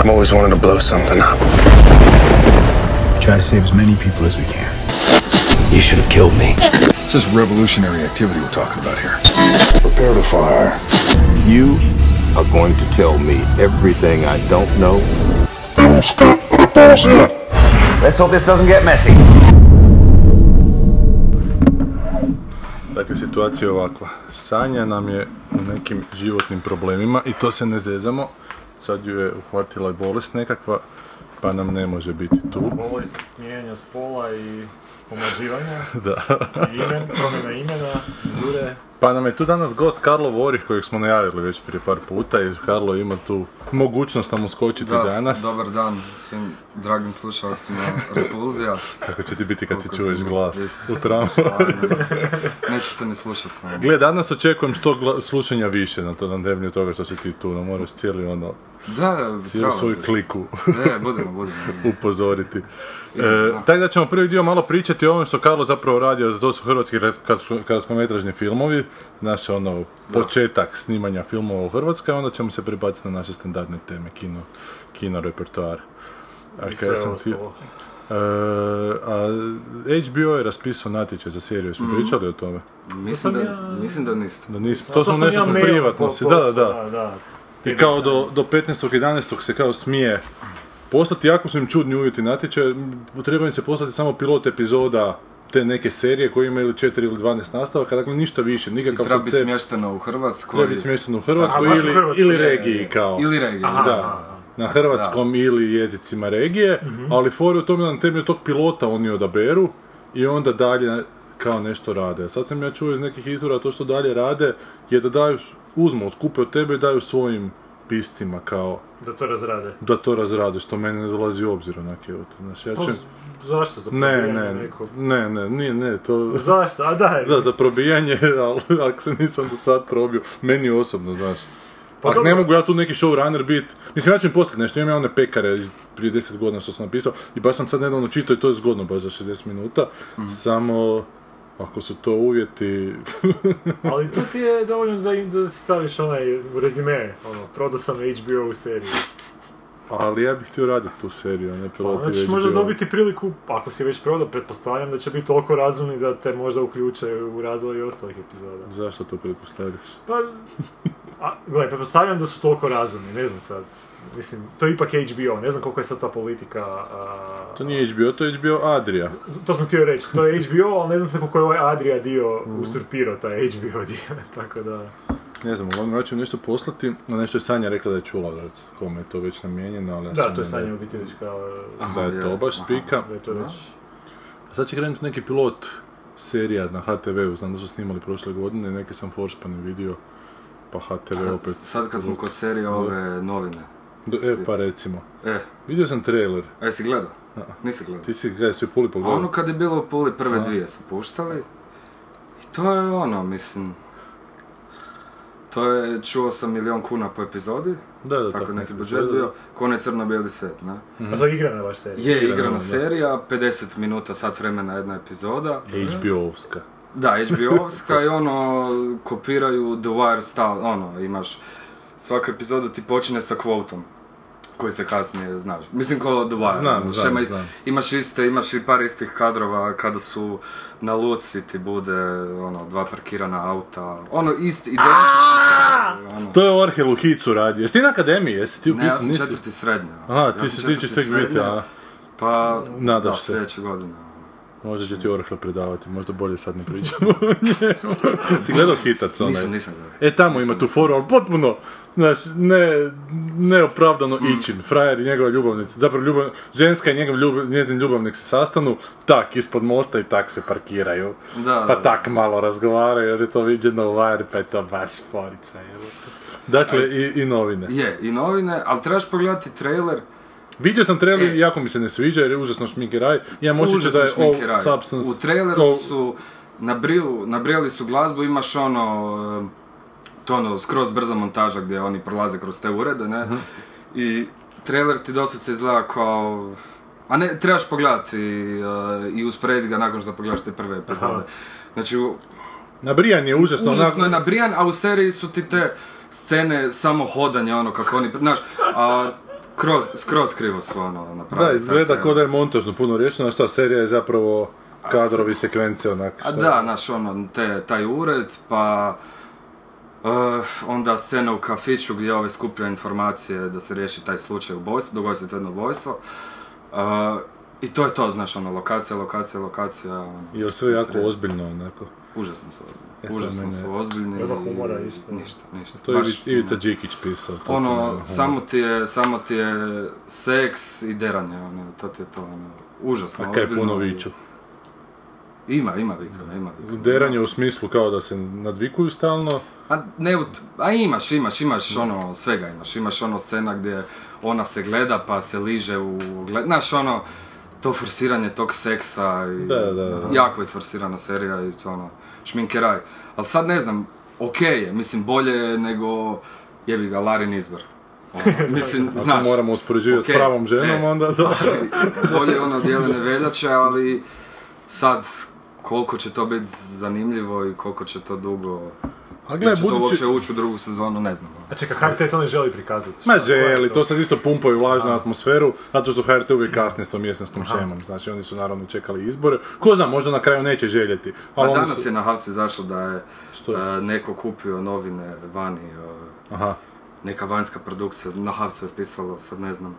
I've always wanted to blow something up. We try to save as many people as we can. You should have killed me. This is revolutionary activity we're talking about here. Prepare to fire. You are going to tell me everything I don't know. Let's hope this doesn't get messy. Dakle, situacija je ovakva. Sanja nam je u nekim životnim problemima i to se ne zezamo. Sad ju je uhvatila bolest nekakva, pa nam ne može biti tu. Bolest mijenjanja spola i pomlađivanja, Da. i imen, promjena imena, zure. Pa nam je tu danas gost Karlo Vorih kojeg smo najavili već prije par puta i Karlo ima tu mogućnost nam uskočiti Da, danas. dobar dan svim dragim slušalcima Repulzija. Kako će ti biti kad si čuješ glas u tramvaju? Neću se ni slušati. Gle, danas očekujem što gla- slušanja više na to na dnevnju toga što si ti tu, no moraš cijeli ono, Da, da, cijelu pravo. svoju kliku Ne, budemo, budemo. upozoriti. E, tako da ćemo prvi dio malo pričati o ovom što Karlo zapravo radio, to su hrvatski kratkometražni filmovi, naš ono početak snimanja filmova u Hrvatskoj, a onda ćemo se prebaciti na naše standardne teme, kino, kino repertoar. A kaj sve sam ti-. E, a HBO je raspisao natječaj za seriju, smo pričali o tome? Mislim da, ja- mislim da niste. Da nismo, A to, smo sam nešto ja privatno si, da, da, da. da. I kao do, do 15.11. se kao smije poslati, jako su im čudni uvjeti natječaja, treba im se poslati samo pilot epizoda te neke serije koje imaju ili 4 ili 12 nastavaka, dakle ništa više, I nikakav treba biti smješteno u Hrvatskoj. Treba biti smješteno u Hrvatskoj ili, Hrvatskoj, ili je, je, regiji je. kao. Ili regije. Aha, Da. Na hrvatskom ili jezicima regije, ali fore u tome da na temelju tog pilota oni odaberu i onda dalje kao nešto rade. Sad sam ja čuo iz nekih izvora to što dalje rade je da daju, uzmu, otkupe od tebe i daju svojim piscima kao Da to razrade. da to razrade, što meni ne dolazi u obzir onak je Znači, ja Pa, ću... zašto za Ne, ne, neko? ne, ne, nije, ne, to... Zašto? A daj. Da, za probijanje, ali ako se nisam do sad probio, meni osobno, znaš. Pa Ako ne mogu ja tu neki showrunner bit, mislim ja ću im poslati nešto, imam ja one pekare iz prije 10 godina što sam napisao i baš sam sad nedavno čitao i to je zgodno baš za 60 minuta, Mhm. samo ako su to uvjeti, Ali tu ti je dovoljno da im da staviš onaj rezime, ono, prodao sam HBO u seriji. ali ja bih htio raditi tu seriju, ne Pa piloti HBO. možda dobiti priliku, ako si već prodao, pretpostavljam da će biti toliko razumni da te možda uključe u razvoj i ostalih epizoda. Zašto to pretpostavljaš? Pa, a, gledaj, pretpostavljam da su toliko razumni, ne znam sad. Mislim, to je ipak HBO, ne znam koliko je sad ta politika... a, To nije HBO, to je HBO Adria. To sam htio reći, to je HBO, ali ne znam sad koliko je ovaj Adria dio Mhm. usurpirao taj HBO dio, tako da... Ne znam, uglavnom ja ću nešto poslati, a nešto je Sanja rekla da je čula da kome je to već namijenjeno, ali ja Da, sam to je Sanja u biti već kao... Da je to baš spika. Da je to već... A sad će krenuti neki pilot serija na HTV-u, znam da su snimali prošle godine, neke sam foršpane vidio, pa HTV opet. Sad kad smo kod serije ove novine. Do- E, pa recimo. E, Vidio sam trailer, a jesi gledao? Nisi gledao. ti si gledaj, si u Puli A pogledao. ono kad je bilo u Puli prve dvije su puštali. I to je ono, mislim... To je, čuo sam milion kuna po epizodi, Da, da, tako neki neki budžet bio, ko onaj crno-bijeli svijet, ne? A to je igrana vaš serija? Je Igrana, igrana da. serija, 50 minuta, sat vremena jedna epizoda. HBO-ovska. Da, HBO-ovska i ono, kopiraju The Wire style, ono, imaš, svaka epizoda ti počinje sa kvotom koji se kasnije znaš. Mislim kao The Wire. Znam, ono, znam, šema- znam. Imaš iste, imaš i par istih kadrova kada su na luci ti bude, ono, dva parkirana auta, ono, isti, identično. Ono. To je Orhel u Hicu radio. Jesi ti na akademiji, jesi ti Ne, ja upisan? sam Nisi? četvrti srednja. Aha, ti, sam si, ti ćeš tek biti, a Pa, Nadaš da, se. sljedeće godine. ono. možda će ti Orhle predavati, možda bolje sad ne pričamo o njemu. si gledao hitac onaj? Nisam, nisam gledao. E, tamo Nisam, ima tu foru, ali potpuno, znaš, ne, neopravdano ičin. Frajer i njegova ljubavnica, zapravo ljubav, ženska i njegov ljubav, njezin ljubavnik se sastanu, tak, ispod mosta i tak se parkiraju. Da, Pa da, tak malo razgovaraju, jer je to viđeno u Wire, pa je to baš forica, jel? Dakle, i, i novine. Je, i novine, ali trebaš pogledati trailer, Vidio sam trailer E. jako mi se ne sviđa jer je užasno šminkeraj. Imam osjećaj da je all substance... U traileru all- su nabriju, nabrijali su glazbu, imaš ono, to ono, skroz brza montaža gdje oni prolaze kroz te urede, ne? Mhm. I trailer ti doslovce izgleda kao... A ne, trebaš pogledati eh, i usporediti ga nakon što pogledaš te prve epizode. Znači, u- Nabrijan je užasno, užasno je onak- nabrijan, a u seriji su ti te scene samo hodanja, ono kako oni, znaš, a Skroz, skroz krivo su ono napravili. Da, izgleda je. kao da je montažno puno riješeno, a šta, serija je zapravo kadrovi, sekvence, onak. A da, znaš, ono, te, taj ured, pa... eh, onda scena u kafiću gdje ove skuplja informacije da se riješi taj slučaj ubojstva, dogodi se to jedno ubojstvo. Eh, I to je to, znaš, ono, lokacija, lokacija, lokacija, ono, Jer sve jako ozbiljno, onako. užasno su ozbiljni. Eto, Užasno mene- su ozbiljni. Nema i humora isto. Ništa, ništa. To je Ivica Đikić pisao. to Ono, ono, samo ti je, samo ti je seks i deranje, ono, to ti je to, ono, užasno A kaj ozbiljno. puno viču? Ima, ima vikana, ima vikana. Deranje u smislu kao da se nadvikuju stalno. A, ne, a imaš, imaš, imaš ono, svega imaš. Imaš ono scena gdje ona se gleda pa se liže u. Znaš, ono, to forsiranje tog seksa i... Da, da, da. Jako isforsirana serija i to ono, šminkeraj. Ali sad ne znam, okej je, mislim, bolje je nego, jebi ga, Larin izbor. Ono, mislim, Ako znaš. moramo uspoređivati s pravom ženom, e, onda da. bolje je ono od Jelene Veljače, ali sad koliko će to biti zanimljivo i koliko će to dugo... A Gle, gle, će to budući... uopće ući u drugu sezonu, ne znam. A čekaj, HRT to ne želi prikazati. Ma želi, to sad isto pumpaju vlažnu atmosferu, zato što HRT uvijek kasni s tom jesenskom šemom, znači oni su naravno čekali izbore. Ko zna, možda na kraju neće željeti. Pa ali oni danas su- je na Havcu izašlo da je Što je? e, neko kupio novine vani, e, Aha. neka vanjska produkcija, na Havcu je pisalo, sad ne znam.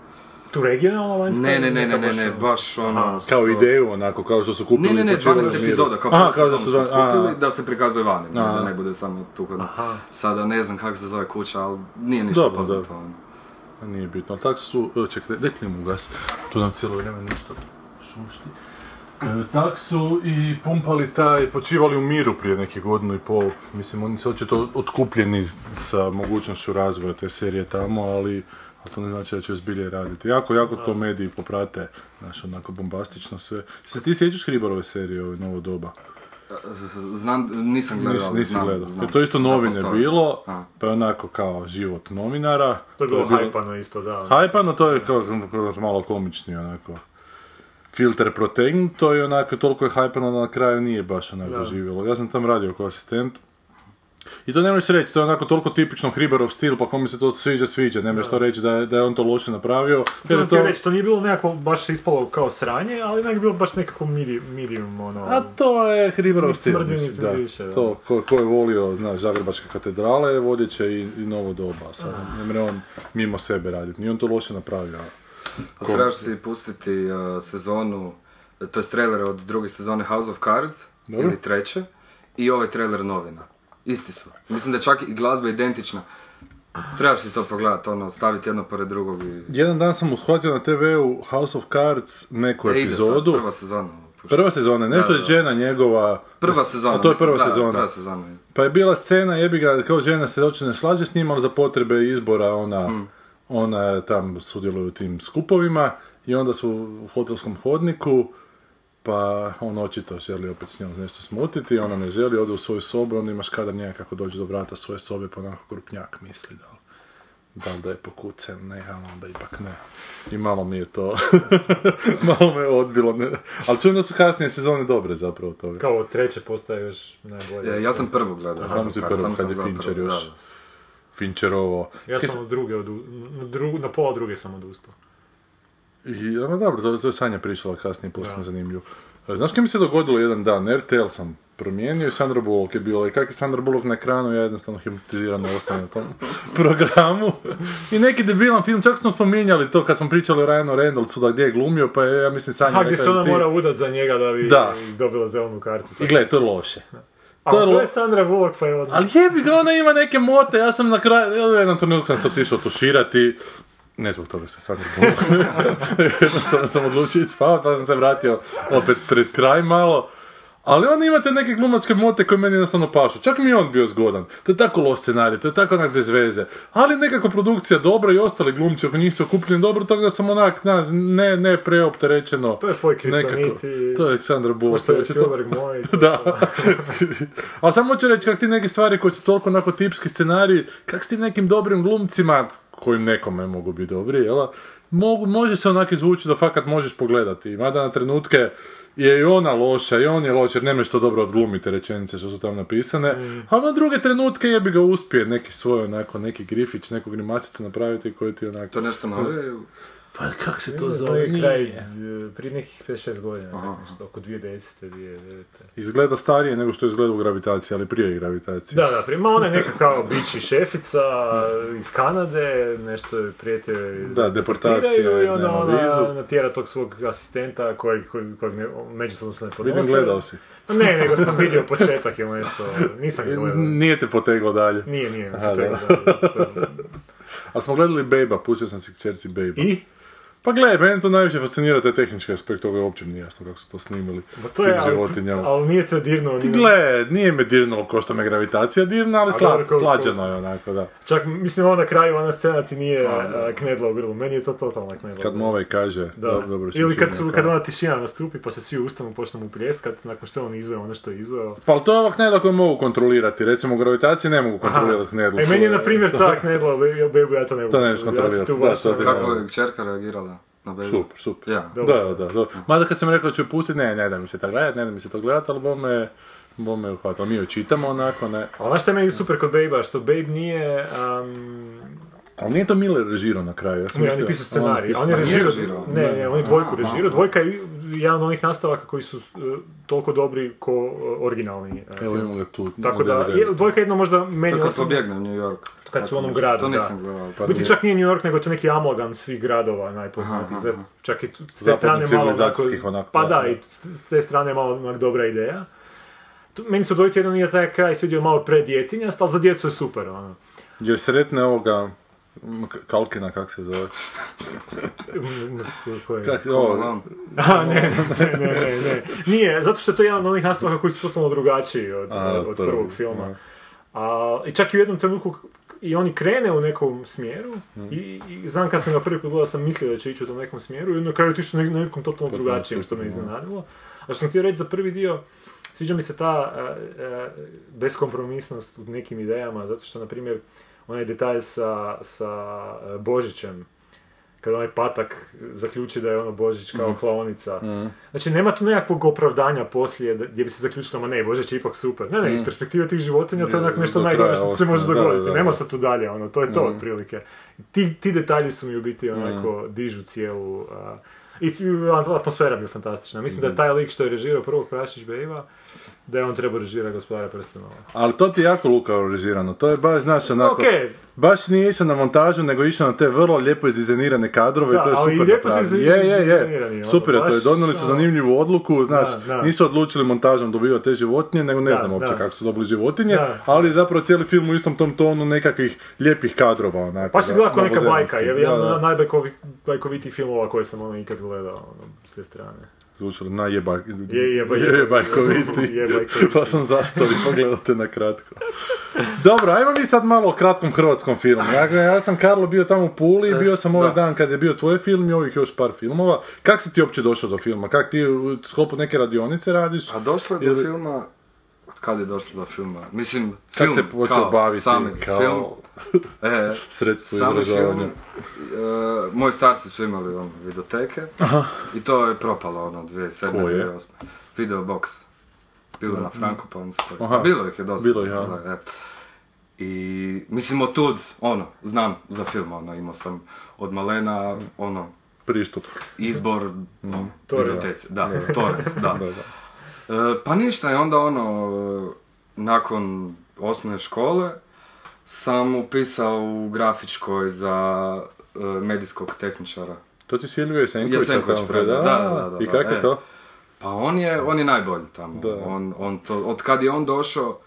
Tu regionalna vanjska? Ne, ne, ne, ne, ne, baš ne, ono- baš ono... Aha. Kao ideju, onako, kao što su kupili. Ne, ne, ne, počivali 12 na miru. epizoda, kao Aha, kao da sezonu su su za- a, kupili da se prikazuje vani, ne, A. da ne bude samo tu kod nas. Sada ne znam kako se zove kuća, ali nije ništa Dobro, poznato. dobro. ono. Nije bitno, ali tako su, e, čekaj, daj klimu gas, tu nam cijelo vrijeme nešto šušti. E, tak su i pumpali taj, počivali u miru prije neke godinu i pol. Mislim, oni su očito otkupljeni sa mogućnošću razvoja te serije tamo, ali, ali to ne znači da će zbilje raditi. Jako, jako to mediji poprate, znaš, onako bombastično sve. Se ti sjećaš Hribarove serije, ove novo doba? Znam, nisam gledao, ali nisi znam, gledao. znam. To je isto Da novine bilo, A. pa je onako kao život novinara. To je bilo hajpano isto, da. Hajpano, to je kao, malo komični, onako. Filter protein, to je onako, toliko je hajpano da na kraju nije baš onako doživjelo. Ja sam tam radio kao asistent. I to ne možeš reći, to je onako toliko tipično Hribarov stil, pa kome se to sviđa, sviđa. Ne možeš to reći da je, da je on to loše napravio. To Jer sam je htio reći, to nije bilo nekako baš ispalo kao sranje, ali nek bilo baš nekako medium, medium ono... A to je Hribarov Ni stil, mislim, da. miriše, da. To, ko, ko je volio, znaš, Zagrebačke katedrale, vodit će i, i novo doba. Sad, ne mre on mimo sebe raditi. Nije on to loše napravio. Ali trebaš si pustiti uh, sezonu, to je trailer od druge sezone House of Cards, Dobro. ili treće, i ovaj trailer novina. Isti su. Mislim da je čak i glazba identična. Trebaš si to pogledati, ono, staviti jedno pored drugog i... Jedan dan sam uhvatio na TV-u House of Cards neku E, ide sad, epizodu. prva sezona. Prva sezona, nešto Da, je da. žena njegova... Prva sezona. A to je mislim, prva da, sezona. Prva sezona. Pa je bila scena, jebi ga, kao žena se uopće ne slaže s njim, ali za potrebe izbora ona, Mm. ona tam sudjeluje u tim skupovima i onda su u hotelskom hodniku, pa on očito želi opet s njom nešto smutiti, ona ne želi, ode u svoju sobu, onda imaš kadar njega kako dođe do vrata svoje sobe, pa onako grupnjak misli da li, da li da je pokucen, ne, ali onda ipak ne. I malo mi je to, malo me odbilo, ne. ali čujem da su kasnije sezone dobre zapravo toga. Kao treće postaje još najbolje. E, ja sam prvu gledao. Samo of si prvo, kad sam je Fincher još. da, da. Fincherovo. Ja sam od druge, odu, na, drugu, na pola druge sam odustao. I, ono, dobro, to, to je Sanja pričala kasnije, posebno zanimljivo. Znaš kaj mi se dogodilo jedan dan? RTL sam promijenio i Sandra Bullock je bila. I kak je Sandra Bullock na ekranu, ja jednostavno hipnotizirano ostanem na tom programu. I neki debilan film, čak smo spominjali to kad smo pričali o Ryanu Reynoldsu, da gdje je glumio, pa je, ja mislim, Sanja A gdje se ona ti- mora udat za njega da bi Da. dobila zelenu kartu. I gle, to je loše. To je to je Sandra Bullock pa je odmah. Ali jebi ga, ona ima neke mote, ja sam na kraju, jednom trenutku sam se otišao tuširati, ne zbog toga što sam Bullock, jednostavno sam odlučio ići spavat, pa sam se vratio opet pred kraj malo. Ali on imate neke glumačke mote koje meni jednostavno pašu. Čak mi je on bio zgodan. To je tako loš scenarij, to je tako onak bez veze. Ali nekako produkcija dobra i ostali glumci oko njih su okupljeni dobro, tako da sam onak, na, ne, ne preopterećeno. To je tvoj kriptonit i... To je Aleksandra Bullock. Pošto je Hoće to- moj. to- da. Ali samo hoću reći kak ti neke stvari koje su toliko onako tipski scenariji, kak s tim nekim dobrim glumcima, koji nekome mogu biti dobri, jel? Mogu, može se onak izvući da fakat možeš pogledati. Mada na trenutke je i ona loša, i on je loš, jer nema što dobro odglumite rečenice što su tamo napisane, ali na druge trenutke jebi ga uspije neki svoj onako, neki grifić, neku grimasicu napraviti koji ti onako... To nešto novije? Pa kak se to To zove? je kraj, Nije. e, prije nekih 5-6 godina, nešto, oko 2010. 2009. Izgleda starije nego što je izgleda u gravitaciji, ali prije gravitacije. Da, da, prima ona je neka kao bići šefica iz Kanade, nešto je prijetio Da, deportacija, i onda ona vizu. natjera tog svog asistenta kojeg, kojeg, kojeg ne, međusobno se ne podnose. Vidim, gledao si. Pa Ne, nego sam vidio početak ili nešto, nisam ga gledao. Nije te poteglo dalje. Nije, nije, Aha, da. Ali smo gledali Bejba, pustio sam si čerci Bejba. I? Pa gledaj, mene to najviše fascinira taj tehnički aspekt, toga uopće mi nije jasno kako su to snimili. Pa to je, tim ali, životinjama. ali nije te dirnuo. Ti gle, nije me dirnulo ko što me gravitacija dirna, ali A sla, dobro, ko- ko- slađeno je onako, da. Čak, mislim, ono na kraju, ona scena ti nije A, knedla u grlu. Meni je to totalna knedla. Kad mu ovaj kaže, Da. dobro, dobro Ili kad, su, kad ona tišina nastupi pa se svi ustanu, počnu mu pljeskat, nakon što je on izveo ono što je izveo. Pa to je ova knedla koju mogu kontrolirati, recimo u gravitaciji ne mogu kontrolirati knedlu. E, meni je, na primjer, ta knedla bebu, ja to ne mogu. To ne možeš kontrolirati, Kako je čerka reagirala na? Super, super. Ja. Dobro. Da, da, da. Mada kad sam rekao da ću je pustiti, ne, ne da mi se to gledat, ne da mi se to gledat, ali bome, bome je uhvatilo. Mi joj čitamo onako, ne. Ali znaš što je meni super kod Babe-a, što Babe nije... Um, Ali nije to Miller režirao na kraju, ja sam ne, on je pisao scenarij, on je scenarij. režirao, režirao? ne, ne, on je dvojku režirao, dvojka je jedan od onih nastavaka koji su uh, toliko dobri ko uh, originalni uh, Evo imamo ga tu. Tako da, dvojka je jedno možda meni To kad pobjegne u New York. Kad su u onom gradu, To da. nisam gledao. Pa U biti čak nije New York, nego je to neki amalgam svih gradova Zato Čak i s te strane malo civilizacijskih onako, Pa da. i s te strane malo onak dobra ideja. Tu- Meni se dvojice jedno nije taj kraj svidio malo predjetinjast, ali za djecu je super. Ono. Jer sretne ovoga, Kalkina, kak se zove? Kak, ovo. A, ne, ne, ne, ne, ne. Nije, zato što je to jedan od onih nastavaka koji su totalno drugačiji od, A, od prvog filma. A, I čak i u jednom trenutku i oni krene u nekom smjeru Mm. i, i znam kad sam ga prvi put gledao sam mislio da će ići u tom nekom smjeru i na kraju je otišao na nekom totalno drugačijem što me iznenadilo. A što sam htio reći za prvi dio, sviđa mi se ta e, e, beskompromisnost u nekim idejama, zato što, na primjer, onaj detalj sa, sa e, Božićem, kada onaj patak zaključi da je ono Božić kao klaonica. Znači, nema tu nekakvog opravdanja poslije da- gdje bi se zaključilo, ma ne, Božić je ipak super. Ne, ne, iz perspektive tih životinja to je onak nešto najgore što se može dogoditi. Nema sad tu dalje, ono, to je to otprilike. Ti, ti detalji su mi u biti onako dižu cijelu... a, I atmosfera je fantastična. Mislim da je taj lik što je režirao prvog Prašić Bejva, da je on trebao režirati gospodara prstenova. Ali to ti je jako lukavo režirano, to je baš, znaš, onako, Okej. baš nije išao na montažu, nego išao na te vrlo lijepo izdizajnirane kadrove Da, i to je ali super lijepo napravljeno. Je, je, je, ono, super je to, je baš, donijeli su ono- zanimljivu odluku, znaš, Da, da. nisu odlučili montažom dobivati te životinje, nego ne znam uopće kako su dobili životinje, ali je zapravo cijeli film u istom tom tonu nekakvih lijepih kadrova, onako. Pa se da, gleda kao neka bajka, je Da, jedan najbajkovitijih filmova koje sam ono ikad gledao, ono, s te strane. Zvučalo najjeba... Je, jeba- jebajkoviti. Jebajkoviti. pa sam zastao i pogledao te na kratko. Dobro, ajmo mi sad malo o kratkom hrvatskom filmu. Ja, ja sam Karlo bio tamo u Puli i bio sam ovaj da. dan kad je bio tvoj film i ovih još par filmova. Kak si ti uopće došao do filma? Kak ti u sklopu neke radionice radiš? A došlo je do Ili- filma... Od kad je došlo do filma? Mislim, Kad film se počeo kao baviti sami kao film. E, sredstvo izražavanja? film, e, moji starci su imali ono, videoteke i to je propalo ono 2007. Koje? 2008. Videobox. Bilo je na Frankopanskoj. Aha. A Bilo ih je dosta. Bilo ih, ja. E. I mislim od tud, ono, znam za film, ono, imao sam od malena, ono, Pristup. izbor, ono, Torrent. videoteci. Da, torrent, da. Da, da. E, pa ništa, i onda ono, nakon osnovne škole sam upisao u grafičkoj za e, medijskog tehničara. To ti Silvio Jesenković Jesenković preda? da, da, da, I da, kako je e. to? Pa on je, on je najbolji tamo. Da. On, on to, od kad je on došao,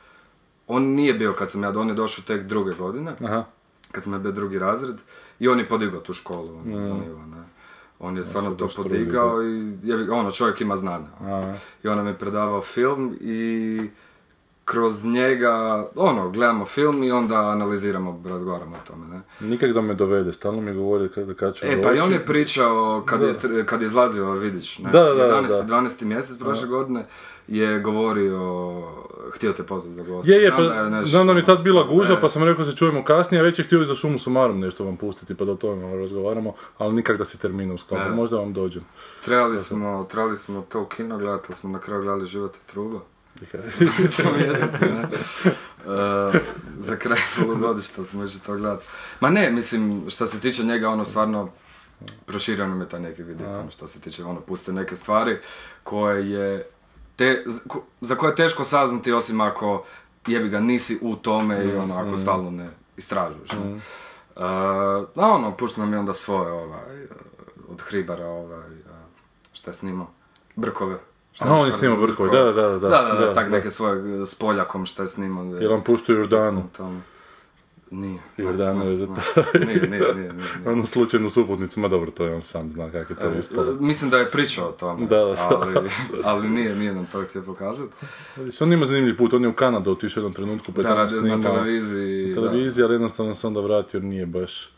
on nije bio kad sam ja, on je došao tek druge godine, Aha. kad sam ja bio drugi razred, i on je podigao tu školu, on je nivo, ne. On je stvarno to podigao i ono, čovjek ima znanja. A, I on nam je predavao film i kroz njega, ono, gledamo film i onda analiziramo, razgovaramo o tome, ne. Nikak da me dovede, stalno mi govori kad, kad ću E, pa i on je pričao kad, je, kad je izlazio Vidić, ne? Da, da, da, 11. da. 12. mjesec prošle godine je govorio, htio te pozvati za gosta. Je, je, Znam pa, je nešto- znam da mi je tad bila gužva, E, pa sam rekao se čujemo kasnije, a već je htio i za šumu sumarom nešto vam pustiti, pa da o tome malo razgovaramo, ali nikak da se termina usklapa, E. možda vam dođem. Trebali smo, trebali smo to u kino gledati, ali smo na kraju gledali Život i truba. Smo mjeseci, ne? E, za kraj polugodišta smo išli to gledati. Ma ne, mislim, što se tiče njega, ono stvarno proširio nam je taj neki vidik, ono što se tiče, ono, pustio neke stvari koje je, te, za koje je teško saznati osim ako jebi ga nisi u tome i ono, ako stalno ne istražuješ. Ne? E, a ono, pušta nam je onda svoje, ovaj, od Hribara, ovaj, e, šta je snimao? Brkove. Šta A, on je snimao Brkove, da, da, da, Da, da, da, da, tak neke svoje e, s Poljakom šta je snimao. Jel vam puštaju Jordanu? Nije. Jordana je za Ne, to. Nije, nije, nije, nije, nije. Onu slučajnu suputnicu, ma dobro, to je on sam zna kako je to ispalo. E, Mislim da je pričao o tome, Da, da. ali, ali nije, nije nam to htio pokazati. On ima zanimljiv put, on je u Kanadu otišao jednom trenutku, pa je Da, tamo radi na snimao televiziji. na da. televiziji, ali jednostavno se onda vratio, nije baš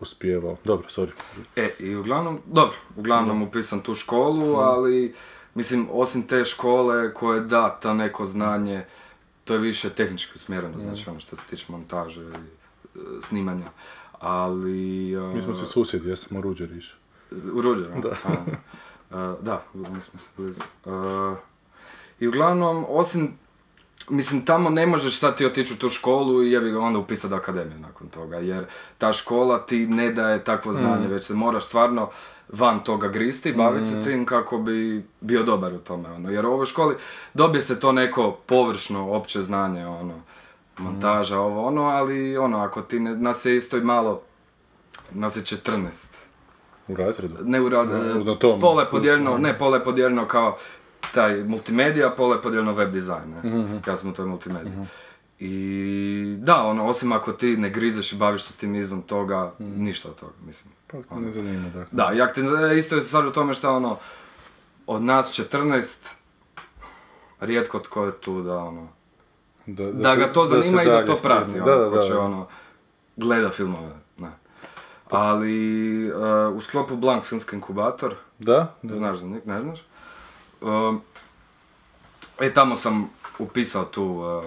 uspijevao. Dobro, sorry. E, i uglavnom, dobro, uglavnom upisam tu školu, ali mislim, osim te škole koje da ta neko znanje, to je više tehnički usmjereno, znači ono što se tiče montaže i e, snimanja. Ali... e, Mi smo se susjedi, ja sam u Ruđeriš. U Ruđeru? Da. da, mi smo se blizu. E, I uglavnom, osim, mislim, tamo ne možeš sad ti otići u tu školu i jebi ga onda upisati akademiju nakon toga, jer ta škola ti ne daje takvo znanje, već se moraš stvarno van toga gristi, baviti se tim kako bi bio dobar u tome, ono. Jer u ovoj školi dobije se to neko površno, opće znanje, ono, montaža, ovo, ono, ali, ono, ako ti ne, nas je isto i malo, nas je 14, U razredu? ne u raz... Na- na tom pola je podijeljeno, ne, pola je podijeljeno kao taj multimedija, pola je podijeljeno web dizajn, ne? Mhm, Ja sam u toj multimediji. I da, ono, osim ako ti ne grizeš i baviš se s tim izvom toga, Mhm. ništa od toga, mislim. Pa ne zanima, dakle. Da, jak te, isto je stvar u tome što ono, od nas 14, rijetko tko je tu da ono, Da, da, se- ga to se zanima i da to prati, ono, Da, da, ko da. će ono, gleda filmove, ne. Ali e, u sklopu Blank filmski inkubator, Da? Da. Znaš za njih, ne znaš? Um, e, tamo sam upisao tu uh,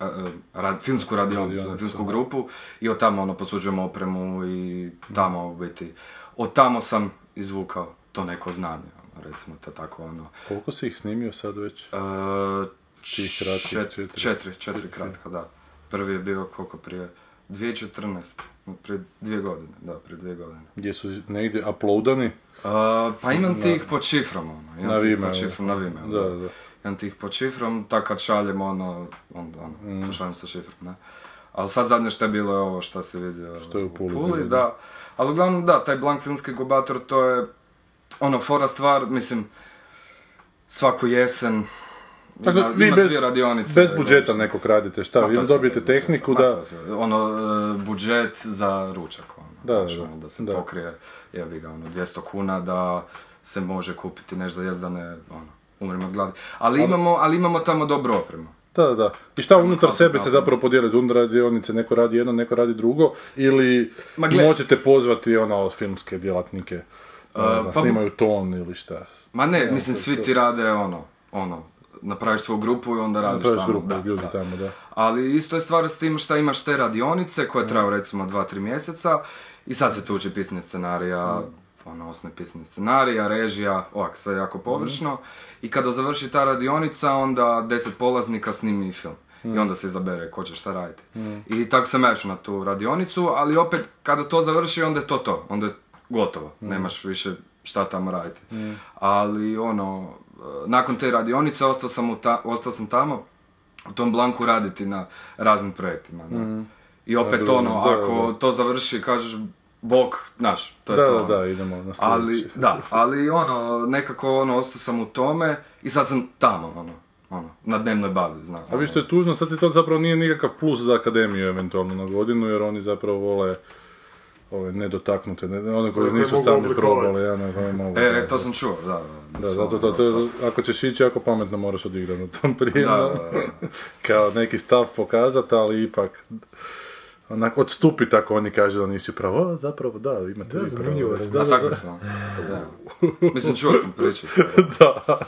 uh, rad- filmsku radionicu, filmsku grupu i od tamo ono posuđujemo opremu i tamo u biti. Od tamo sam izvukao to neko znanje, recimo to tako ono. Koliko si ih snimio sad već? Uh, Tih kratkih čet- četiri. četiri, četiri kratka, da. Prvi je bio koliko prije? 2014, prije dvije godine, da, prije dvije godine. Gdje su negdje uploadani? Uh, pa imam ti ih pod šifrom, ono. Imam Na Vimeo. pod šifrom, na Vimeo, Da, da. Imam ti ih pod šifrom, tak kad šaljem, ono, onda, ono, Mm. pošaljem sa šifrom, ne. Ali sad zadnje što je bilo je ovo što se vidio Što je u Puli bilo, da. Ali uglavnom, da, taj Blank filmski inkubator, to je, ono, fora stvar, mislim, svaku jesen, Dakle, ima, vi ima bez- dvije radionice. Bez budžeta nekog radite, šta? Vi dobijete tehniku da... Ono, e, budžet za ručak, ono. Da, znaš, da, ono, da se da. pokrije, jebi ga, ono, 200 kuna da se može kupiti nešto za jest da ne, ono, umrem od gladi. Ali imamo, ali imamo tamo dobru opremu. Da, da, da. I šta unutar sebe se zapravo podijeli? Unutar radionice, neko radi jedno, neko radi drugo, ili Ma možete pozvati ono filmske djelatnike, ne znam, pa snimaju ton ili šta. Ma ne, mislim, svi ti rade, ono, ono, napraviš svoju grupu i onda radiš tamo. grupu da, ljudi da. tamo, da. Ali isto je stvar s tim što imaš te radionice koje traju recimo 2-3 mjeseca i sad se tu uči pisanje scenarija, ono, osnovne pisanje scenarija, režija, ovak, sve jako površno. I kada završi ta radionica, onda deset polaznika snimi film. I onda se izabere ko će šta raditi. I tako sam ja išao na tu radionicu, ali opet kada to završi, onda je to to. Onda je gotovo. Nemaš više šta tamo raditi. Ali ono, nakon te radionice ostao sam, u ta- ostao sam tamo u tom blanku raditi na raznim projektima. Ne? I opet ono, da, ako da. to završi, kažeš, bok, znaš, to je Da, to. da, ono. da, idemo na Ali, sljedeći. da, ali ono, nekako ono, ostao sam u tome i sad sam tamo, ono, ono, na dnevnoj bazi, znam. A vi što je tužno, sad ti to zapravo nije nikakav plus za akademiju eventualno na godinu, jer oni zapravo vole ove nedotaknute, ne, one koje nisu sami probali, ja ne koje mogu. E, to sam čuo, da. Da, Da, zato to, to, ako ćeš ići jako pametno moraš odigrati na tom prije. Da, da, da. Kao neki stav pokazati, ali ipak onako odstupi tako oni kažu da nisi pravo. O, zapravo da, imate Da, vi pravo. zanimljivo, Da, Da, da, tako da. su. ono. Da. Mislim, čuo sam priče. da.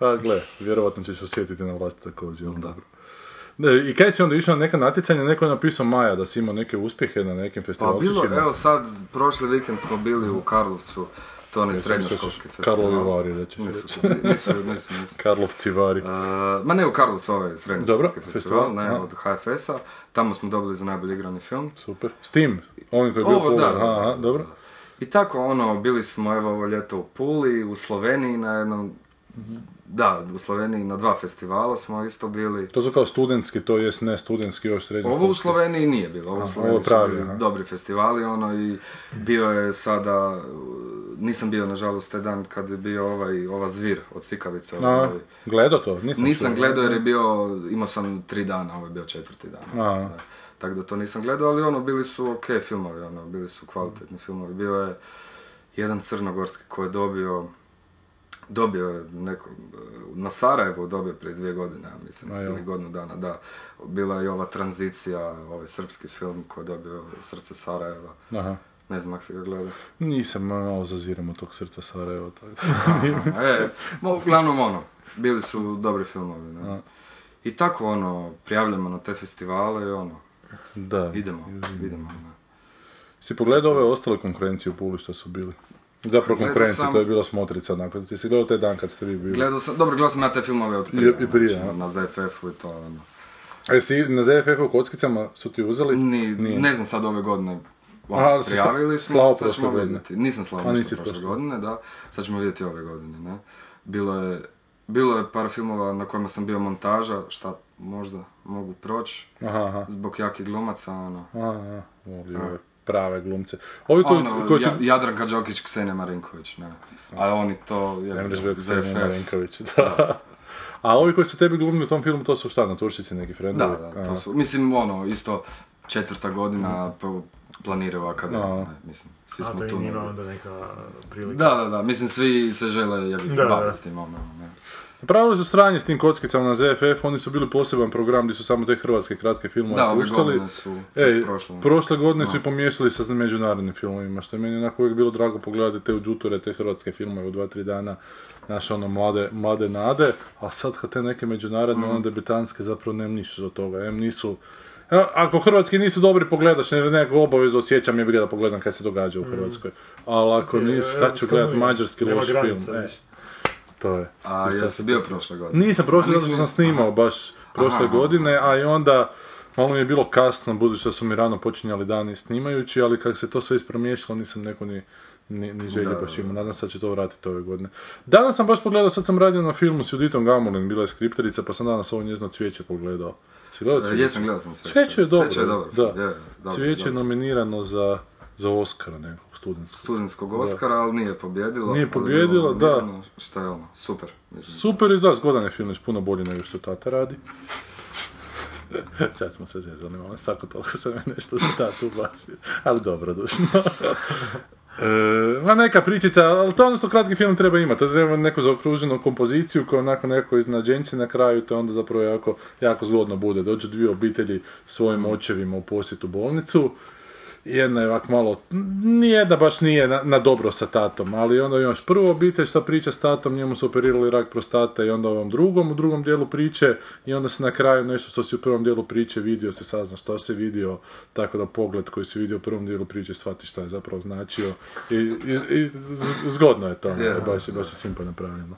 A gle, vjerovatno ćeš osjetiti na vlastitoj koži, ali dobro. Ne, I kaj si onda išao na neka natjecanja, neko je napisao Maja da si imao neke uspjehe na nekim Pa festivalčićima. bilo, evo sad, prošli vikend smo bili u Karlovcu, to je onaj srednjoškolski festival. Karlovi vari, da ćeš Nisu, reći. nisu, nisu, nisu. Karlovci vari. Uh, ma ne u Karlovcu, ovaj srednjoškolski festival, festival, ne, od HFS-a. Tamo smo dobili za najbolji igrani film. Super. S tim, koji je da, Aha, dobro. I tako, ono, bili smo evo ovo ljeto u Puli, u Sloveniji na jednom, da, u Sloveniji na dva festivala smo isto bili. To su kao studentski, to jest ne studentski, još srednji. Ovo u Sloveniji nije bilo, ovo u Sloveniji ovo su pravi, bili aha. dobri festivali, ono, i bio je sada, nisam bio nažalost taj dan kad je bio ovaj, ova zvir od Sikavice. Ovaj. gledao to? Nisam, Nisam gledao jer je bio, imao sam tri dana, ovo je bio četvrti dan. A. Da. Tako da to nisam gledao, ali ono, bili su ok filmovi, ono, bili su kvalitetni filmovi. Bio je jedan crnogorski koji je dobio, dobio je neko, na Sarajevu dobio prije dvije godine, ja mislim, A, ili godinu dana, da. Bila je i ova tranzicija, ovaj srpski film koji je dobio Srce Sarajeva. Aha. Ne znam ako se ga gleda. Nisam, malo zaziram od tog srca Sarajeva. da- e, ma, uglavnom ono, bili su dobri filmovi, ne. I tako ono, prijavljamo na te festivale i ono, da. idemo, idemo. ne. Si pogledao ove ostale konkurencije u Puli što su bili? Zapravo Gledao konkurencije, sam- to je bila smotrica nakon. Ti si gledao taj dan kad ste vi bili? Gledao sam, dobro, gledao sam ja te filmove od I- prije, i prije, znači, na ZFF-u i to, ono. A jesi na ZFF-u kockicama su ti uzeli? Ni, Nije. ne znam sad ove godine, ono, Aha, prijavili smo, slao sad ćemo vidjeti. Nisam slao A, ništa prošle prošle. godine, da. Sad ćemo vidjeti ove godine, ne. Bilo je, bilo je par filmova na kojima sam bio montaža, šta možda mogu proći, Aha, aha. zbog jakih glumaca, ono. Aha, aha. Prave glumce. Ovi koji, ono, koji Ja- ti... Jadranka Đokić, Ksenija Marinković, ne. A oni to, je, Ne možeš gledati Ksenija. Marinković, da. A ovi koji su tebi glumili u tom filmu, to su šta, naturščici neki Da, frendovi? da, to Aha. su, mislim, ono, isto četvrta godina po- planiraju akademiju, A. ne, mislim, svi A smo to tu. je njima negdje. onda neka prilika. Da, da, da, mislim, svi se žele Da, da. baviti s tim, ono, ne. Napravili su sranje s tim kockicama na ZFF, oni su bili poseban program gdje su samo te hrvatske kratke filmove Da, puštali. godine su, Ej, je prošlo. prošle godine su i pomiješali sa međunarodnim filmovima, što je meni onako uvijek bilo drago pogledati te uđuture, te hrvatske filmove u dva, tri dana, naše ono mlade, mlade nade, a sad kad te neke međunarodne, Mm. ono debitanske, zapravo nem ništa od toga, em nisu... A- Ako hrvatski nisu dobri pogledaš, ne, nekakvu obavezu osjećam je da pogledam kad se događa u Hrvatskoj. Ali ako nisu, šta ću Europska gledat unija, mađarski loš film. E, više. To je. A jesi se bio prošle godine? Nisam prošle, zato što sam snimao baš prošle Aha, aha. godine, a i onda malo mi je bilo kasno, budući da su mi rano počinjali dani snimajući, ali kako se to sve ispromiješalo, nisam neko ni, ni, ni želje Da, baš imao. Nadam se da će to vratiti ove godine. Danas sam baš pogledao, sad sam radio na filmu s Juditom Gamulin, bila je skripterica, pa sam danas ovo njezino cvijeće pogledao. Si gledao E, cvijeće? Jesam, gledao sam sve. Cvijeće je dobro. Cvijeće je dobro. Da. je, dobro, Cvijeće je nominirano za, za Oscara nekog studentskog. Studentskog Oscara, ali nije pobjedilo. Nije je pobijedilo, da. Šta je ono, super. Mislim. Super i da, zgodan je film, puno bolji nego što tata radi. Sad smo se zezali malo, svako toliko sam je nešto za tatu ubacio, ali dobrodušno. E, ma neka pričica, ali to ono što kratki film treba imati, to treba neku zaokruženu kompoziciju koja onako neko iznenađenje na kraju, to onda zapravo jako, jako zgodno bude. Dođu dvije obitelji svojim očevima u posjetu bolnicu, jedna je ovak malo, nijedna baš nije na, na dobro sa tatom, ali onda imaš prvu obitelj što priča s tatom, njemu su operirali rak prostate i onda ovom drugom, u drugom dijelu priče i onda se na kraju nešto što si u prvom dijelu priče vidio se sazna što se vidio, tako da pogled koji si vidio u prvom dijelu priče shvati šta je zapravo značio i, i, i zgodno je to, Je. baš, baš je simpa napravljeno.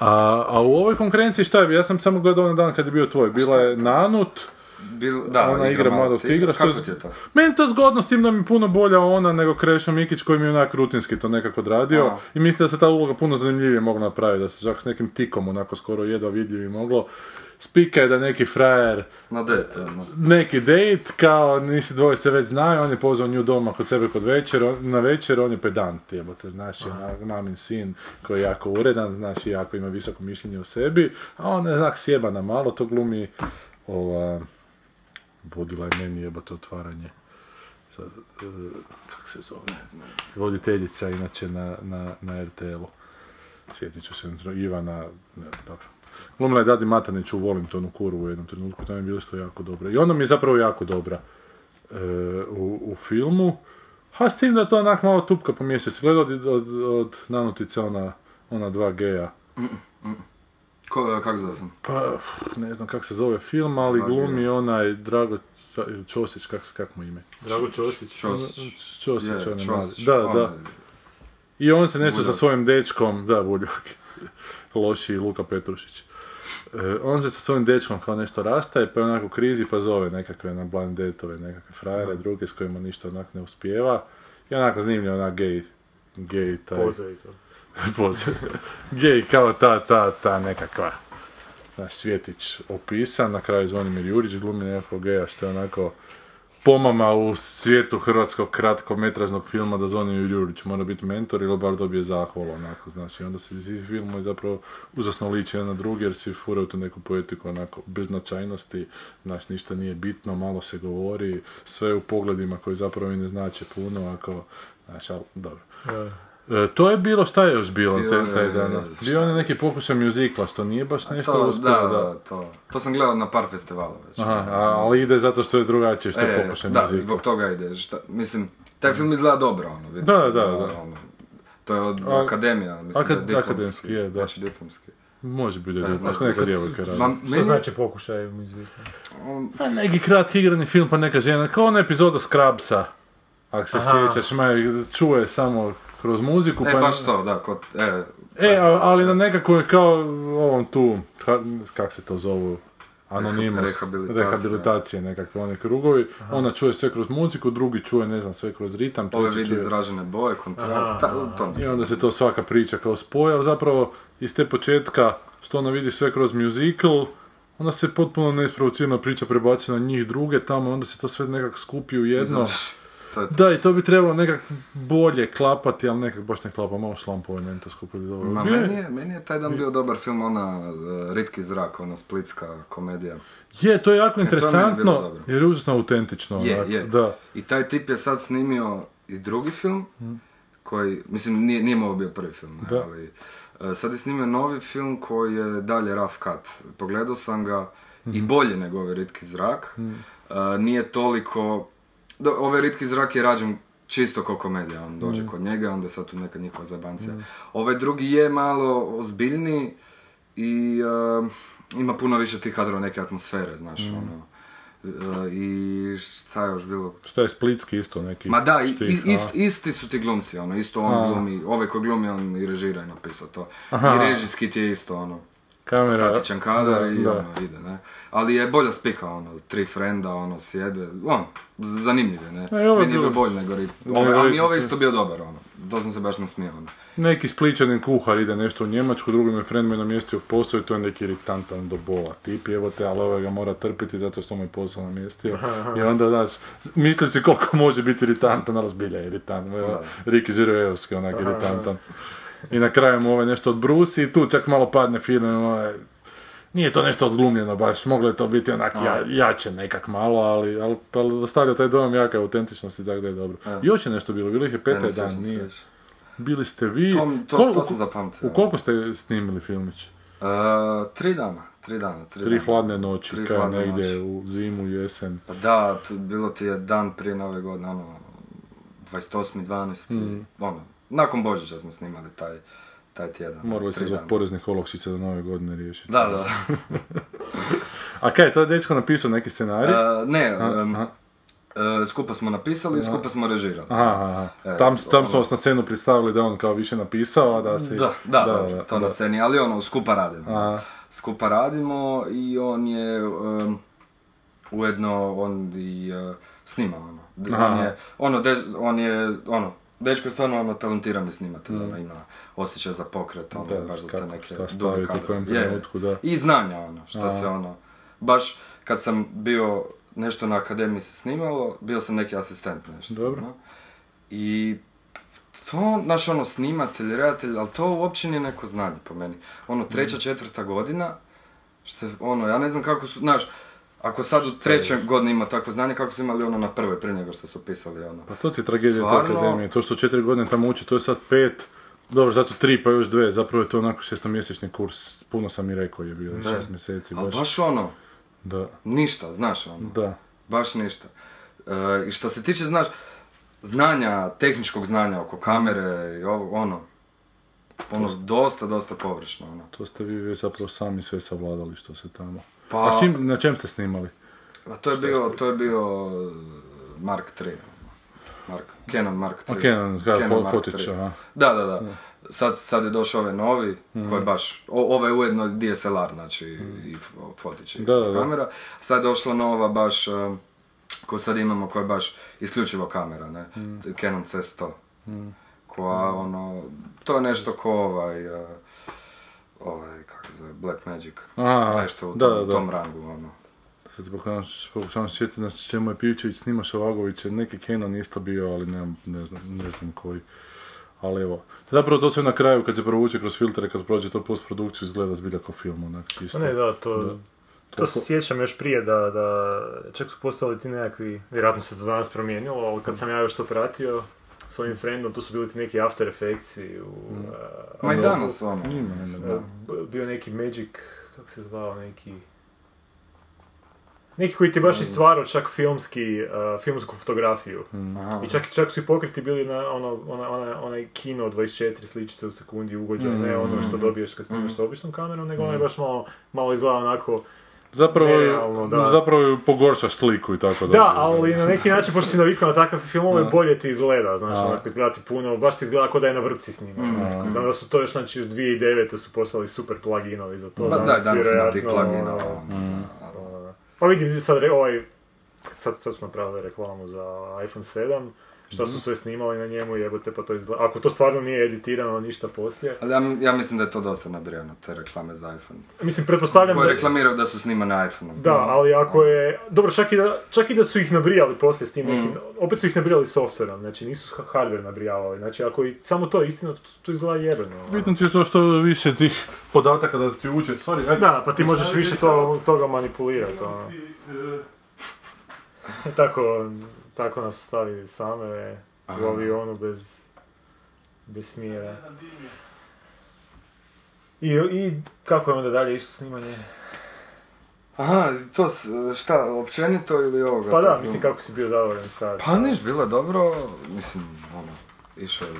A, a u ovoj konkurenciji šta je, ja sam samo gledao onaj dan kad je bio tvoj, bila je Nanut, Bil, da, ona igra mladog tigra. Kako ti je to? Meni to zgodno s tim da mi je puno bolja ona nego Krešo Mikić koji mi je onak rutinski to nekako odradio. A. I mislim da se ta uloga puno zanimljivije mogla napraviti, da se čak s nekim tikom onako skoro jedva vidljivi moglo. Spika je da neki frajer, Na ono. neki date, kao nisi dvoje se već znaju, on je pozvao nju doma kod sebe kod večer, on- na večer on je pedant, jebote, znaš, je onak mamin sin koji je jako uredan, znaš, i jako ima visoko mišljenje o sebi, a ona je znak sjebana malo, to glumi ova, vodila je meni jebote otvaranje sa, e, kak se zove, voditeljica inače na, na, na RTL-u. Sjetit ću se Ivana, ne, dobro. Glumila je Dadi Matanić u Volim tonu kurvu u jednom trenutku, to mi je bilo isto jako dobra. I ona mi je zapravo jako dobra e, u, u filmu. A s tim da to onak malo tupka po mjesecu. Gleda od, od, od Nanutice ona, ona dva geja. Ko, kak zove sam? Pa, ne znam kak se zove film, ali glumi onaj Drago Ćosić, kak, kak mu ime? Drago Ćosić. Ćosić. Ćosić, Je, onaj mladi. Da, da. I on se nešto sa svojim dečkom, da, Buljak, loši Luka Petrušić. E, on se sa svojim dečkom kao nešto rastaje, pa je onak u krizi, pa zove nekakve na blind datove, nekakve frajere, druge s kojima ništa onak ne uspijeva. I onako zanimljiv, onak gej, gej taj... Poza i to. Poze. Gej, kao ta, ta, ta nekakva znaš, Svjetić opisan, na kraju Zvonimir Jurić glumi nekakvog geja što je onako pomama u svijetu hrvatskog kratkometražnog filma da Zvonimir Jurić mora biti mentor ili bar dobije zahvalu onako, znaš, i onda se svi filmovi zapravo uzasno liče jedan na drugi jer svi furaju tu neku poetiku onako bez značajnosti, znaš, ništa nije bitno, malo se govori, sve u pogledima koji zapravo i ne znače puno, ako, znaš, ali dobro. To je bilo, šta je još bilo je- taj dan? šta? Bio je neki pokušaj muzikla, što nije baš nešto To, uspjelo, da, da. to. To sam gledao na par festivala već. Aha, a- ali ide zato što je drugačije, što je E, pokušaj da, muzikla. zbog toga ide. Šta, mislim, taj film izgleda dobro, ono, vidi Da, se da, da. Ono, to je od A- akademija, mislim akad- da je diplomski. akademski je, da. Znači diplomski. Može biti da E, je neka djevojka radi. Ma, Što meni, znači pokušaj muzika? on- A neki kratki igrani film pa neka žena, kao ona epizoda Scrubsa, ako se Aha. sjećaš, čuje samo kroz muziku. E, pa baš to, da, kod, e, E, a- ali na nekako je kao ovom tu, ka, kak se to zovu, Rehabilitacija. rehabilitacije nekakve one krugovi, ona čuje sve kroz muziku, drugi čuje, ne znam, sve kroz ritam, ove vidi čuje... izražene boje, kontrast, Aha, u tom I onda se to svaka priča kao spoje, ali zapravo iz te početka što ona vidi sve kroz musical, onda se potpuno neisprovocirana priča prebaci na njih druge tamo, onda se to sve nekak skupi u jedno. Znaš, to je Da, i to bi trebalo nekak bolje klapati, ali nekak baš ne klapa, malo šlampovo je meni to skupiti dobro. Ma, je- meni, je, meni je taj dan bio dobar film, ona uh, Ritki zrak, ona splitska komedija. Je, to je jako E, je interesantno, dobro. jer je užasno autentično. Je, onak, je. Da. I taj tip je sad snimio i drugi film, koji, mislim, nije, nije bio prvi film, Da. ali e, sad je snimio novi film koji je dalje rough cut. Pogledao sam ga i Mhm. bolje nego ovaj Ritki zrak. E, nije toliko, da, ovaj Ritki zrak je rađen čisto ko komedija, on dođe Mhm. kod njega, onda sad tu neka njihova zabancija. Ovaj drugi je malo ozbiljniji i e, ima puno više tih kadrova, neke atmosfere, znaš, Mhm. ono. E, I šta je još bilo? Šta je Splitski isto neki Ma da, is- ist- isti su ti glumci, ono, isto on A. glumi, ovaj koji glumi, on i režira i napisao to. Aha. I režijski ti je isto, ono, Kamera, statičan kadar da, i da. ono, ide, ne. Ali je bolja spika, ono, tri frenda, ono, sjede, on, zanimljiv je, ne. E, ovo je Meni je bolji nego Rit. Ovaj, ali mi je ovaj isto bio dobar, ono, to sam se baš nasmijao, ono. Neki spličanin kuhar ide nešto u Njemačku, drugi mi friend me namjestio posao i to je neki iritantan do bola tip, evo te, ali ovaj ga mora trpiti zato što mu je posao namjestio. I onda, znaš, misli si koliko može biti iritantan, ali zbilja je iritantan. Riki Žirojevski, onak iritantan. I na kraju mu ovaj nešto odbrusi i tu čak malo padne film, ovaj, nije to nešto odglumljeno baš, moglo je to biti onak ja, jače nekak malo, ali, ali, ali ostavlja taj dojam jake autentičnosti, tako da je dobro. Još je nešto bilo, bilo ih je peta dan, nije. Bili ste vi... To, to, Kol- to sam zapamtio. U koliko ste snimili filmić? E, tri dana, tri dana, tri, Tri dana. hladne noći, Tri kao negdje noći. u zimu, jesen. Pa da, tu, bilo ti je dan prije nove godine, ono, 28.12. Mm. Ono, nakon Božića smo snimali taj, taj tjedan. Morali se zbog poreznih olakšica do nove godine riješiti. Da, da. A kaj, to je dečko napisao neki scenarij? E, ne, aha. e, skupa smo napisali i skupa smo režirali. Aha, aha. E, Tam, tam ono- smo vas na scenu predstavili da je on kao više napisao, a da se... Da, da, da, to na sceni, ali ono, skupa radimo. Aha. Skupa radimo i on je em, ujedno on i e, snima ono. On je, ono, de- on je, ono, dečko je stvarno ono talentirani snimatelj, ono, ima osjećaj za pokret, ono, Mm. Da, baš za te neke šta staviti u kojem Je, trenutku, da. I znanja, ono, što se ono, baš kad sam bio nešto na akademiji se snimalo, bio sam neki asistent nešto. Dobro. ono. I to, znaš, ono, snimatelj, redatelj, ali to uopće nije neko znanje po meni. Ono, treća, četvrta godina, što ono, ja ne znam kako su, znaš, Ako sad u trećoj godini ima takvo znanje, kako su imali ono na prvoj prije nego što su pisali ono. Pa to ti je tragedija te Stvarno? akademije. To što četiri godine tamo uči, to je sad pet. Dobro, sad su tri pa još dve, zapravo je to onako šestomjesečni kurs. Puno sam i rekao je bio, šest mjeseci. Ali Baš, baš ono, Da, ništa, znaš ono. da. Baš ništa. E, I što se tiče, znaš, znanja, tehničkog znanja oko kamere i ovo, ono, ono, dosta, dosta površno, ono. To ste vi zapravo sami sve savladali što se tamo. Pa- A čim, na čem ste snimali? A to je bio, to je bio e, Mark III. Mark, Canon Mark III. A Canon, fo- Mark aha. Da, da, da. Sad, sad je došao ovaj novi, Mhm. koji je baš, o, ovaj je ujedno DSLR, znači, i f- fotić i Da, da, da. kamera. Sad je došla nova baš, um, ko sad imamo, koja je baš isključivo kamera, ne? Mhm. Canon C100. Koja, ono, to je nešto ko ovaj, uh, ovaj, kako se zove, Black Magic. A, nešto u da, tom, da, da. tom rangu, ono. Sad se pokušavam- se sjetiti na čemu je Pivčević snima Šovagovića, neki Canon isto bio, ali nemam, ne znam, ne znam koji. Ali evo, zapravo to sve na kraju kad se provuče kroz filtere, kad prođe to postprodukciju, izgleda zbilja kao film, onak čisto. Pa ne, da, to, to Toliko- se sjećam još prije da, da čak su postali ti nekakvi, vjerojatno se to danas promijenilo, ali kad sam ja još to pratio s ovim friendom, to su bili ti neki After Effects u... uh, Ma i Adobe- danas, ono. Ima, da. B- bio neki Magic, kako se zvao, neki... Neki koji ti baš istvarao čak filmski, uh, filmsku fotografiju. Aha. I čak, čak su i pokriti bili na ono, ona, ona, onaj kino 24 sličice u sekundi ugođaj, ne ono što dobiješ kad snimaš s običnom kamerom, nego onaj baš malo, malo izgleda onako... Zapravo, Nerealno, da. zapravo pogoršaš sliku i tako Da, ali na neki način, pošto si navikao na takav filmove, Da. bolje ti izgleda, znaš, A. onako izgleda ti puno, baš ti izgleda kao da je na vrpci snimano. Znam da su to još, znači, još 2009. su poslali super pluginovi za to. Ma da, danas ima vjerojatno, plugina. ono, ono, ono, Pa vidim sad re- ovaj, sad, sad su napravili reklamu za iPhone 7, šta su sve snimali na njemu, jebote, pa to izgleda, ako to stvarno nije editirano ništa poslije. Ali ja, ja mislim da je to dosta nabrijano, te reklame za iPhone. Mislim, pretpostavljam Koje da... reklamiraju da su snimane na iPhone. Da, ali ako je... Dobro, čak i da, čak i da su ih nabrijali poslije s tim nekim... Opet su ih nabrijali softverom, znači nisu ha- hardware nabrijavali. Znači ako i samo to je istina, to, to izgleda jebeno. Bitno ti je to što više tih podataka da ti uđe. Sorry, ajde. Da, pa ti možeš više to, toga manipulirati. Ono. tako, tako nas stavi same u avionu bez, bez smjera. I, I kako je onda dalje išlo snimanje? Aha, to šta, općenito ili ovoga? Pa da, mislim kako si bio zadovoljan staviti. Pa niš, bilo je dobro, mislim, ono, išao je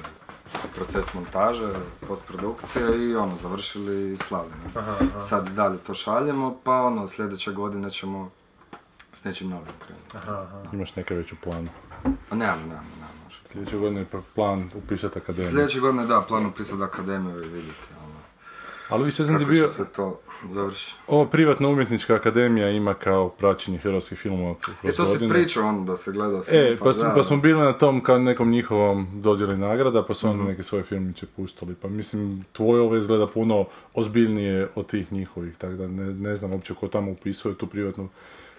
proces montaže, postprodukcije i ono, završili i? Aha, aha. Sad dalje to šaljemo, pa ono, sljedeće godine ćemo s nečim novim krenuti. Aha, aha. Imaš neke već u planu. A nemamo, nemamo, nemamo. još. Sljedeće godine je plan upisati akademiju. Sljedeće godine, da, plan upisati akademiju i vidjeti, ono, Ali više sam ti bio... će se to završiti. Ova privatna umjetnička akademija ima kao praćenje hrvatskih filmova kroz E, to si godine. pričao ono da se gleda film, E, pa, da, pa da. smo bili na tom kao nekom njihovom dodjeli nagrada, pa su onda neke svoje filmiće puštali. Pa mislim, tvoje ove izgleda puno ozbiljnije od tih njihovih, tako da ne, ne znam uopće ko tamo upisuje tu privatnu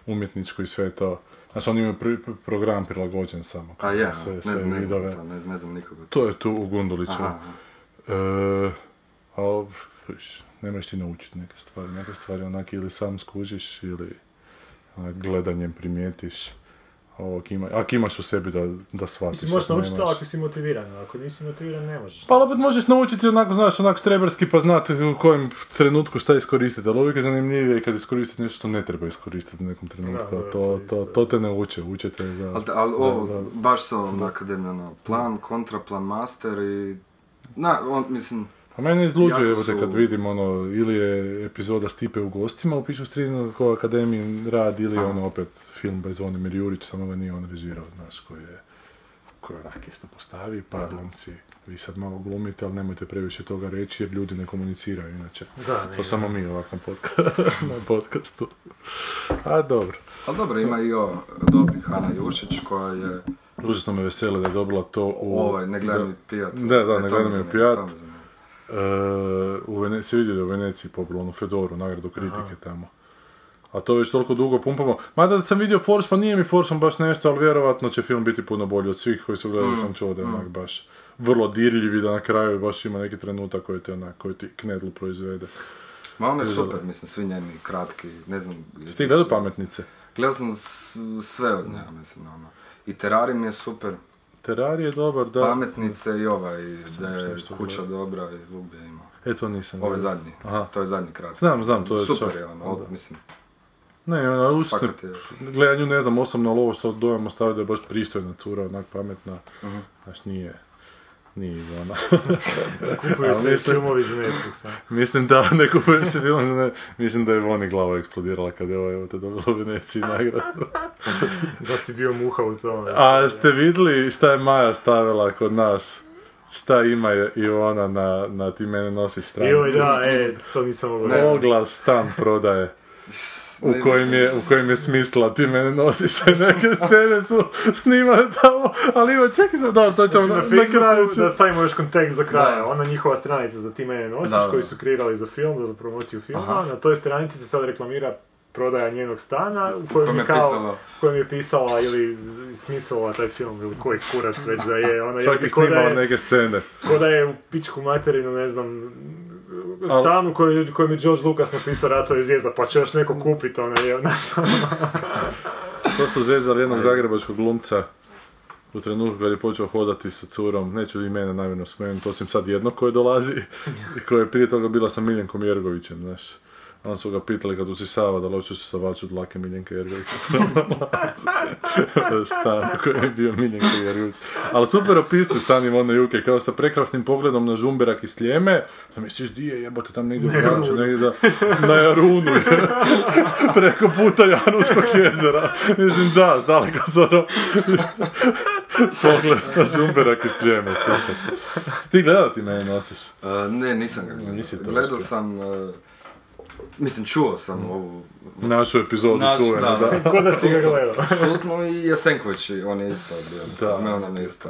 umjetničku i sve to. Znači oni imaju pri- program prilagođen samo. A ja, sve, ne, sve znam, ne znam to, ne, ne znam nikoga. To je tu u Gunduliću. E, ali, viš, nemaš ti naučiti neke stvari. Neke stvari onak ili sam skužiš ili gledanjem primijetiš. Ovak ima, ako imaš u sebi da, da shvatiš. Mislim, možeš naučiti ako si motiviran, ako nisi motiviran ne možeš. Pa opet možeš naučiti onako, znaš, onak streberski pa znati u kojem trenutku šta iskoristiti, ali uvijek je zanimljivije kad iskoristiti nešto što ne treba iskoristiti u nekom trenutku, Da, a da, to, to to, te ne uče, uče te da... Ali, ali ovo, da. baš to na akademiji, ono, plan, kontra, plan, master i... Na, on, mislim, A mene izluđuje, evo te su- kad vidim ono, ili je epizoda Stipe u gostima u Pišu Strinu ko akademiji rad, ili je ono opet film bez Zvonimir Jurić, samo ga nije on režirao, znaš, koji je koji onak isto postavi, par glumci, vi sad malo glumite, ali nemojte previše toga reći jer ljudi ne komuniciraju inače. Da, ne, to samo mi ovak na, podca- na podcastu. A dobro. ali dobro, ima i o dobri Hana Jušić koja je Užasno me veseli da je dobila to u... ovaj, ne gledaj mi pijat. Da, da, E, ne mi zanima, pijat. U Vene- se vidi da je u Veneciji pobilo onu Fedoru, nagradu kritike tamo. A to već toliko dugo pumpamo. Mada da sam vidio Force, pa nije mi Force baš nešto, ali vjerovatno će film biti puno bolji od svih koji su gledali, sam čuo da je onak baš vrlo dirljiv i da na kraju baš ima neki trenutak koji te onak, koji ti knedlu proizvede. Ma ono je super, mislim, svi njeni kratki, ne znam... Jesi ti gledao pametnice? Gledao sam s- sve od njega, mislim, ono. I Terrarium je super, Terrari je dobar, da. pametnice i ovaj, da je kuća dobra i Vuk je imao. E, to nisam Ovo je zadnji, Aha. to je zadnji kratki. Znam, znam, to je Super čak- je ono, da. mislim, Ne, ona je... gledanju ne znam osobno, ali ovo što dojam ostavio da je baš pristojna cura, onak pametna. Mhm. Znaš, nije, nije ona. Kupuju se mislim- filmovi iz Netflixa. mislim da, ne kupujem se film, ne, mislim da je Voni glava eksplodirala kad je ovo evo te dobila u Veneciji nagradu. Da si bio muha u tome. A ste vidjeli šta je Maja stavila kod nas? Šta ima je i ona na, na ti mene nosiš Joj, stranici? da, e, to nisam. Ne. Oglas stan prodaje. U kojem, je, u kojem je smisla, ti mene nosiš, neke scene su snimane tamo, ali ima, čekaj sad, dobro, to ćemo Znači, na, na na kraju ću- da stavimo još kontekst do kraja, Da. ona njihova stranica za ti mene nosiš, Da, da. koju su kreirali za film, za promociju filma, Aha. na toj stranici se sad reklamira prodaja njenog stana, u kojem, kojem je je kao, kojem je pisala ili smislila taj film, ili koji kurac već da je, ona Čak i ko da snimao je, neke scene. ko da je u pičku materinu, ne znam, Stanu koji, kojem je George Lucas napisao Rato je zvijezda, pa će još neko kupiti, ona je, znaš, ono. To su zezali jednog zagrebačkog glumca u trenutku kad je počeo hodati sa curom, neću imena namjerno spomenuti, osim sad jednog koje dolazi i koje je prije toga bila sa Miljenkom Jergovićem, znaš. Onda su ga pitali kad usisava da li hoće usisavač od dlake Miljenka Jergovića. stan u kojem je bio Miljenko Jergović. Ali super opisuju stan Ivone Juke, kao sa prekrasnim pogledom na Žumberak i Sljeme. Da misliš, di je jebote tam negdje u Braču, negdje da, na Jarunu, preko puta Januskog jezera. Mislim, da, zdaleko zoro. Pogled na Žumberak i Sljeme, super. Sti gledati mene nosiš? Uh, ne, nisam ga gledao. Nisi to Gledao sam, uh, mislim, čuo sam ovu Našu epizodu Našu, čuvenu, da. da. ko da si ga gledao. kultnu i Jesenković, i on je isto bio. Da, me on je isto.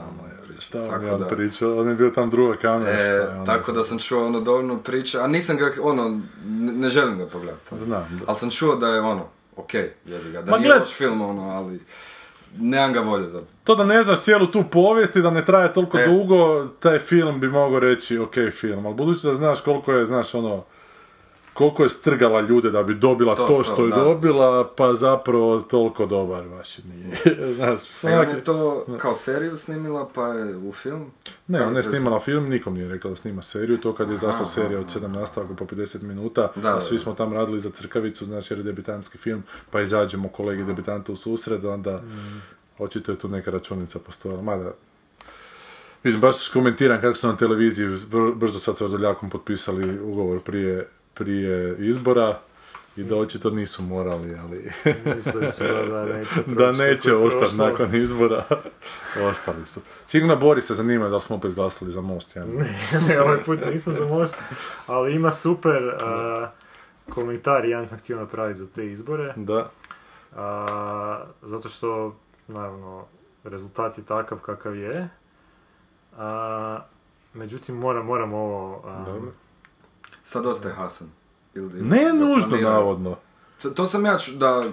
Šta vam Tako je on da. pričao? On je bio tam druga kamera. šta je E, tako da sam čuo ono dovoljno priče, a nisam ga, ono, ne, ne želim ga pogledati. Znam, da. Ali sam čuo da je ono, okej, jebi ga, da Ma nije gled- loš film, ono, ali nemam ga volje za To da ne znaš cijelu tu povijest i da ne traje toliko E. dugo, taj film bi mogao reći ok film, ali budući da znaš koliko je, znaš ono, koliko je strgala ljude da bi dobila to, To, to, što je da. dobila, pa zapravo toliko dobar baš nije. znaš, ona onak- je to kao seriju snimila, pa je u film. Ne, Kako ona je snimala film, nikom nije rekla da snima seriju, to kad je izašla serija od sedam nastavaka po 50 minuta, Da, a svi smo tam radili za crkavicu, znači jer je debitantski film, pa izađemo kolegi debitanta u susred, onda očito je tu neka računica postojala, mada Vidim, baš komentiram kako su na televiziji br- brzo sad s Vrdoljakom potpisali ugovor prije, prije izbora i da očito nisu morali, ali su da, neće da neće ostati nakon izbora. Ostali su. Sigurno Boris se zanima da smo opet glasali za most. Ja ne. ne, ovaj put nisam za most, ali ima super a, komentar, jedan sam htio napraviti za te izbore, Da. a, zato što, naravno, rezultat je takav kakav je, a, međutim, moram, moram ovo... Dobro. Sad ostaje Hasan. Ili, ili Ne nužno, planira. navodno. To, to sam ja ču, da,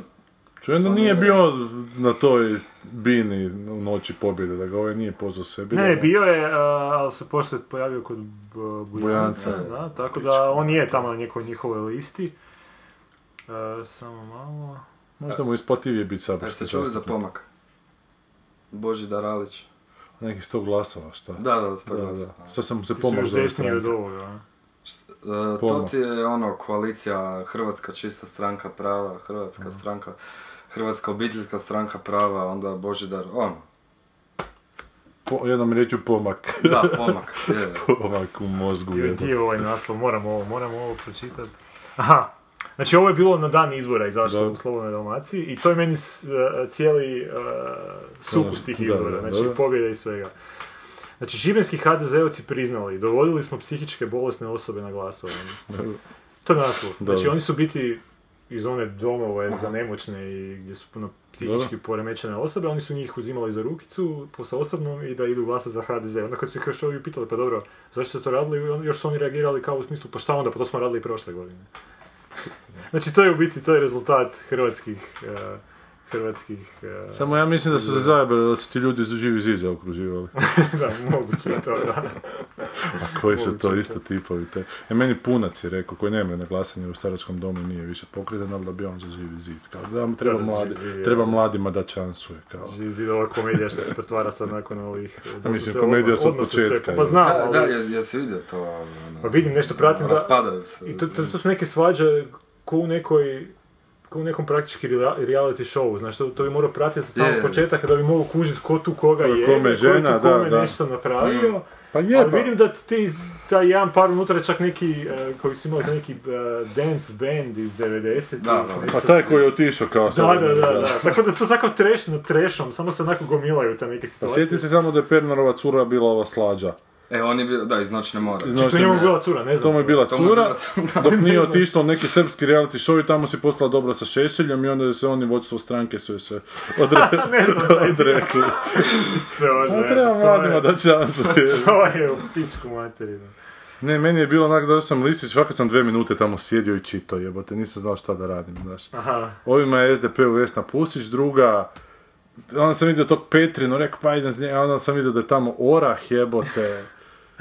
Čujem da nije bio na toj bini u noći pobjede, da ga ovaj nije pozvao sebi. Ne, da- bio je, ali se poslije pojavio kod B- Bujanca, da, tako da on je tamo na nekoj njihovoj listi. E, samo malo... Možda mu isplativije biti a saborski ste čuli za pomak? Boži Daralić. Nekih sto glasova, šta? Da, da, sto da. Što sam se Ti su pomoć još za desniji od ovoga. E, to ti je ono koalicija Hrvatska čista stranka prava, Hrvatska stranka, Hrvatska obiteljska stranka prava, onda Božidar, ono, Po, jednom riječu pomak. da, pomak, je. pomak u mozgu. Di je ovaj naslov, moram ovo, moram ovo pročitati. Aha, znači ovo je bilo na dan izbora izašlo Da. u Slobodnoj Dalmaciji i to je meni s- e, cijeli e, sukus tih Da, izbora, da, znači da. pobjeda i svega. Znači, šibenski HDZ-ovci priznali, dovodili smo psihičke bolesne osobe na glasovanje. To je naslov. Znači, oni su biti iz one domove za nemoćne i gdje su puno psihički poremećene osobe, oni su njih uzimali za rukicu po sa osobnom i da idu glasati za HDZ. Onda kad su ih još ovi pitali, pa dobro, zašto ste to radili, još su oni reagirali kao u smislu, pa šta onda, pa to smo radili i prošle godine. Znači, to je u biti, to je rezultat hrvatskih, eh, hrvatskih... e, Samo ja mislim da su se zajebali da su ti ljudi za živi zize okruživali. da, moguće je to, da. A koji su to isto tipovi te. E meni punac je rekao, koji nema na glasanje u staračkom domu i nije više pokretan, ali da bi on za živi zid. Kao da mu treba, mladi, zid, treba mladima da šansuje. Kao. Živi zid, ova komedija što se pretvara sad nakon ovih... da mislim, se komedija se sve- početka, Pa znam, Da, ali... da, jes, jesi vidio to? ono, Pa vidim, nešto pratim da... Raspadaju se. I to, to, su neke svađe ko u nekoj ko u nekom praktički rea- reality showu, znaš, to, to bi morao pratiti od samog početaka da bi mogao kužiti ko tu koga Ko je je, kome ko je žena, tu kome da, da. nešto napravio. Pa je, Ali pa. vidim da ti, taj jedan par unutra je čak neki, eh, koji su imali neki eh, dance band iz 90 Da, da. Pa taj koji je otišao kao Da, sad. da, da, da. Tako da to tako trash na trashom, samo se onako gomilaju te neke Pa situacije. sjeti se samo da je Pernarova cura bila ova slađa. E, on je bio, da, iz Noćne more. Iz Čak to njemu bila cura, ne znam. To mu je bila cura, bila cura. dok nije otišla u neki srpski reality show i tamo se postala dobra sa Šešeljom i onda je se oni vodstvo stranke su se odre... Odrekli. Pa treba mladima da čansuje. To je u pičku materinu. Ne, meni je bilo onak da sam listić, fakat sam dve minute tamo sjedio i čitao jebote, nisam znao šta da radim, znaš. Aha. Ovima je SDP u Vesna Pusić, druga, onda sam vidio tog Petrinu, rekao pa idem s nje, a onda sam vidio da je tamo Orah jebote.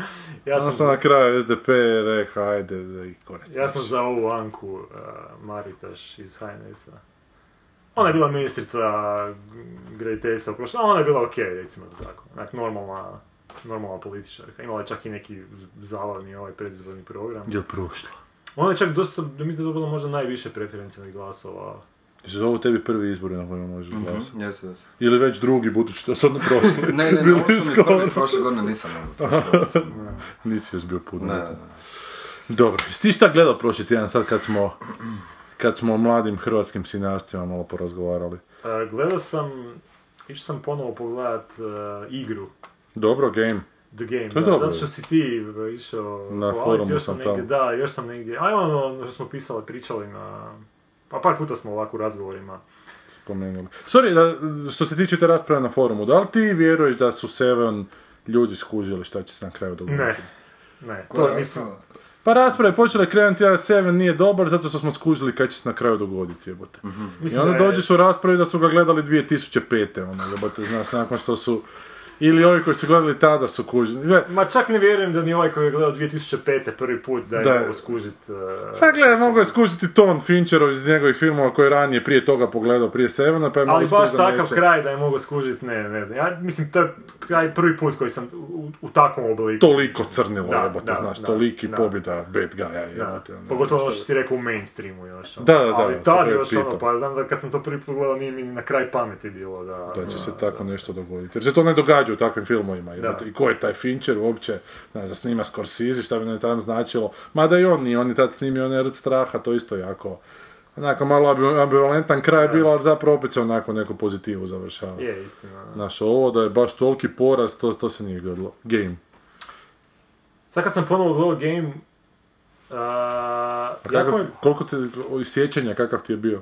Ja Onda sam, sam na kraju SDP rekao, ajde, da i konec. ja sam znaš. za ovu Anku uh, Maritaš iz HNS-a. Ona je bila ministrica graditeljstva u prošlom, a ona je bila ok, recimo to tako. Onak, normalna, normalna političarka. Imala je čak i neki zabavni ovaj predizborni program. Jel prošlo? Ona je čak dosta, mislim da je dobila možda najviše preferencijalnih glasova. Jesu ovo tebi prvi izbori na kojima možeš glasati? Jesu, jesu. Ili već drugi, budući da su odmah prošli? Ne, ne, ne, ovo su mi prvi, prošle godine nisam Nisi još bio puno. Ne, Ne, Dobro, jesi ti šta gledao prošli tjedan sad kad smo, kad smo o mladim hrvatskim sinastima malo porazgovarali? Uh, gledao sam, išao sam ponovo pogledat uh, igru. Dobro, game. The Game, To je da, dobro. zato što si ti uh, išao Na forumu još sam negdje, tamo. Da, još sam negdje, a ono što smo pisali, pričali na... Pa par puta smo ovako u razgovorima. spomenuli. Sorry, da, što se tiče te rasprave na forumu, da li ti vjeruješ da su Seven ljudi skužili šta će se na kraju dogoditi? Ne, ne, Ko to mislim... Pa rasprava je počela krenuti, a Seven nije dobar, zato što smo skužili kaj će se na kraju dogoditi, jebote. I mislim onda dođeš u raspravi da su ga gledali 2005. ono, jebote, znaš, nakon što su... Ili ovi koji su gledali tada su kužili. Ma čak ne vjerujem da ni ovaj koji je gledao 2005. prvi put da je Da. mogu skužit... Uh, Pa gledaj, mogu je skužiti ton Fincherov iz njegovih filmova koje je ranije prije toga pogledao, prije Sevena, pa je ali baš skužiti takav neće. kraj da je mogu skužit, ne, ne znam. Ja mislim, to je kraj prvi put koji sam u, u takvom obliku. Toliko crnilo, Da, jebote, da, znaš, da, toliki da. pobjeda bad guya, Da, jebote. ono, pogotovo što- si rekao u mainstreamu još. ono. Da, da, da, Ali tad još ono, pa znam da kad sam to prvi put gledao nije mi na kraj pameti bilo da... da će se tako nešto dogoditi. Jer se to ne događa u takvim filmovima. Da. I ko je taj Fincher uopće, ne znam, snima Scorsese, šta bi nam tam značilo. Mada i on nije, on je tad snimio onaj Rt straha, to isto jako... Onako malo ambi- ambivalentan kraj bilo, ali zapravo opet se onako neku pozitivu završava. Je, istina. Znaš, ovo da je baš toliki poraz, to, to se nije gledalo. Game. Sad kad sam ponovo gledao Game, a, Pa jako kakav ti, koliko ti, sjećanja, kakav ti je bio?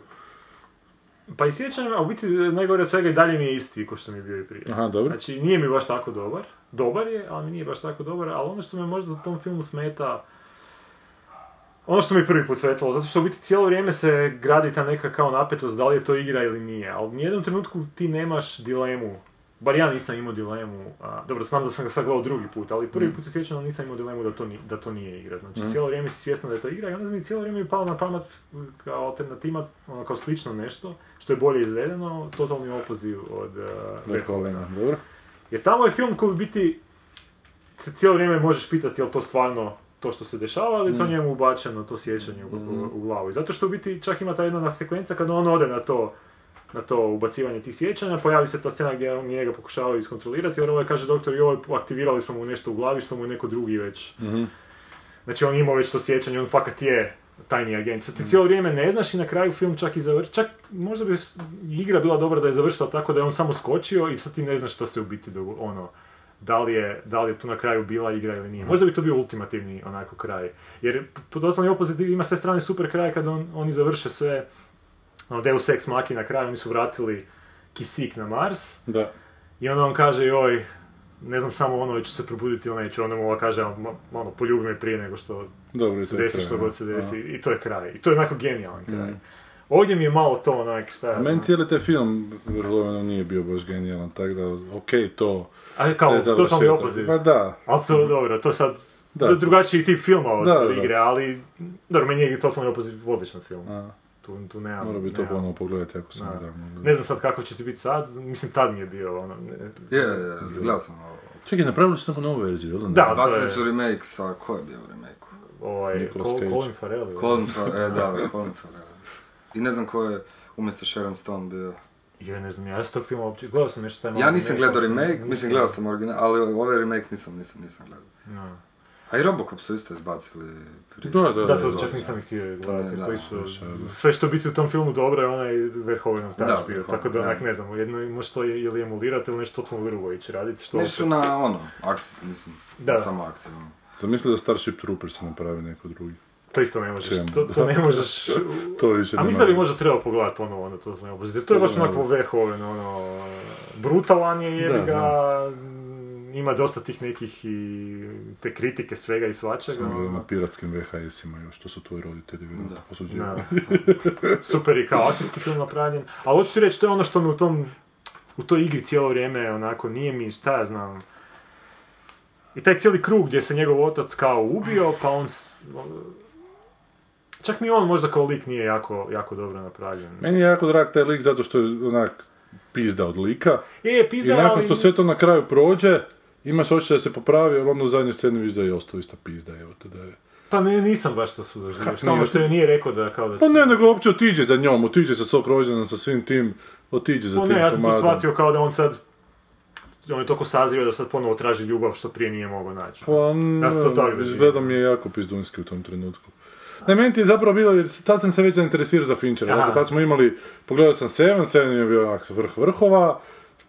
Pa i sjećam, a u biti najgore od svega i dalje mi je isti ko što mi je bio i prije. Aha, dobro. Znači, nije mi baš tako dobar. Dobar je, ali mi nije baš tako dobar. Ali ono što me možda u tom filmu smeta, ono što mi je prvi put svetilo, zato što u biti cijelo vrijeme se gradi ta neka kao napetost da li je to igra ili nije. Ali u nijednom trenutku ti nemaš dilemu. Bar ja nisam imao dilemu. A, dobro, znam da sam ga sad gledao drugi put, ali prvi put se sjećam da nisam imao dilemu da to, ni, da to nije igra. Znači, cijelo vrijeme si svjesna da je to igra i onda mi cijelo vrijeme je palo na pamet kao alternativa, ono kao slično nešto, što je bolje izvedeno, totalni opoziv od uh, Verhovena, dobro. jer tamo je film koji biti se cijelo vrijeme možeš pitati je to stvarno to što se dešava je to njemu ubačeno to sjećanje u, u, u glavu. I zato što u biti čak ima ta jedna sekvenca kada on ode na to na to ubacivanje tih sjećanja, pojavi se ta scena gdje on njega pokušavaju iskontrolirati, jer ovaj kaže doktor, joj, aktivirali smo mu nešto u glavi što mu je neko drugi već. Znači on imao već to sjećanje, on fakat je tajni agent. Sad ti cijelo vrijeme ne znaš i na kraju film čak i završi. Čak možda bi igra bila dobra da je završila tako da je on samo skočio i sad ti ne znaš što se u biti dogo- ono, da li, je, da li je to na kraju bila igra ili nije. Možda bi to bio ultimativni onako kraj. Jer po totalni opozitiv ima s te strane super kraj kada on, oni završe sve ono, Deus Ex Machina na kraju, oni su vratili kisik na Mars Da. i onda on kaže, joj, ne znam samo ono, ću se probuditi ili neću. Onda mu ova kaže, ono, ono, poljubi me prije nego što Dobro, se to je desi kraj, što god se desi. I to je kraj. I to je onako genijalan kraj. Ovdje mi je malo to onak, šta A meni cijeli taj film vrhovno nije bio baš genijalan, tako da, okej, to... A kao, taj totalni završetak. opoziv. Pa da, Ali to dobro, to sad, Da. to je drugačiji tip filma od Da, da, igre, ali, dobro, meni je totalni opoziv odličan film. a, Tu, tu nemam, mora bi to nemam- ponovo pogledati ako sam Da. naravno. Ne znam sad kako će ti biti sad, mislim tad mi je bio ono... ne- Je, je, gledao sam ovo. Čekaj, napravili su neku novu verziju, jel? Da, to Bacili je su remake sa, ko je bio u remakeu? ovaj, Nicolas Col- Cage. Colin Farrell. ili- Colin Farrell, e da, Colin Farrell. I ne znam ko je umjesto Sharon Stone bio. Ja ne znam, ja s tog filma uopće, gledao sam nešto taj Ja nisam gledao sam- remake, mislim gledao sam original, ali ovaj remake nisam, nisam, nisam gledao. No. A i Robocop su isto izbacili prije. Da, da, Da, to čak nisam ih htio To gledati, jer da, to isto, da. sve što biti u tom filmu dobro je onaj Verhoevenov Da, bio, tako da onak da. ne znam, jedno može to ili emulirati ili nešto totalno drugo ići raditi, što Nešto na ono, akciji, mislim, Da. samo akciju. ono. Zamisli da Starship Troopers se napravi neko drugi. to isto ne možeš, to, to ne možeš, To više a mislim da bi možda trebalo pogledati ponovo ono to ne. To je baš Da. onako Verhoeven, ono, brutalan je, Da, ga, ima dosta tih nekih i te kritike svega i svačega. Sam gledao na piratskim VHS-ima još, što su tvoji roditelji vjerojatno Da. posuđivali. Super i kao akcijski film napravljen. Ali hoću ti reći, to je ono što mi u tom, u toj igri cijelo vrijeme, onako, nije mi, šta ja znam, i taj cijeli krug gdje se njegov otac kao ubio, pa on, čak ni on možda kao lik nije jako, jako dobro napravljen. Meni je jako drag taj lik zato što je onak pizda od lika. Je, je, I pizda, nakon ali... što sve to na kraju prođe, imaš osjećaj da se popravi, ali onda u zadnjoj sceni vidiš da je ostao ista pizda, evo te da je. Pa ne, nisam baš to sudoživio. Što ono što je nije rekao da kao da... Pa ne, nego uopće otiđe za njom, otiđe sa svog rođena, sa svim tim, otiđe za Pa tim ne, ja sam to shvatio kao da on sad on je toliko sazrio da sad ponovo traži ljubav što prije nije mogao naći. Pa, Ja sam to tako doživio. izgleda mi je jako pizdunski u tom trenutku. Ne, meni ti je zapravo bilo, jer tad sam se već zainteresirao za Finchera. Dakle, tad smo imali, pogledao sam Seven, Seven je bio vrh vrhova,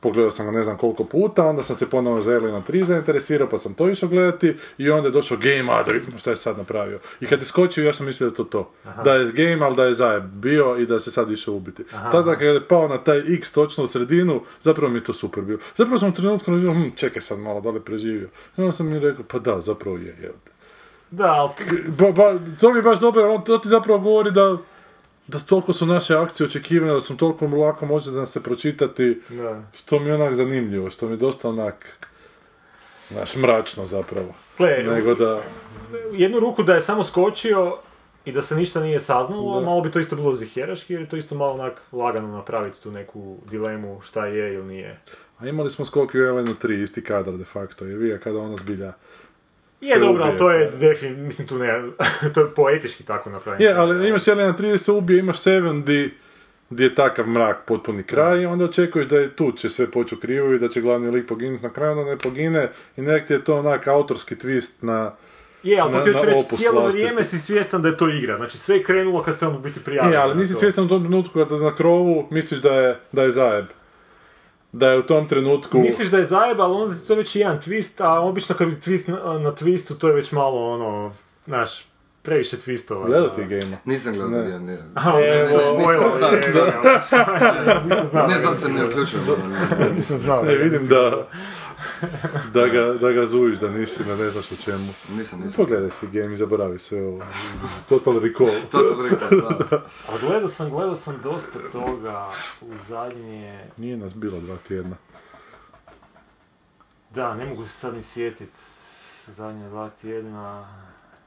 pogledao sam ga ne znam koliko puta, onda sam se ponovo za Alien 3 zainteresirao, pa sam to išao gledati i onda je došao Game, a da vidimo šta je sad napravio. I kad je skočio, ja sam mislio da je to to. Da je Game, ali da je zajeb bio i da se sad išao ubiti. Tada kad je pao na taj X točno u sredinu, zapravo mi je to super bio. Zapravo sam u trenutku razmišljao, hm, čekaj sad malo, da li preživio. I onda sam mi rekao, pa da, zapravo je, evo te. Da, ali Ba, ba, to mi je baš dobro, on, to ti zapravo govori da, da toliko su naše akcije očekivane, da su toliko lako može da se pročitati, da. što mi je onak zanimljivo, što mi je dosta onak, znaš, mračno zapravo. Gle, Nego da, jednu ruku da je samo skočio i da se ništa nije saznalo, Da. malo bi to isto bilo ziheraški, jer je to isto malo onak lagano napraviti tu neku dilemu šta je ili nije. a imali smo skok u Elenu 3, isti kadar de facto, jer vi kada ona zbilja Je dobro, ali to je definitivno, mislim tu ne, to je poetički tako napravljeno. Je, ali imaš Elena 3 da se ubije, imaš Seven di, di je takav mrak, potpuni kraj, i onda očekuješ da je tu će sve poći u krivu i da će glavni lik poginuti na kraju, onda ne pogine i nek ti je to onak autorski twist na... Je, ali to na- ti hoću na reći, cijelo vlastiti. vrijeme si svjestan da je to igra. Znači sve je krenulo kad se on u biti prijavio. Je, ali na nisi svjestan u tom trenutku kada na krovu misliš da je, da je zajeb. Da je u tom trenutku... Misliš da je zajeb, ali onda to već jedan twist, a obično kad bi twist na, na twistu, to je već malo ono, znaš, previše twistova. Gledao ti game Nisam gledao Ne. nije, nije. A, Ne, evo, nisam- sad- znao. Ne, zato se ne uključujem. Nisam znao. Ne, vidim da, da, ga, da ga zujiš, da nisi, da ne znaš o čemu. Nisam, nisam. Pogledaj si game i zaboravi sve ovo. Total recall. To to rekao, da. A gledao sam, gledao sam dosta toga u zadnje... Nije nas bilo dva tjedna. Da, ne mogu se sad ni sjetit zadnje dva tjedna.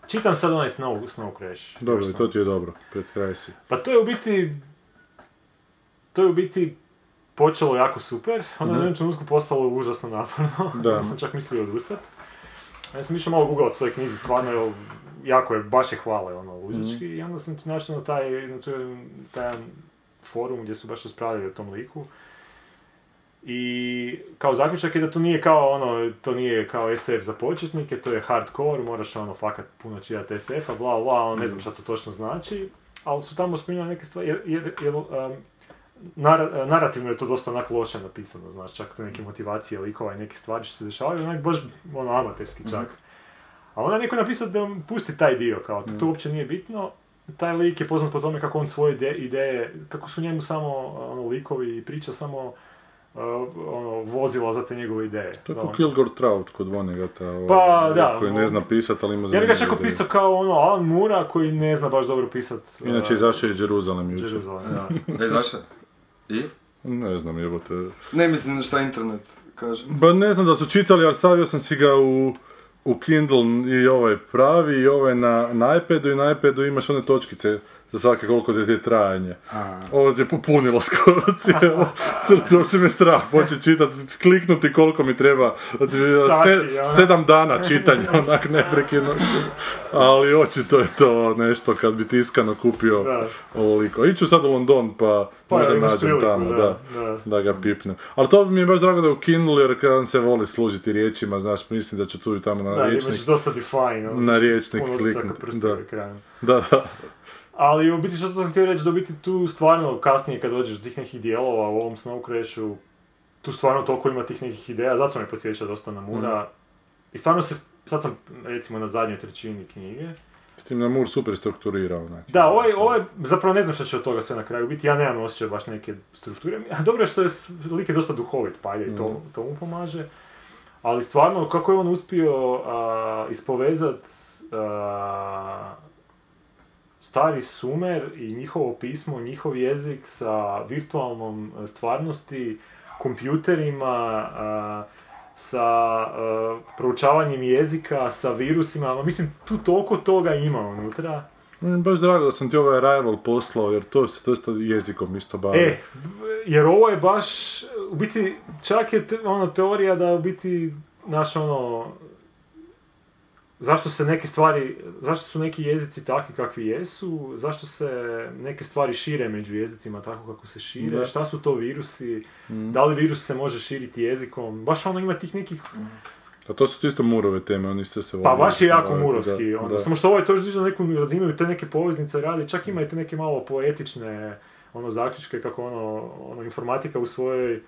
Čitam sad onaj Snow, Snow Crash. Dobro, to ti je dobro, pred kraj si. Pa to je u biti... To je u biti počelo jako super, onda je u jednom trenutku postalo užasno naporno. Da. ja sam čak mislio odustat. Ja sam išao malo googlat o toj knjizi, stvarno je, jako je, baš je hvale, ono, luđački. I onda sam našao na taj, na taj, taj forum gdje su baš raspravljali o tom liku. I kao zaključak je da to nije kao ono, to nije kao SF za početnike, to je hardcore, moraš ono fakat puno čitati SF-a, bla bla, ono, ne znam šta to točno znači, ali su tamo spominjali neke stvari, jer, jer, jer um, nar- narativno je to dosta onak loše napisano, znaš, čak to neke motivacije likova i neke stvari što se dešavaju, onak baš ono amaterski čak. A onda je neko napisao da mu pusti taj dio, kao to, to uopće nije bitno, taj lik je poznat po tome kako on svoje ide- ideje, kako su njemu samo ono, likovi i priča samo ono, vozila za te njegove ideje. To je Da, kao on- Kilgore Trout kod Vonegata, ovaj, Pa, da, koji ono- ne zna pisat, ali ima Ja bih ga čak opisao kao ono Alan Moora koji ne zna baš dobro pisat uh, Inače, izašao je Jeruzalem jučer. Jeruzalem, da. E, zašto? I? Ne znam, jebote. Ne mislim šta internet kaže. Ba ne znam da su čitali, ali stavio sam si ga u, u Kindle i ovaj pravi i ovaj na, na iPadu i na iPadu imaš one točkice za svake koliko ti je trajanje. Ovo je popunilo skoro cijelo crtu, uopće me strah početi čitati, kliknuti koliko mi treba, se, ono. sedam dana čitanja, onak neprekidno. Ali očito je to nešto kad bi tiskano kupio Da. ovoliko. Iću sad u London pa, Pa, možda nađem priliku, tamo, da, da, da. da ga pipnem. Ali to mi je baš drago da je u Kindle jer kad se voli služiti riječima, znaš, mislim da ću tu i tamo na Da, riječnik. imaš dosta define. ono, na riječnik otisaka kliknuti, da. ekranu. Da, da. Ali u biti što sam htio reći, da u biti tu stvarno kasnije kad dođeš do tih nekih dijelova u ovom Snow Crashu, tu stvarno toliko ima tih nekih ideja, zato me posjeća dosta na Mura. Mhm. I stvarno se, sad sam recimo na zadnjoj trećini knjige. S tim da Moore super strukturirao, znači. Da, ovaj, ovaj, zapravo ne znam što će od toga sve na kraju biti, ja nemam osjećaj baš neke strukture. A dobro je što je lik je dosta duhovit, pa ajde i to, Mhm. to mu pomaže. Ali stvarno, kako je on uspio a, ispovezat a, stari Sumer i njihovo pismo, njihov jezik sa virtualnom e, stvarnosti, kompjuterima, a, sa a, proučavanjem jezika, sa virusima, ma mislim, tu toliko toga ima unutra. Meni je baš drago da sam ti ovaj Arrival poslao, jer to se dosta jezikom isto bavi. E, jer ovo je baš, u biti, čak je te- ono teorija da u biti, naš ono, zašto se neke stvari, zašto su neki jezici takvi kakvi jesu, zašto se neke stvari šire među jezicima tako kako se šire, Da. šta su to virusi, da li virus se može širiti jezikom, baš ono ima tih nekih, A to su isto Murove teme, oni isto se pa baš je jako murovski, da, ono, da. samo što ovo je to još diže na neku razinu i te neke poveznice radi, čak ima i te neke malo poetične ono zaključke kako ono, ono informatika u svojoj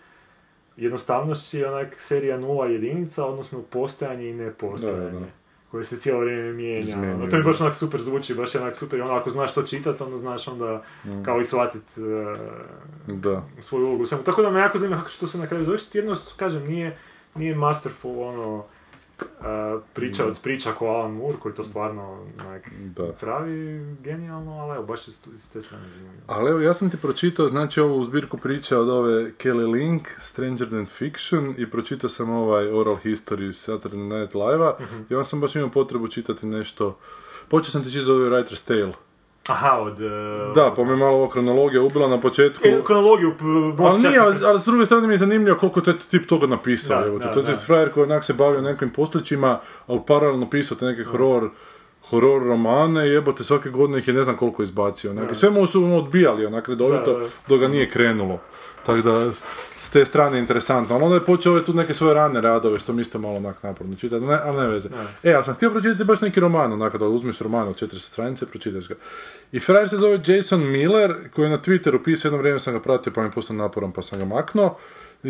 jednostavnosti je onak serija nula jedinica, odnosno postojanje i nepostojanje. Da, da, koje se cijelo vrijeme mijenja. Ono, to mi baš onak super zvuči, baš je onak super. Ono, ako znaš to čitati, onda znaš onda Mm. kao i shvatit Da. svoju ulogu u svemu. Tako da me jako zanima kako će to se na kraju završiti. Jedno, kažem, nije, nije masterful ono, uh, priča od priča ko Alan Moore, koji to stvarno onak, Da. pravi genijalno, ali evo, baš je s s te strane zanimljivo. Ali evo, ja sam ti pročitao, znači, ovu zbirku priča od ove Kelly Link, Stranger Than Fiction, i pročitao sam ovaj Oral History Saturday Night Live-a, Mhm. i onda sam baš imao potrebu čitati nešto... Počeo sam ti čitati ovaj Writer's Tale. Aha, od... e, Da, pa me malo ova kronologija ubila na početku. E, kronologiju, Ali nije, ali, ali s druge strane mi je zanimljivo koliko je taj tip toga napisao. Da, evo, da, to je frajer koji onak se bavio nekim poslićima, ali paralelno pisao te neke horor, horor romane jebote svake godine ih je ne znam koliko izbacio. Onak. I sve mu su mu odbijali onak redovito Da, da. dok ga nije krenulo. Tako da, s te strane je interesantno. Ali onda je počeo ove tu neke svoje rane radove, što mi isto malo onak naporno čitati, ne, ali ne veze. E, ali sam htio pročitati baš neki roman, onak kada uzmeš roman od 400 stranice, pročitaš ga. I frajer se zove Jason Miller, koji je na Twitteru pisao, jedno vrijeme sam ga pratio, pa mi je postao naporan, pa sam ga maknuo. E,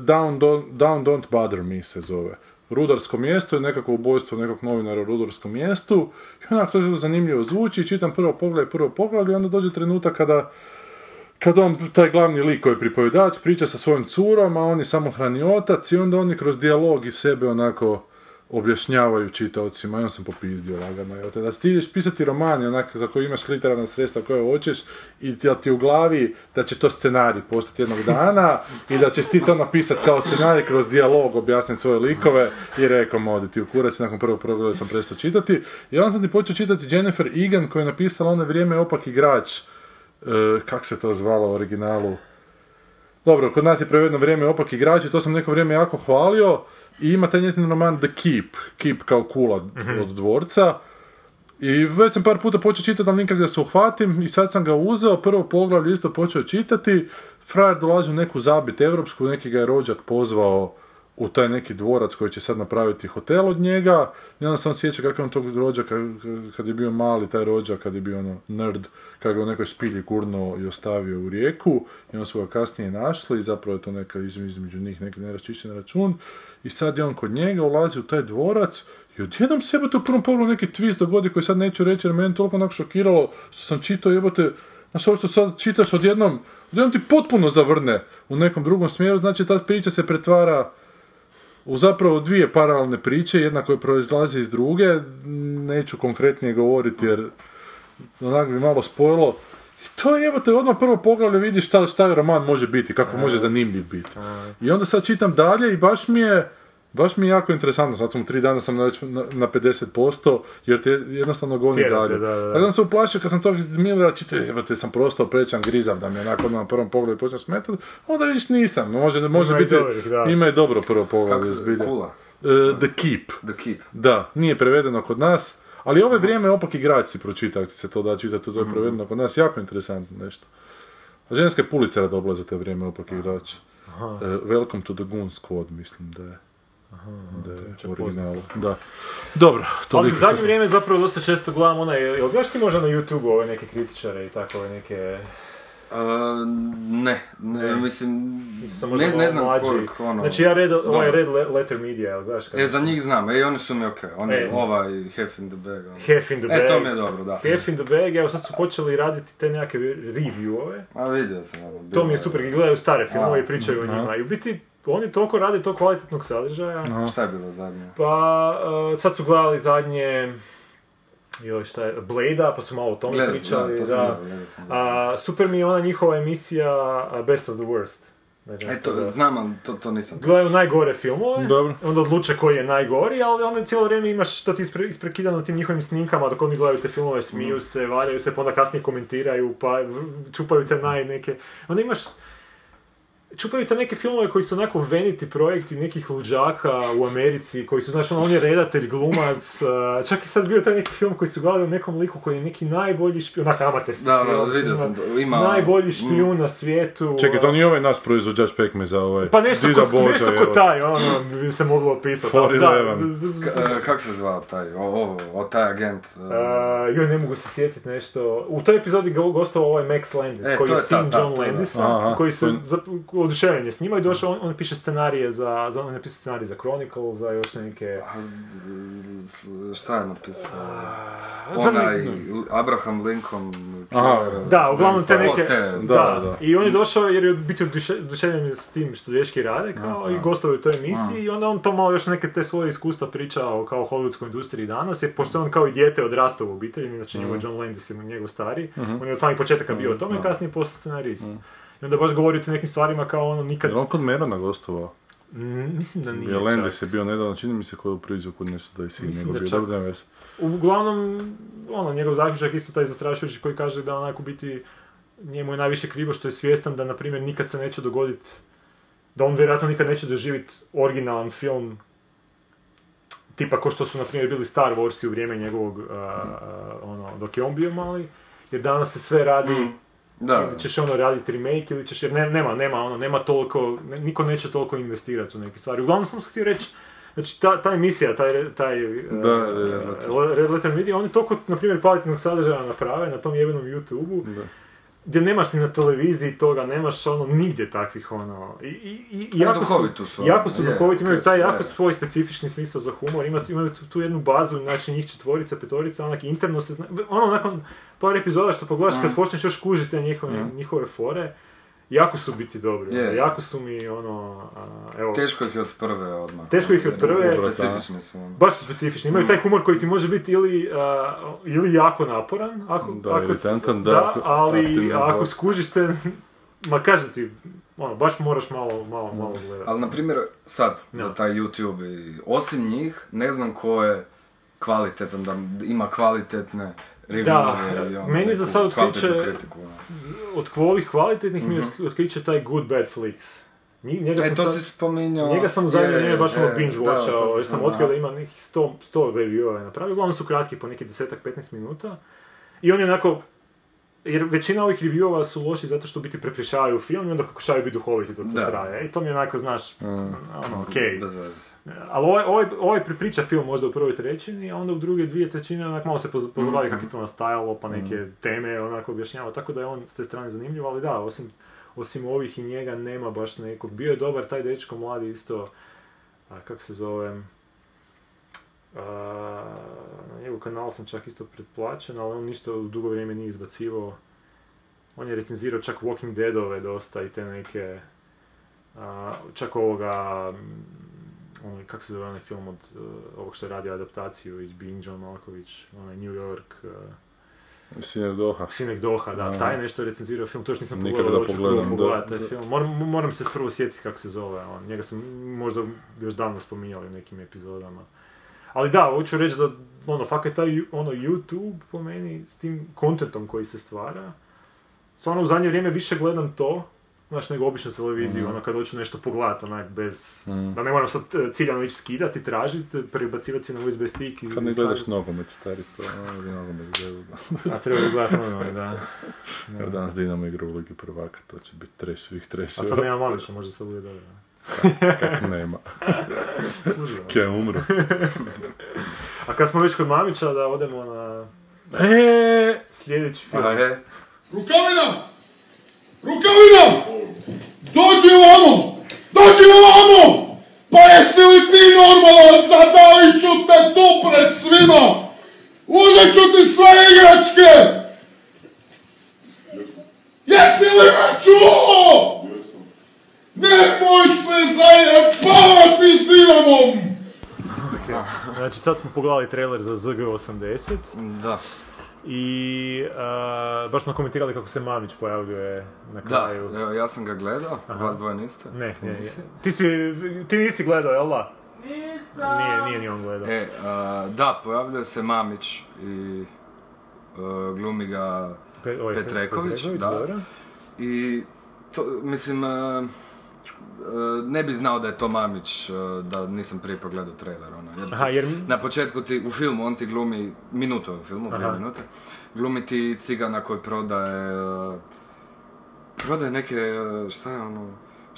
Down, don't, Down Don't Bother Me se zove. Rudarsko mjesto je nekako ubojstvo nekog novinara u rudarskom mjestu. I onak to zanimljivo zvuči, čitam prvo poglavlje, prvo poglavlje, i onda dođe trenutak kada kad on, taj glavni lik koji je pripovjedač, priča sa svojim curom, a on je samohrani otac i onda oni kroz dijalog i sebe onako objašnjavaju čitaocima on sam popizdio lagano. Evo te, da ti ideš pisati roman onak za koji imaš literarna sredstva koje hoćeš i da ti u glavi da će to scenarij postati jednog dana i da ćeš ti to napisati kao scenarij kroz dijalog objasniti svoje likove i rekao odi ti u kurac nakon prvog pogleda sam prestao čitati i onda sam ti počeo čitati Jennifer Egan koja je napisala ono vrijeme opak igrač e, kak se to zvalo u originalu? Dobro, kod nas je prevedeno vrijeme opak igrač i to sam neko vrijeme jako hvalio i ima taj njezin roman The Keep, Keep kao kula od dvorca. I već sam par puta počeo čitati, ali nikak da se uhvatim i sad sam ga uzeo, prvo poglavlje isto počeo čitati, frajer dolazi u neku zabit evropsku, neki ga je rođak pozvao u taj neki dvorac koji će sad napraviti hotel od njega i onda sam sjeća kako je on tog rođaka kad je bio mali taj rođak, kad je bio ono nerd, kad ga u nekoj spilji gurnuo i ostavio u rijeku i onda su ga kasnije našli i zapravo je to neka iz- između njih neki neraščišćen račun i sad je on kod njega ulazi u taj dvorac i odjednom sebe to u prvom pogledu neki twist dogodi koji sad neću reći jer mene toliko onako šokiralo što sam čitao jebote Znaš, ovo što sad čitaš odjednom, odjednom ti potpuno zavrne u nekom drugom smjeru, znači ta priča se pretvara u zapravo dvije paralelne priče, jedna koja proizlazi iz druge, neću konkretnije govoriti jer onak bi malo spojilo. I to je, evo te, odmah prvo poglavlje vidiš šta, šta roman može biti, kako može zanimljiv biti. I onda sad čitam dalje i baš mi je, baš mi je jako interesantno, sad sam u tri dana sam na, već na, na 50%, jer te jednostavno goni te, dalje. da, da, da. Tako sam se uplašio kad sam to Millera čitao, jebate, sam prostao prečan grizav da mi je onako na prvom pogledu počeo smetati, onda vidiš nisam, može, može Ima biti, dobrih, da. ima i dobro prvo Kako poglavlje, se zbilja. kula? E, The Keep. The Keep. Da, nije prevedeno kod nas, ali ove vrijeme opak igrač si pročita, ako ti se to da čitati, to je prevedeno kod nas, jako interesantno nešto. A ženske pulice dobila za to vrijeme opak igrač. E, Welcome to the Goon Squad, mislim da je. Da originalu. Da. Dobro, Ali toliko. u zadnje vrijeme zapravo dosta često gledam onaj, jel gledaš ti možda na YouTube ove neke kritičare i tako ove neke... Uh, ne, ne, Ne. mislim, Mislim, sam ne, ne znam mlađi. koliko ono... Znači ja red, ovaj Dobro. Red Le- Letter Media, jel gledaš? kad- E, za njih znam, e, oni su mi okej, oni, E. ovaj Half in the Bag, ono. Half in the E, to bag. mi je dobro, da. Half in the bag, evo sad su počeli raditi te nekakve reviewove. A vidio sam, ono, To mi je super, gledaju stare filmove i pričaju o njima. I u biti, oni toliko rade to kvalitetnog sadržaja. Šta je bilo zadnje? Pa, uh, sad su gledali zadnje... Joj, šta je, Blade-a, pa su malo o tome pričali, da, da. to sam, da. A, super mi je ona njihova emisija Best of the Worst. Ne znam E, jeste to, gledali. znam, ali to, to nisam. Gledaju najgore filmove, Dobro. onda odluče koji je najgori, ali onda cijelo vrijeme imaš to ti ispre, isprekidano tim njihovim snimkama dok oni gledaju te filmove, smiju se, valjaju se, pa onda kasnije komentiraju, pa čupaju te naj neke... Onda imaš čupaju te neke filmove koji su onako veniti projekti nekih luđaka u Americi, koji su, znaš, ono, on je redatelj, glumac, uh, čak i sad bio taj neki film koji su gledali o nekom liku koji je neki najbolji špijun, onak amaterski Da, da, film, vidio sam to, ima- Najbolji mm. špijun na svijetu. Čekaj, to nije ovaj nas proizvođač pekmeza, ovaj. pa nešto Dida kod, Boža, nešto evo. kod taj, ono, bi se moglo opisati. For da, e, kako se zvao taj, o, ovo, o, taj agent? Uh, joj, ne mogu se sjetiti nešto. U toj epizodi go- gostovao ovaj Max Landis, E, koji je je sin ta, John da. Landisa, koji se za, oduševljen je s njima i došao, on, on piše scenarije za, za, on je napisao scenarij za Chronicle, za još neke... šta je napisao? Onaj, Abraham Lincoln, Aha. Killer, Da, uglavnom te neke... te, da, da, da. I on je došao jer je biti oduše- oduševljen s tim što dečki rade, kao, i gostovao je u toj emisiji i onda on to malo još neke te svoje iskustva pričao kao o hollywoodskoj industriji danas, jer pošto on kao i dijete odrastao u obitelji, inače njegov John Landis je njegov stari, on je od samih početaka bio o tome, kasnije postao scenarist. I onda baš govori o tim nekim stvarima kao ono nikad... Je on kod Merona gostovao? Mm, mislim da nije Je čak. Landis je bio nedavno, čini mi se koji u prizu kod nešto da je sin nego da bio. čak- Dobro, veze. Uglavnom, ono, njegov zaključak isto taj zastrašujući koji kaže da onako biti njemu je najviše krivo što je svjestan da, na primjer, nikad se neće dogoditi da on vjerojatno nikad neće doživjeti originalan film tipa ko što su, na primjer, bili Star Warsi u vrijeme njegovog, a, a, ono, dok je on bio mali, jer danas se sve radi, Da, ili ćeš ono raditi remake ili ćeš, jer ne- nema, nema, ono, nema toliko, ne- niko neće toliko investirati u neke stvari. Uglavnom sam se htio reći, znači ta, ta emisija, taj, taj uh, Da, uh, Red Letter. Red Letter Media, oni toliko, na primjer, kvalitetnog sadržaja naprave na tom jebenom YouTube-u, gdje nemaš ni na televiziji toga, nemaš ono nigdje takvih ono, i, i, i, jako su, su, jako ono, su je, duhoviti, imaju taj su, jako je. svoj specifični smisao za humor, imaju, imaju tu, tu jednu bazu, znači njih četvorica, petorica, onak interno se zna, ono nakon par epizoda što pogledaš Mm. kad počneš još kužiti te njihove, njihove fore, jako su biti dobri, Je. ono, jako su mi ono, a, evo, teško ih je od prve odmah. Teško ih je od prve. Specifični su. ono. baš su specifični, imaju taj humor koji ti može biti ili, a, ili jako naporan, ako, Da, ako, iritantan, da, da, ali ako skužiš te, ma kažem ti, ono, baš moraš malo, malo, malo gledati. Ali, na primjer, sad, Da. za taj YouTube, i osim njih, ne znam ko je kvalitetan, da ima kvalitetne i ono, meni za sad otkriće-. Od ovih kvalitetnih mi otkriće taj Good Bad Flicks. Njega E, sam to sad- si spominjao... Njega sam u zadnje je, vrijeme baš ono binge da, watchao, jer sam otkrio da. da ima nekih 100, 100 reviewa je napravio, uglavnom su kratki po nekih 10-15 minuta. I on je onako, jer većina ovih reviewova su loši zato što biti prepričavaju film i onda pokušavaju biti duhoviti dok to Da. traje. I to mi je onako, znaš, ono, okej. Veze. Ali ovaj, ovaj, ovaj prepriča film možda u prvoj trećini, a onda u druge dvije trećine onak malo se poz- pozabavi kako je to nastajalo, pa neke teme onako objašnjava, tako da je on s te strane zanimljiv, ali da, osim, osim ovih i njega nema baš nekog. Bio je dobar taj dečko mladi isto, a, kako se zove, njegov kanal sam čak isto pretplaćen, ali on ništa u dugo vrijeme nije izbacivao. On je recenzirao čak Walking Deadove dosta i te neke... a, čak ovoga... mm, Onaj, kak se zove onaj film od uh, ovog što je radio adaptaciju iz Being John Malkovich, onaj New York, uh, Sine Doha. Sinek Doha, da, A. taj je nešto recenzirao film, to još nisam Nikad pogledao, da hoću prvo pogledam, da, pogledati taj da. film. Moram, moram se prvo sjetiti kako se zove on, njega sam možda još davno spominjali u nekim epizodama. Ali da, hoću reći da, ono, fakat taj ono, YouTube po meni, s tim kontentom koji se stvara, stvarno u zadnje vrijeme više gledam to, znaš, nego običnu televiziju, Mhm. ono, kad hoću nešto pogledati, onak, bez, Mhm. da ne moram sad e, ciljano ići skidati, tražiti, prebacivati si na USB stick i... Kad ne gledaš staviti. nogomet, stari, to je nogomet gledao. A treba bi gledati nogomet, da. Jer danas Dinamo igra u Ligi prvaka, to će biti treš svih A treševa. sad nema Mamića, možda sad bude dobro. Kak nema. Kje je umro. A kad smo već kod Mamića, da odemo na E, sljedeći film. Je, Rukavina! Rukavina! Dođi ovamo! Dođi ovamo! Pa jesi li ti normalan? Zadavit ću te tu pred svima! Uzet ću ti sve igračke! Jesi li me čuo? Nemoj se zajebavati s Dinamom! Znači sad smo pogledali trailer za ZG80 da. i a, baš smo komentirali kako se Mamić pojavljuje na Da, kraju. evo, ja sam ga gledao, vas dvoje niste? Ne, Ti ne, nisi? ti, si, ti nisi gledao, jel da? Nisam! Nije, nije ni on gledao. E, a, da, pojavljuje se Mamić i a, glumi ga Pe- ovaj, Petreković, da. dobro. i to, mislim, a, ne bi znao da je to Mamić a, da nisam prije pogledao trailer, ono, jer, Aha, jer... na početku ti, u filmu, on ti glumi, minutu je u filmu, dvije minute, glumi ti cigana koji prodaje, a, prodaje neke, šta je ono,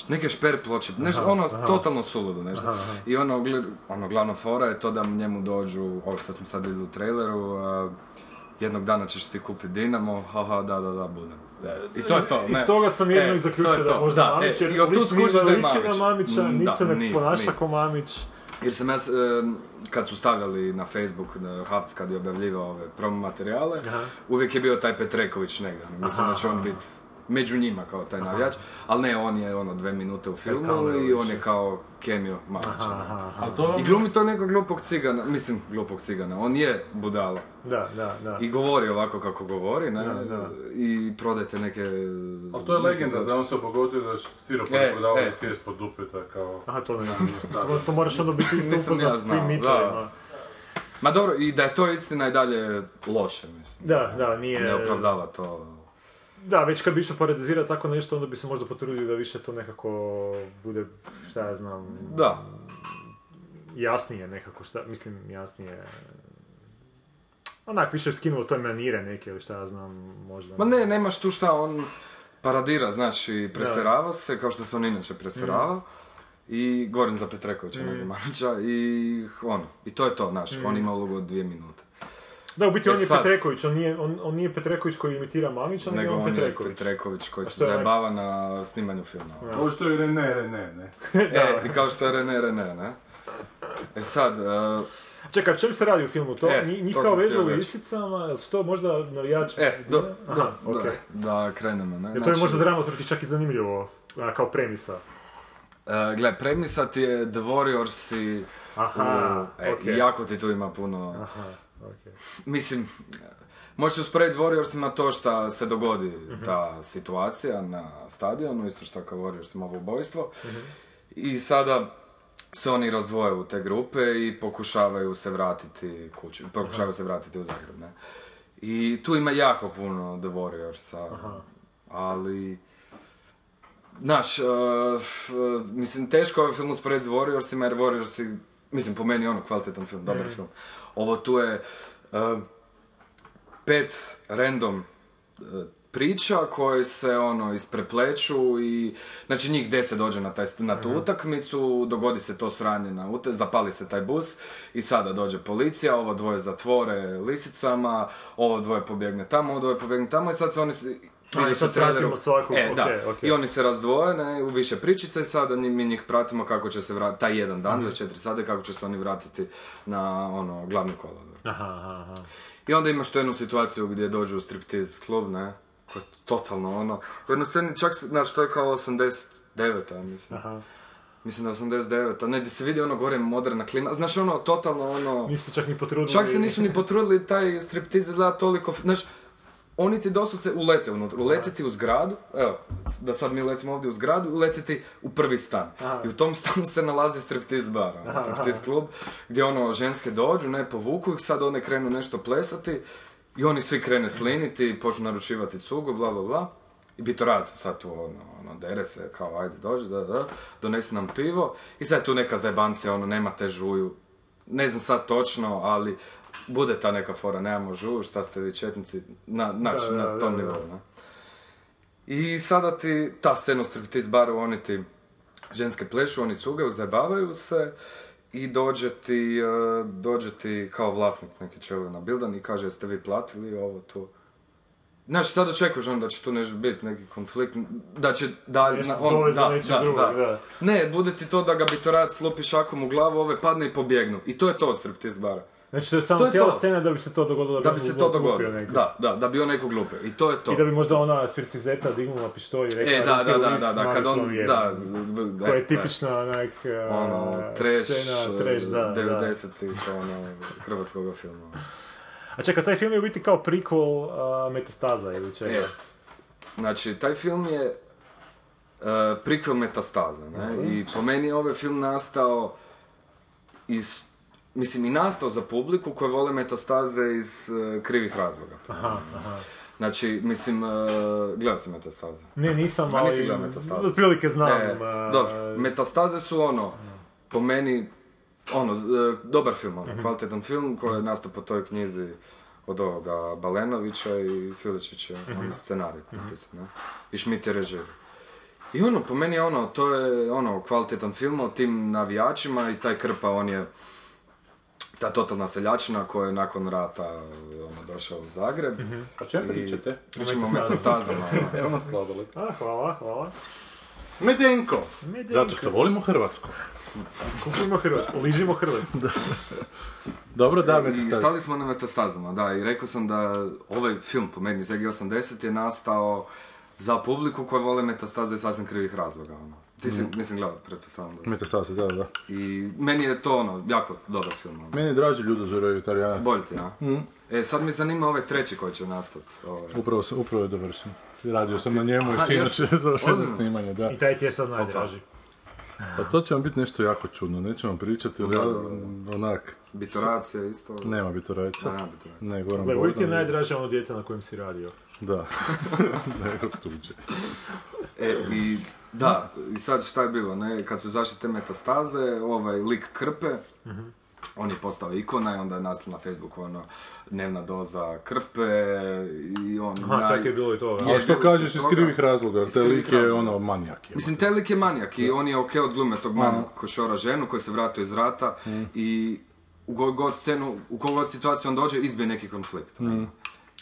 neke šper ploče, nešto, Aha, ono, aha. totalno suludo nešto. Aha, aha. I ono, ono, glavna fora je to da njemu dođu, ovo što smo sad vidjeli u traileru, a, jednog dana ćeš ti kupiti Dinamo, haha, da, da, da, budem. I to je to, Iz ne. toga sam jedno E, i to zaključio je da možda da, Mamić, e, jer lik nije je liči Mamić. na Mamića, niti se ne ponaša ko Mamić. Jer sam ja, kad su stavljali na Facebook, Havc kad je objavljivao ove promo materijale, Aha. uvijek je bio taj Petreković negdje. Mislim Aha, da će on biti među njima kao taj navijač, ali ne, on je ono dve minute u filmu cameo i on je kao. Aha, aha, aha. I glumi to nekog glupog cigana, mislim glupog cigana, on je budala. Da, da, da. I govori ovako kako govori, ne? Da, da. I prodajte neke... Ali to je legenda da on se obogotio da je stiropor E, prodavao e. za pod dupeta kao... Aha, to ne znam. to, to moraš onda biti isto upoznat ja s tim mitovima. Ma dobro, i da je to istina i dalje loše, mislim. Da, da, nije... Ne opravdava to. Da, već kad bi išao parodizirati tako nešto, onda bi se možda potrudio da više to nekako bude, šta ja znam, Da. jasnije nekako, šta, mislim, jasnije... Onak, više skinuo toj manire neke ili šta ja znam, možda... Ma ne, nemaš tu šta, on paradira, znači, preserava se, kao što se on inače preserava. I govorim za Petrekovića, ne za Mamića, i ono, i to je to, znaš, on ima ulogu od dvije minute. Da, u biti E on je sad- Petreković, on nije, on, on nije Petreković koji imitira Mamića, nego on on je Petreković. Petreković koji A se je zajebava na snimanju filma. Ovo što je René, René, ne? E, i kao što je René René, ne? E sad, e, Čekaj, čem se radi u filmu? To, E, njih to kao vežu reći. lisicama, su to možda navijači? e, do, Aha, do, okej. da, da krenemo, ne? Jer to je Znači, možda dramaturgi čak i zanimljivo, a, kao premisa. E, gle, premisa ti je The Warriors i... Aha, e, okej. i jako ti tu ima puno... Aha. Mislim, možeš usporediti Warriorsima to što se dogodi Mhm. ta situacija na stadionu, isto što kao Warriorsima ovo ubojstvo. Mhm. I sada se oni razdvoje u te grupe i pokušavaju se vratiti kući, pokušavaju se vratiti u Zagreb, ne. I tu ima jako puno The Warriorsa, ali... Znaš, uh, f- mislim, teško je ovaj film usporediti s Warriorsima, jer Warriorsi, mislim, po meni je ono kvalitetan film, dobar film. Ovo tu je pet random uh, priča koje se ono isprepleću i znači njih deset dođe na, taj, na tu utakmicu, dogodi se to sranje na ute, zapali se taj bus i sada dođe policija, ovo dvoje zatvore lisicama, ovo dvoje pobjegne tamo, ovo dvoje pobjegne tamo i sad se oni vidi sad pratimo svakog, E, da. okej, okej. I oni se razdvoje ne, u više pričice i sada mi njih pratimo kako će se vratiti, taj jedan dan, 24 sata, kako će se oni vratiti na ono, glavni kolodvor. Aha, aha. I onda imaš tu jednu situaciju gdje dođu u striptease klub, ne? Koja je totalno ono... U jednoj sceni čak, znači to je kao 89. ja mislim. Aha. Mislim da je 89. Ne, gdje se vidi ono gore moderna klima. Znaš ono, totalno ono... Nisu čak ni potrudili. Čak se nisu ni potrudili, taj striptiz izgleda toliko... Znaš, oni ti doslovce ulete unutra. Ulete ti u zgradu, evo, da sad mi letimo ovdje u zgradu, ulete ti u prvi stan. I u tom stanu se nalazi striptiz bar, ono, striptiz klub, gdje ono, ženske dođu, ne, povuku ih, sad one krenu nešto plesati, i oni svi krene sliniti, počnu naručivati cugu, bla, bla, bla. I bitorac sad tu, ono, ono, dere se, kao, ajde, dođi, da, da, donesi nam pivo. I sad je tu neka zajebancija, ono, nema te žuju. Ne znam sad točno, ali bude ta neka fora, nemamo žuju, šta ste vi četnici, na, znači, Da, da, na tom nivou, ne? I sada ti, ta scena u striptiz baru, oni ti ženske plešu, oni cugaju, zajebavaju se i dođe ti, e, dođe ti kao vlasnik neki na bildan i kaže jeste vi platili ovo tu. Znači sad očekuješ onda da će tu nešto biti neki konflikt, da će da, Nešto na- dovesti do nečeg drugog, da. Ne, bude ti to da ga bitorac slupi šakom u glavu, ove padne i pobjegnu. I to je to od striptiz bara. Znači to je samo To je cijela to. scena da bi se to dogodilo. Da bi se to dogodilo. Da, da, da bi on neko glupio. I to je to. I da bi možda ona spiritizeta dignula pištolj i rekla... E, da, da, "Ruke u da, da, da, kad on, svom vjeru." da, Koja je da, tipična onak... ono, trash, scena, trash, da, da. 90-ih, ono, hrvatskog filma. A čekaj, taj film je u biti kao prequel uh, Metastaza ili čega? E, znači, taj film je uh, prequel Metastaza, ne? I po meni je ovaj film nastao iz, mislim, i nastao za publiku koji vole Metastaze iz uh, krivih razloga. Aha, aha. Znači, mislim, uh, gledao sam Metastaze. Ne, nisam, Ma, ali gledao Metastaze. otprilike znam. E, uh, dobro, Metastaze su ono, po meni, ono, e, dobar film, ono, kvalitetan film koji je nastao po toj knjizi od ovoga Balenovića i Sviličić je on scenarij napisao, ne? I Schmidt je režir. I ono, po meni je ono, to je ono, kvalitetan film o tim navijačima i taj Krpa, on je ta totalna seljačina koja je nakon rata ono, došao u Zagreb. O čemu I pričate? Pričamo o metastazama. ono. Evo nas sladoled. A, hvala, hvala. Medenko! Medenko. Zato što volimo Hrvatsku. Kupimo Hrvatsku, ližimo Hrvatsku. Dobro, da, I metastaza. stali smo na metastazama, da, i rekao sam da ovaj film, po meni, ZG80 je nastao za publiku koja vole metastaze iz sasvim krivih razloga, ono. Ti si, mislim, gledao, pretpostavljam da si. Metastaza, da, da. I meni je to, ono, jako dobar film, ono. Meni je draži Ljudozor vegetarijanac. Bolj ti, a? E, sad mi zanima ovaj treći koji će nastati. Ovaj. Upravo, sam- upravo je dovršen. Radio sam na njemu i sinoć za snimanje, da. I taj ti je sad najdraži. Pa to će vam biti nešto jako čudno, neću vam pričati, ali ja, onak, Bitoracija isto. nema bitorajca. Nema Bitoraca. Ne, Goran Gle, uvijek je Bogdan. najdraže ono dijete na kojem si radio. Da. Nekog tuđe. E, i da, i sad šta je bilo, ne, kad su zašli te metastaze, ovaj lik Krpe, on je postao ikona i onda je nastala na Facebooku ono, dnevna doza Krpe i on... Aha, naj- tako je bilo i to. Je, A što kažeš iz krivih razloga, jer krivih lik je razloga. ono manijak. je. Mislim, taj lik je manijak i on je ok od glume tog manijaka koji šora ženu, koji se vratio iz rata i u koju god scenu, u koju god situaciju on dođe, izbije neki konflikt.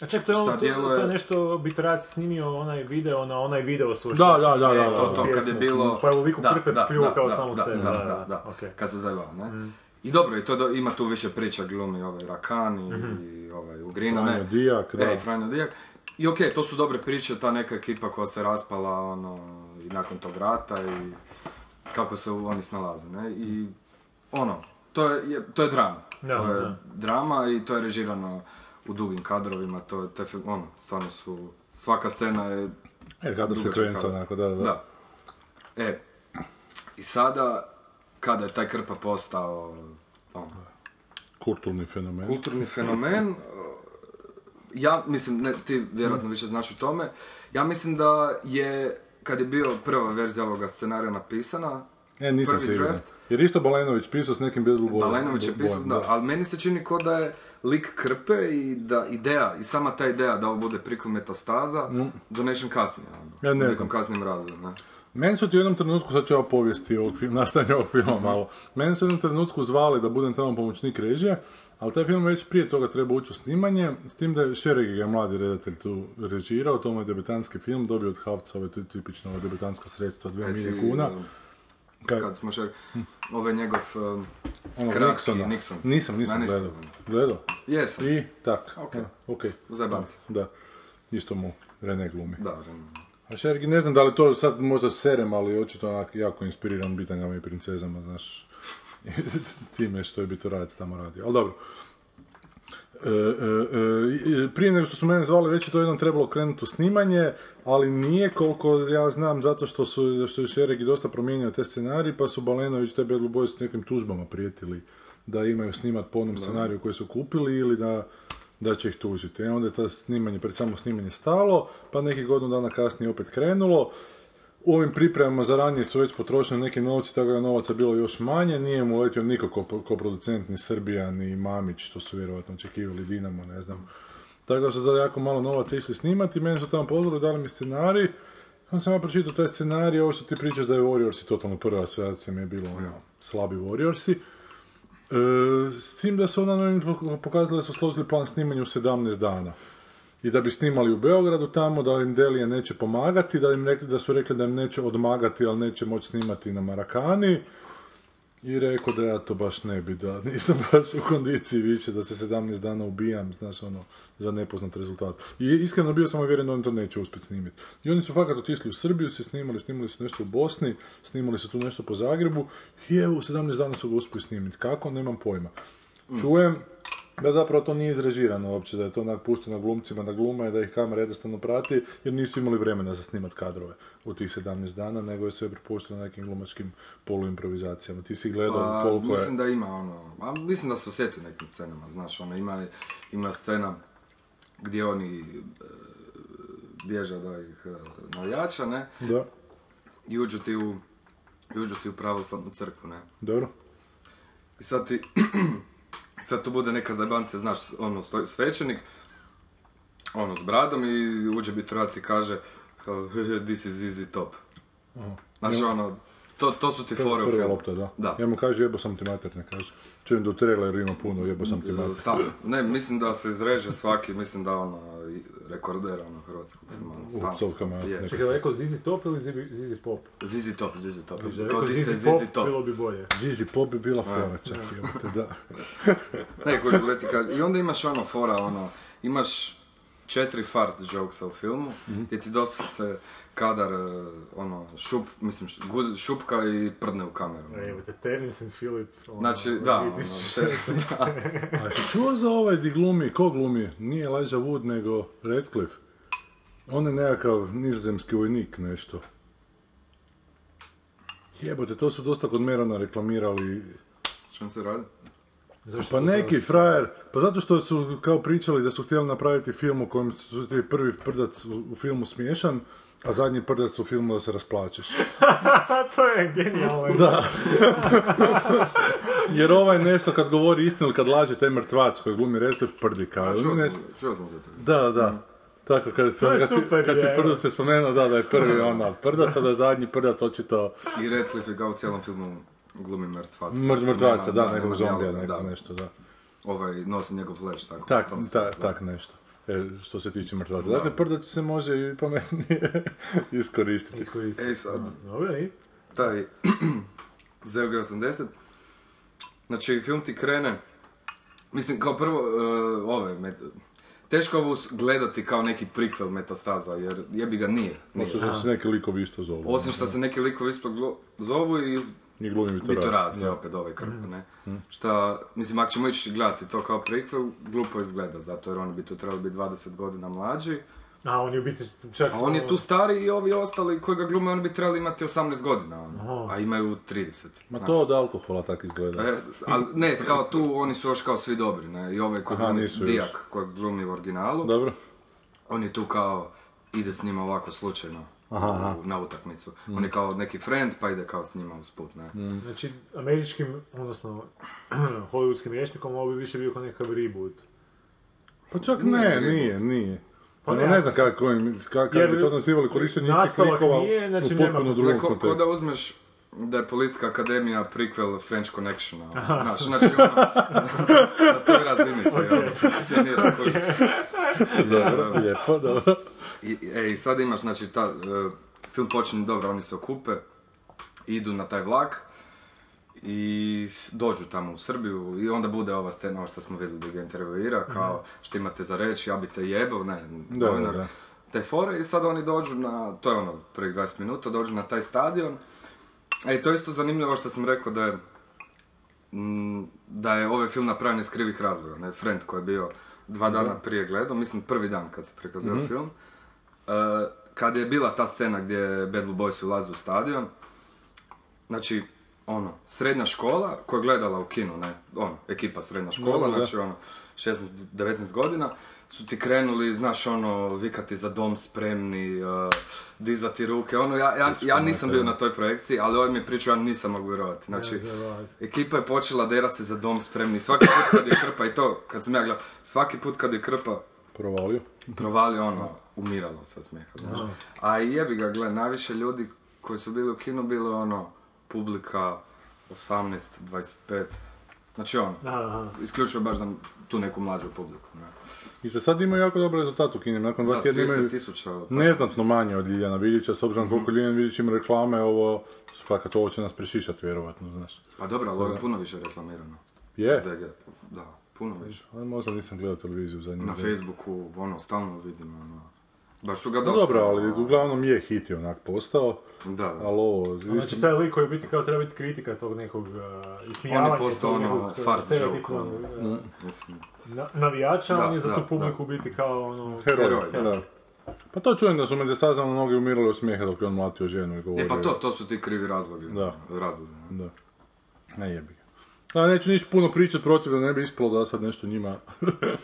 A ček, to je, ono, to, to je nešto Bitorac snimio onaj video na onaj video svoj. Da, da, da, da, E, to, da. to, kad je bilo... Pa je u liku Krpe pljuvao kao samog sebe, Da, da, da, da, da, okej. kad se zajebao, ne? I dobro, i to do- ima tu više priča, glumi ovaj Rakan i, i ovaj Ugrina, Franjo ne? Dijak, da. E, i Franjo Dijak. I okej, to su dobre priče, ta neka ekipa koja se raspala, ono, i nakon tog rata i kako se oni snalaze, ne? I, ono, to je, to je drama. Da, to je da. drama i to je režirano u dugim kadrovima, to je, te ono, stvarno su, svaka scena je E, kadar dugačak sekvenca, kadar. onako, da, da. Da. E, i sada, kada je taj Krpa postao ono, Kulturni fenomen. kulturni fenomen, uh, ja mislim, ne, ti vjerojatno više znaš o tome, ja mislim da je, kad je bio prva verzija ovoga scenarija napisana, E, nisam prvi siguran. draft, Jer isto Balenović pisao s nekim Bilbo Boy. Balenović je pisao, da, ali meni se čini ko da je lik Krpe i da ideja, i sama ta ideja da ovo bude prikol metastaza, donešen kasnije, ono, Ja ne u nekom znam. kasnijem razdoblju, ne? Meni su ti u jednom trenutku, sad ću ja povijesti ovog filma, ovog filma malo. Meni su u jednom trenutku zvali da budem tamo pomoćnik režije, ali taj film već prije toga treba ući u snimanje, s tim da je Šeregi je mladi redatelj tu režirao, to mu je debitanski film, dobio od Havca ove ti- tipična ova debitanska sredstva, 2 Jesi, milije kuna. Kad, kad smo šer... Ovo je njegov um, ono, kratki Nixona. Nixon. Nisam, nisam gledao. gledao. Jesam, I tak. Ok. A, ok. u zajebanci. Da. isto mu Rene glumi. Da, A Šergi, ne znam da li to sad možda serem, ali očito onak jako inspiriran bitangama i princezama, znaš, time što je Bitorajac tamo radio. Ali dobro. E, e, e, prije nego što su mene zvali, već je to jednom trebalo krenuti u snimanje, ali nije koliko ja znam, zato što su što je Šeregi dosta promijenio te scenarije, pa su Balenović te Boys s nekim tužbama prijetili da imaju snimat po onom scenariju koji su kupili ili da da će ih tužiti. I onda je to snimanje, pred samo snimanje stalo, pa nekih godinu dana kasnije opet krenulo. U ovim pripremama za ranije su već potrošeni neki novci, tako da novaca bilo još manje, nije mu letio niko ko, ko producent, ni Srbija, ni Mamić, što su vjerojatno očekivali Dinamo, ne znam. Tako da su za jako malo novaca išli snimati, meni su tamo pozvali, dali mi scenarij, onda sam ja pročitao taj scenarij, ovo što ti pričaš da je Warriorsi totalno prva asocijacija mi je bilo ono, slabi Warriorsi. E, s tim da su onda pokazali da su složili plan snimanja u 17 dana. I da bi snimali u Beogradu tamo, da im Delija neće pomagati, da im rekli da su rekli da im neće odmagati, ali neće moći snimati na Marakani. I rekao da ja to baš ne bi, da nisam baš u kondiciji više, da se 17 dana ubijam, znaš, ono, za nepoznat rezultat. I iskreno bio sam uvjeren da oni to neće uspjeti snimiti. I oni su fakat otišli u Srbiju, se snimali, snimali su nešto u Bosni, snimali su tu nešto po Zagrebu i evo, u 17 dana su ga uspjeli snimiti. Kako? Nemam pojma. Čujem da zapravo to nije izrežirano uopće, da je to onak pušteno glumcima da glume, da ih kamera jednostavno prati, jer nisu imali vremena za snimat kadrove u tih 17 dana, nego je sve prepušteno nekim glumačkim poluimprovizacijama. Ti si gledao Pa, koliko je... mislim da ima ono, a mislim da su osjeti u nekim scenama, znaš, ono, ima, ima scena gdje oni e, bježe da ih e, navijača, ne, Da, i uđu ti u, uđu ti u pravoslavnu crkvu, ne. dobro. I sad ti, sad tu bude neka zajebancija, znaš, ono, svećenik, ono, s bradom i uđe bitorac i kaže, kao, this is easy top. Znaš, ono, to, to su ti fore u Prva filmu. lopta, da. Da. Ja mu kaže jebo sam ti mater, ne kaže. Čujem da u traileru ima puno jebo sam ti mater. Stalno. Ne, mislim da se izreže svaki, mislim da ono, rekorder ono, hrvatskog filma. ono, U psovkama. Čekaj, je rekao Zizi Top ili Zizi, Zizi Pop? Zizi top, zizi top. Da di ste Zizi Pop, zizi top. bilo bi bolje. Zizi Pop bi bila fora čak, jebote, da. Ne, kuži, leti ka- I onda imaš ono fora, ono, imaš četiri fart jokesa u filmu, Mhm. gdje ti doslovce kadar, e, ono, šup, mislim, guz- šupka i prdne u kameru. E, Evo te Terence and Philip. ono, Znači, da, ono, vidiš. te- A si čuo za ovaj di glumi, ko glumi? Nije Elijah Wood, nego Radcliffe. On je nekakav nizozemski vojnik, nešto. Jebote, to su dosta kod Merona reklamirali. Što se radi? Zašto Pa neki sad- frajer, pa zato što su kao pričali da su htjeli napraviti film u kojem su ti prvi prdac u, u filmu smiješan, a zadnji prdac u filmu da se rasplačeš. to je genijalno. Da. Jer ovaj nešto kad govori istinu ili kad laže taj mrtvac koji glumi Radcliffe prdi kao. Čuo ne- sam, čuo sam za to. Da, da. Tako, kad, To je kad, si, super, kad si je. prdac se spomenuo, da, da je prvi ona prdac, a da je zadnji prdac očito I Radcliffe je kao u cijelom filmu glumi mrtvaca. mrt, mrtvaca, da, nekog zombija, nešto, da. Ovaj, nosi njegov fleš, tako. Tak, ta, tak nešto. E, što se tiče mrtvaca. Dakle, prdac se može i pametnije iskoristiti. Iskoristi. Ej, sad, Dobro, i? taj ZG80. Znači, film ti krene, mislim, kao prvo, uh, ove, met, teško ovo gledati kao neki prikvel metastaza, jer jebi ga nije. nije. Osim što se neki likovi isto zovu. Osim što se neki likovi isto zovu i I glumi Vitorac. Opet ovaj krp, ne? Šta, mislim, ako ćemo ići gledati to kao prikvel, glupo izgleda, zato jer oni bi tu trebali biti 20 godina mlađi. A, on je u biti čak... A on je tu stari i ovi ostali koji ga glume, oni bi trebali imati 18 godina, ono, a imaju 30. Ma znaš. to od alkohola tak izgleda. E, ali ne, kao tu oni su još kao svi dobri, ne? I ovaj koji glumi. Dijak, koji glumi u originalu, Dobro. on je tu kao, ide s njima ovako slučajno Aha, aha. u- na utakmicu. On je kao neki friend, pa ide kao s njima usput, ne? Znači, američkim, odnosno, hollywoodskim rječnikom ovo bi više bio kao nekakav reboot. Pa čak Nije ne, reboot. nije, nije. Pa ono, ne, znam kako, Jer bi to nazivali korištenje istih klikova nije, znači u nema- potpuno drugom ko, ko da kontekstu. uzmeš da je Policijska akademija prequel French Connection, ono, znaš, znači ono, na toj razini ti ono, funkcionira. Dobro, lijepo, dobro. I, e, i sad imaš, znači, ta, e, film počinje dobro, oni se okupe, idu na taj vlak i dođu tamo u Srbiju i onda bude ova scena ovo što smo vidjeli da ga intervjuira kao što imate za reći, ja bi te jebao, ne, Da, novinar, da, da. te fore i sad oni dođu na, to je ono, prvih 20 minuta, dođu na taj stadion. E, to je isto zanimljivo što sam rekao da je, mm, da je ovaj film napravljen iz krivih razloga. Ne, Friend koji je bio dva dana prije gledao, mislim prvi dan kad se prikazuje Mhm. film. E, kad je bila ta scena gdje Bad Blue Boys ulaze u stadion, znači, ono, srednja škola koja je gledala u kinu, ne, ono, ekipa srednja škola, da. znači ono, 16-19 godina, su ti krenuli, znaš, ono, vikati za dom spremni, uh, dizati ruke, ono, ja, ja, ja nisam bio na toj projekciji, ali ovaj mi je pričao, ja nisam mogu vjerovati, znači, ekipa je počela derat se za dom spremni, svaki put kad je krpa, i to, kad sam ja gledao, svaki put kad je krpa Provalio. provalio, ono, umiralo se od smijeha, znaš. A jebi ga, gle, najviše ljudi koji su bili u kinu, bilo ono, publika 18, 25, znači ono, Aha. isključivo baš za tu neku mlađu publiku, ne. I za sad imaju jako dobar rezultat u kinu. Nakon dva tjedna 30 imaju neznatno manje od Ljiljana Vidića, s obzirom koliko Ljiljana Vidić ima reklame, ovo, fakat ovo će nas prešišati vjerovatno, znaš. Pa dobro, ali ovo je puno više reklamirano. Je, ZG, da, puno više. ali možda nisam gledao televiziju za njim. Na Facebooku, ono, stalno vidim, ono, baš su ga dosta. dobro, ali uglavnom je hit je onak postao, Da, da. ali ovo, Znači, isto- taj lik koji biti kao treba biti kritika tog nekog uh, ismijavanja. On je postao ono uh, fart joke, uh, ono, mislim. na- navijača, Da, on je za da, tu da. publiku u biti kao ono... heroj, heroj, da. Pa to čujem da su među saznamo mnogi umirali od smijeha dok je on mlatio ženu i govorio. E pa to, to su ti krivi razlogi. Da. Razlogi. ne. Da. Ne jebi ga. A neću ništa puno pričat protiv da ne bi ispalo da sad nešto njima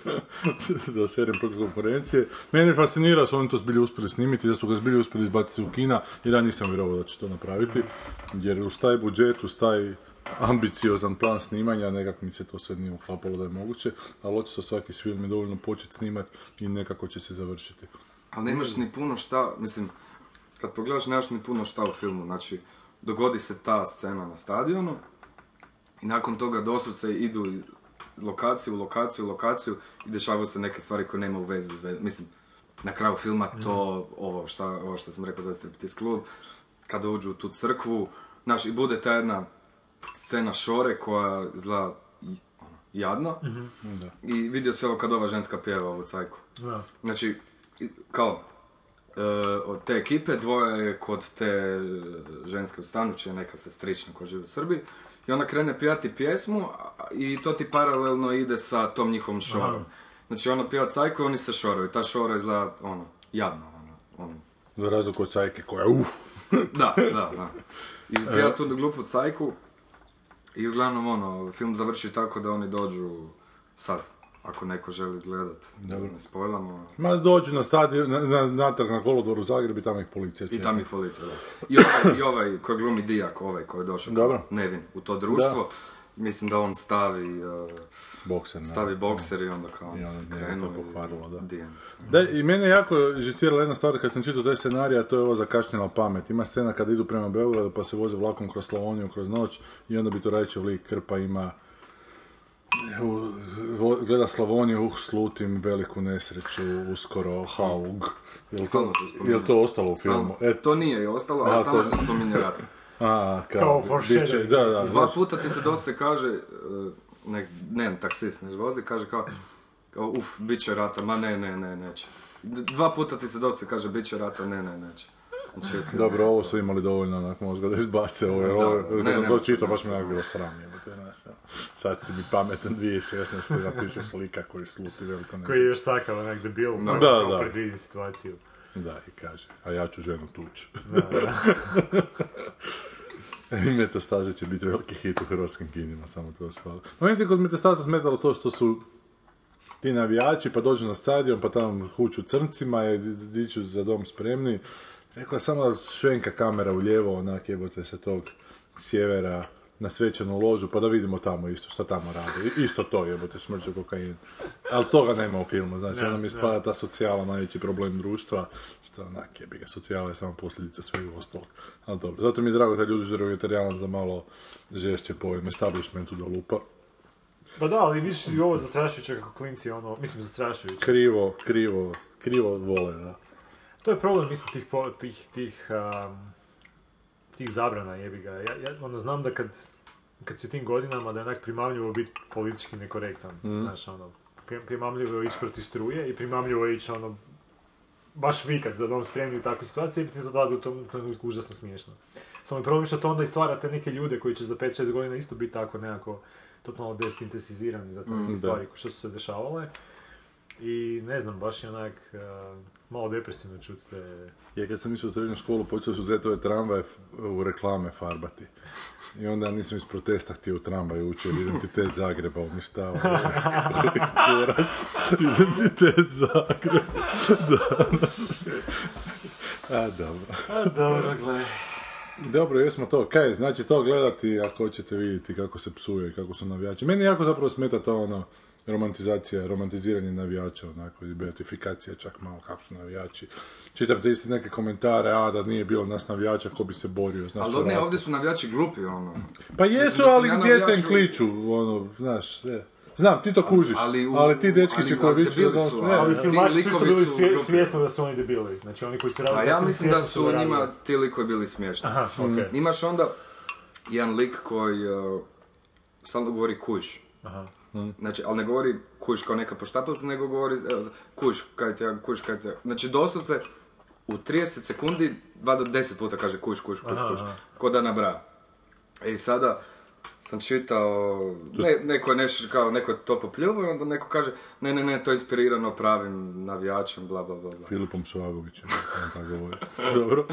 da serem protiv konkurencije. Mene fascinira su oni to zbilje uspjeli snimiti, da su ga zbilje uspjeli izbaciti u kina, jer ja nisam vjerovao da će to napraviti. Jer uz taj budžet, uz taj ambiciozan plan snimanja, nekako mi se to sve nije uklapalo da je moguće, ali očito svaki film je dovoljno početi snimat i nekako će se završiti. Ali nemaš ni puno šta, mislim, kad pogledaš nemaš ni puno šta u filmu, znači, dogodi se ta scena na stadionu i nakon toga doslovce idu iz lokaciju u lokaciju u lokaciju i dešavaju se neke stvari koje nema u vezi, ve- mislim, na kraju filma to, ovo šta, ovo što sam rekao za striptease klub, kada uđu u tu crkvu, znaš, i bude ta jedna scena šore koja izgleda i- ono, jadno i vidio se ovo kad ova ženska pjeva ovu cajku. Da. Znači, kao, od te ekipe, dvoje je kod te e, ženske u stanu, čija je neka sestrična koja živi u Srbiji, i ona krene pjevati pjesmu i to ti paralelno ide sa tom njihovom šorom. Znači, ona pjeva cajku i oni se šoraju. Ta šora izgleda, ono, jadno, ono, ono, Za razliku od Cajke koja, uf, da, da, da. I pjeva tu glupu cajku i uglavnom, ono, film završi tako da oni dođu sad, ako neko želi gledat, da ne spojlamo, Ma dođu na stadion, na, na, natrag na kolodvor u Zagreb i tamo ih policija I čeka. tam ih policija, da. I ovaj, i ovaj koji glumi Dijak, ovaj koji je došao Dobro. Nevin u to društvo, mislim da on stavi, uh, Bokser, stavi bokser i onda kao I onda njega krenu to pokvarilo, da. Da, i mene jako žicirala jedna stvar kad sam čitao taj scenarij, a to je ovo zakašnjela pamet. Ima scena kada idu prema Beogradu pa se voze vlakom kroz Slavoniju kroz noć i onda bi to Rajčev lik Krpa ima gleda Slavoniju, uh, slutim veliku nesreću, uskoro, haug. Jel to, to ostalo u filmu? Stalno- E, To nije i ostalo, A, ali stalno to- se spominje rat. a, kao, Kao da, da, Dva znaš, puta ti se dosta kaže, uh, nek, ne, taksist ne vozi, kaže kao, kao uf, bit će rata, ma ne, ne, ne, neće. Dva puta ti se dosta kaže, bit će rata, ne, ne, neće. Znači, Dobro, ovo su imali dovoljno onak možda da izbace ovo, jer ovo, ne, kad sam ne, to ne, čitao, ne, baš mi je bilo sram. Sad si mi pametan 2016. napiše slika koji sluti veliko Koji je još takav, onak debil, Da, da, da. predvidi situaciju. Da, i kaže, a ja ću ženu tući. I Metastaze će biti veliki hit u hrvatskim kinima, samo to shvala. No, meni je kod Metastaza smetalo to što su ti navijači, pa dođu na stadion, pa tamo huču crncima i di- diču za dom spremni. Rekla je samo švenka kamera u lijevo, onak jebote se tog sjevera na svećanu ložu, pa da vidimo tamo isto, šta tamo rade. I- Isto to jebote, smrđu kokain. Ali toga nema u filmu, znači onda mi spada ta socijala najveći problem društva, što onak jebi ga, socijala je samo posljedica svega ostalog. Ali dobro, zato mi je drago da ljudi žele vegetarijanac da malo žešće po ovim establishmentu da lupa. Pa da, ali vidiš i ovo zastrašujuće kako klinci, ono, mislim zastrašujuće. Krivo, krivo, krivo vole, da. To je problem, mislim, tih, tih, tih, um, tih zabrana, jebi ga. Ja, ja ono, znam da kad kad si u tim godinama da je onak primamljivo biti politički nekorektan. Znaš, ono, pri- primamljivo je ići protiv struje i primamljivo je ići, ono, baš vikat za dom spremni u takvoj situaciji i ti to u tom trenutku užasno smiješno. Samo je problem što to onda i stvarate neke ljude koji će za 5-6 godina isto biti tako nekako totalno desintetizirani za te da. stvari što su se dešavale. I ne znam, baš je onak eh, malo depresivno čuti te... Ja kad sam išao u srednju školu, počeli su uzeti ove tramvaje u reklame farbati. I onda nisam iz protesta htio u tramvaj ući jer identitet Zagreba uništava. Kurac. Identitet Zagreba. Danas. A, dobro. Dobro, gledaj. Dobro, jesmo to. Kaj, znači to gledati ako hoćete vidjeti kako se psuje i kako su navijači. Meni jako zapravo smeta to ono romantizacija, romantiziranje navijača, onako, i beatifikacija čak malo kako su navijači. Čitate isti neke komentare, a da nije bilo nas navijača, ko bi se borio, znaš, Ali ne, ovdje su navijači glupi, ono. Pa jesu, da ali ja djeca im navijaču- kliču, ono, znaš, je. Znam, ti to kužiš, ali, u- ti dečki će ali- koji ali viču debili za su, ali- ne, Ali ti filmaši su isto likovi bili su svije- glupi. svjesni da su oni debili. Znači oni koji su radili... A ja mislim da su njima ti likovi bili smiješni. Aha, okej. Imaš onda jedan lik koji uh, stalno govori kuš. Aha. Znači, ali ne govori kuš kao neka poštapalica, nego govori evo, kuš, kaj te, ja, kuš, kaj te. Znači, doslovce u 30 sekundi 2 do 10 puta kaže kuš, kuš, kuš, kuš. Ko da nabra. I sada sam čitao, ne, neko je nešto kao, neko je to popljuvao onda neko kaže, ne, ne, ne, to je inspirirano pravim navijačem, bla, bla, bla, bla. Filipom Švagovićem, tako govori. Dobro.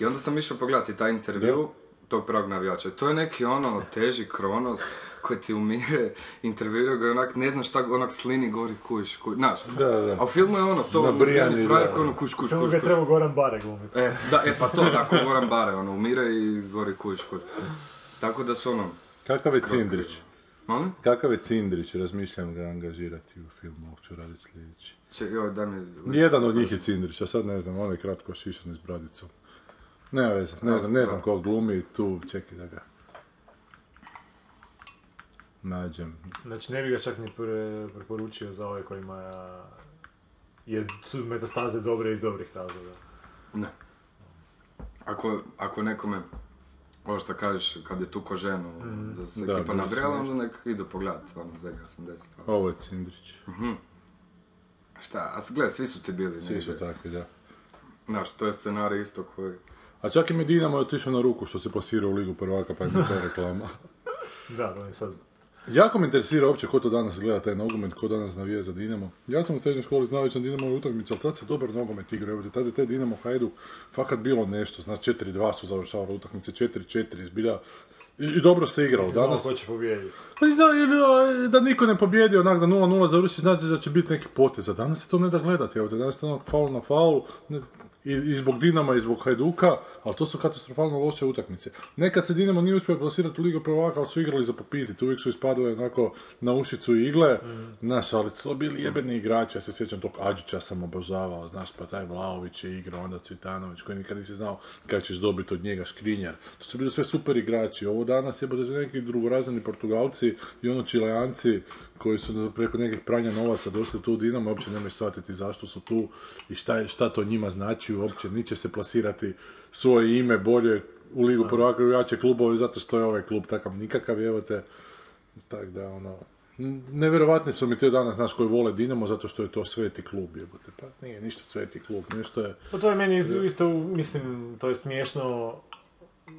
I onda sam išao pogledati taj intervju tog prvog navijača. I to je neki ono teži kronos koji ti umire, intervjuira ga i onak ne znaš šta onak slini gori kuš, kuš, znaš. Da, da. A u filmu je ono to, jedan frajer da. koji ono kuš, kuš, kuš, ga trebao Goran Bare glumiti. E, da, e pa to, tako Goran Bare, ono, umire i gori kuš, kuš. Tako da su ono, Kakav je Cindrić? molim? Kakav je Cindrić? Razmišljam ga angažirati u filmu, ovog ću raditi sljedeći. Če, joj, daj mi... Jedan od njih je Cindrić, a sad ne znam, on je kratko šišan s bradicom. Nema veze, ne znam, ne znam ko glumi tu, čekaj da ga nađem. Znači ne bi ga čak ni pre, preporučio za ove kojima je, su metastaze dobre iz dobrih razloga. Ne. Ako, ako nekome, ovo što kažeš, kad je tu ko ženu, da se Da, ekipa smiješno. onda nek idu pogledati, ono, Zega 80. Ovo je Cindrić. Šta, a gledaj, svi su ti bili Svi su takvi, da. Znaš, to je scenarij isto koji... A čak i mi Dinamo je otišao na ruku što se plasirao u Ligu prvaka, pa je mi to reklama. Da, on je sad... Jako me interesira uopće ko to danas gleda taj nogomet, ko danas navija za Dinamo. Ja sam u srednjoj školi znao već na Dinamo utakmice, ali tad se dobar nogomet igrao. Evo, Tada je taj Dinamo Hajduk fakat bilo nešto. Znači 4-2 su završavali utakmice, 4-4 zbilja. I, I dobro se igralo. Znao Danas, ko će pobijediti. Pa zna, ili, a, da niko ne pobjedi onak da 0-0 završi, znači da će biti neki potez. A danas se to ne da gledati, evo danas je onak faul na faul, ne- i, i zbog Dinama i zbog Hajduka, ali to su katastrofalno loše utakmice. Nekad se Dinamo nije uspio plasirati u Ligu prvaka, ali su igrali za popizditi, uvijek su ispadali onako na ušicu igle, znaš, ali to bili jebeni igrači, ja se sjećam tog Adžića sam obožavao, znaš, pa taj Vlaović je igrao, onda Cvitanović, koji nikad nisi znao kada ćeš dobiti od njega Škrinjar. To su bili sve super igrači, ovo danas je su neki drugorazredni Portugalci i ono Čilejanci koji su preko nekih pranja novaca došli tu u Dinamo, uopće nemoj shvatiti zašto su tu i šta, šta to njima znači uopće, ni će se plasirati svoje ime bolje u ligu prvaka i u jače klubove zato što je ovaj klub takav nikakav, evo te, tak da ono, nevjerovatni su mi te danas, znaš, koji vole Dinamo zato što je to sveti klub, jebote, pa nije ništa sveti klub, nešto je, Pa to je meni isto, isto, mislim, to je smiješno,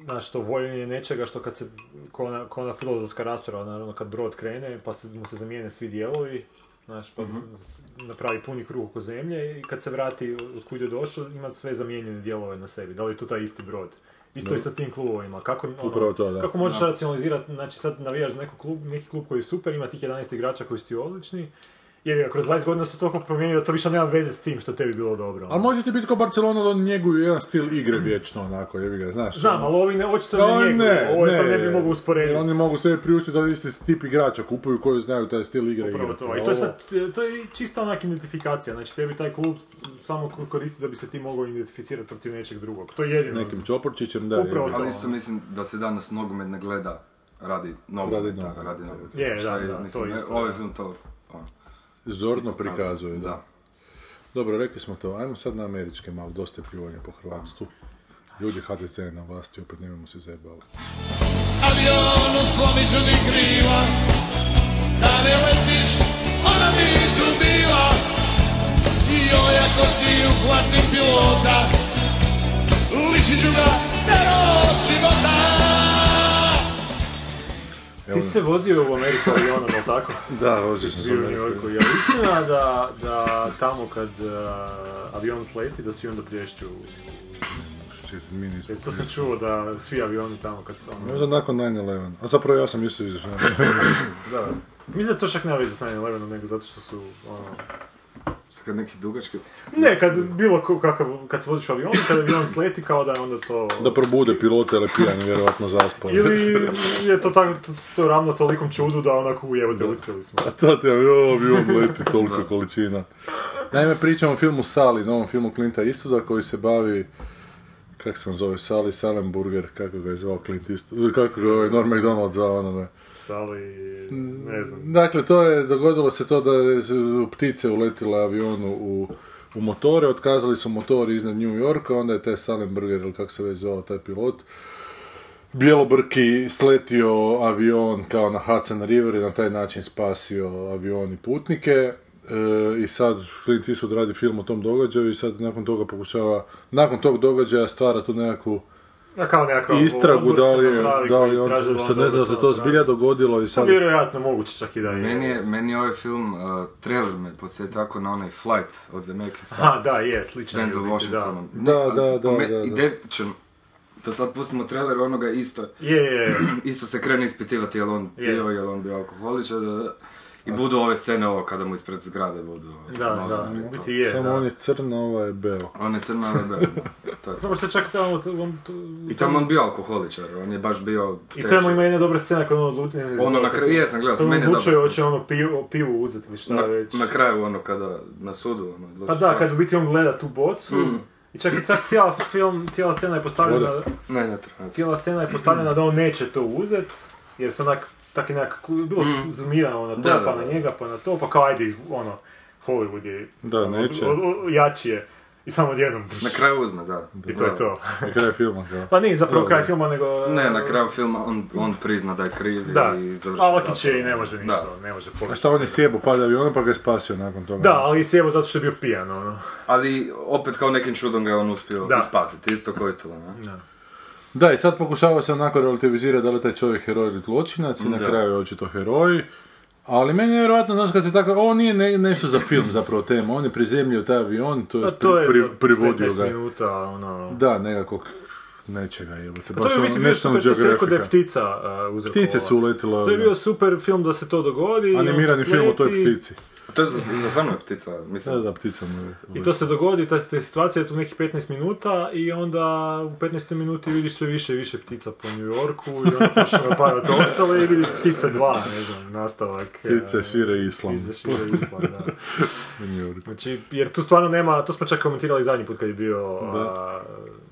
znaš, to voljenje nečega što kad se, ko ona, ko ona filozofska rasprava, naravno, kad brod krene, pa se, mu se zamijene svi dijelovi, znaš, pa napravi puni krug oko zemlje i kad se vrati od kud je došao, ima sve zamijenjene dijelove na sebi. Da li je to taj isti brod? Isto i sa tim klubovima. Kako, ono, to, da. kako možeš racionalizirati, znači sad navijaš za neko klub, neki klub koji je super, ima tih 11 igrača koji su ti odlični, jer je kroz 20 godina se toliko promijenio da to više nema veze s tim što tebi bilo dobro. ono. Ali možete biti kao Barcelona da njeguju jedan stil igre vječno, onako, jebi ga, znaš. Znam, ono. ali ovi ne, očito Pa ne njeguju, ovo je to ne bi mogu usporediti. Oni mogu sebi priuštiti da isti tip igrača kupuju koji znaju taj stil igre Upravo igrati. to. I to je, sad, to je čista onak identifikacija, znači tebi taj klub samo ko- koristi da bi se ti mogao identificirati protiv nečeg drugog. To je jedino. S nekim Čoporčićem, da. Upravo to. Ali isto mislim da se danas nogomet ne gleda radi nogometa, Radi nogometa. Je, da, da, to isto, to... Zorno prikazuje, da. Da. Dobro, rekli smo to. Ajmo sad na američke malo, dosta je pljuvanja po hrvatstvu. Ljudi HDZ na vlasti, opet nemojmo se zajebavati. Avionu slomiću ti krila Da ne letiš, ona mi tu bila I joj ako ti uhvatim pilota Lišit ću ga do života Ti si se vozio u Ameriku avionom, jel tako? Da, vozio sam se u Ameriku. Je li istina da, da tamo kad uh, avion sleti, da svi onda plješću? Mi nismo. Jer to sam čuo da svi avioni tamo kad se ono... Možda nakon 9-11. A zapravo ja sam isto izašao. Da. Mislim da to čak nema veze s 9-11, nego zato što su, ono... Što kad neki dugački... Ne, kad bilo kakav, kad se voziš u avionu, kad avion sleti, kao da je onda to... da probude pilote, ali pijani, vjerovatno zaspali. Ili je to tako, to, to ravno tolikom čudu da onako ujebate, uspjeli smo. A to ti je, jo, avion leti toliko količina. Naime, pričamo o filmu Sali, novom filmu Clinta Eastwooda koji se bavi kak se on zove, Sali Salenburger, kako ga je zvao Clint Eastwood, kako ga je ovaj Norm MacDonald zvao onome. Sali, ne znam. Dakle, to je, dogodilo se to da je ptice uletile avionu u, u motore, otkazali su motor iznad New Yorka, onda je taj Salenburger, ili kako se već zvao taj pilot, Bjelobrki sletio avion kao na Hudson River i na taj način spasio avion i putnike. E, I sad Clint Eastwood radi film o tom događaju i sad nakon toga pokušava, nakon tog događaja stvara tu nekakvu Ja, kao nekakav istragu, da li je, da li on, sad ne znam da se to zbilja dogodilo i Pa sad... vjerojatno moguće čak i da je. Meni je, meni je ovaj film, uh, trailer me podsjeti tako na onaj Flight od Zemeckisa. Aha, da, je, S sličan je Denzel Washingtonom. Da, da, da, me- da, da. Identičan. Da sad pustimo trailer onoga isto. Je, je, je. Isto se krene ispitivati jel on pio, jel on bio alkoholičar. Da, da. I budu ove scene ovo kada mu ispred zgrade budu. Da, da, i u to. biti je, Samo da. on je crno, ovo je beo. On je crna lebe. To je Samo što je čak tamo, on, to, I tamo on bio alkoholičar, on je baš bio I teži. tamo ima jedna dobra scena kad on odlučuje... Ono na kraju- jesam gledao, meni je odlučuje dobro. hoće ono pivu, pivu uzeti ili šta na, već. na kraju ono kada na sudu ono, Pa da, kad u biti on gleda tu bocu, Mm. i čak i tak cijela film, cijela scena je postavljena, Ne, ne cijela scena je postavljena da on neće to uzet, jer se onak, tak je nekako, bilo Mm. zoomirano na to, Da, da, pa da. na njega, pa na to, pa kao ajde, ono, Hollywood je, Da, ono, neće. o- o- jači je, i samo odjednom, Na kraju uzme, da. i to je to. Na kraju filma, kao. Pa nije zapravo Da, kraj da. filma, nego... Ne, na kraju filma on, on prizna da je kriv Da, i završi a zatvoru. i ne može ništa, Da. ne može A pobjeći. šta on je sjebo pada avionom pa ga je spasio nakon toga? Da, ali sjebo zato što je bio pijan, ono. Ali opet kao nekim čudom ga je on uspio Da. i spasiti, isto koji to, ne? Da, i sad pokušava se onako relativizirati da li taj čovjek heroj ili zločinac i na Da. kraju je očito heroj. Ali meni je vjerojatno, znaš, kad se tako, ovo nije ne- nešto za film zapravo tema, on je prizemljio taj avion, to Pa je, to je pri, za privodio 15 ga. minuta, ono... Da, nekakvog nečega jebote. Pa Baš to je ono, biti bio National super, to rekao da je ptica uh, uzrokovala. Ptice su uletile. To je ono, bio super film da se to dogodi. Animirani to film o toj ptici. To je za, za samo je ptica, Da, mislim. da, ptica mu je. I to se dogodi, ta, ta situacija je tu nekih 15 minuta i onda u 15 minuti vidiš sve više i više ptica po New Yorku i onda počne napadati ostale i vidiš ptice dva, ne znam, nastavak. Ptice e, šire islam. Ptice šire islam, da. u New Yorku. Znači, jer tu stvarno nema, to smo čak komentirali zadnji put kad je bio a,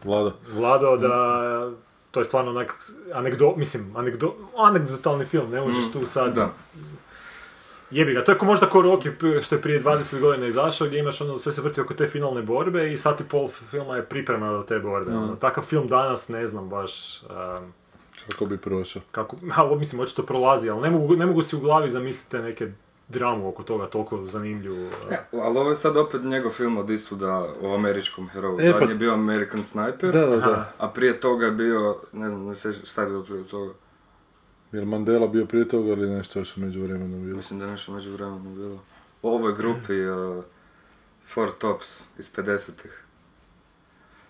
Vlada. Vlado, da to je stvarno onak anegdo, mislim, anegdo, anegdotalni film, ne možeš tu sad... da. Jebi ga, to je ko možda ko Rocky što je prije 20 godina izašao gdje imaš ono sve se vrti oko te finalne borbe i sat i pol filma je priprema do te borbe. Ono, takav film danas ne znam baš um, Kako bi prošao. kako, ali mislim očito prolazi, ali ne mogu, ne mogu si u glavi zamisliti neke dramu oko toga toliko zanimljivu. uh, Ja, ali ovo je sad opet njegov film od Eastwooda o američkom heroju. E, pa- Zadnji je bio American Sniper, Da, da, da. a prije toga je bio, ne znam, ne sjećam šta je bilo prije toga. Je li Mandela bio prije toga ili nešto još u međuvremenu bilo? Mislim da je nešto među vremenu bilo. O ovoj grupi uh, Four Tops iz 50-ih.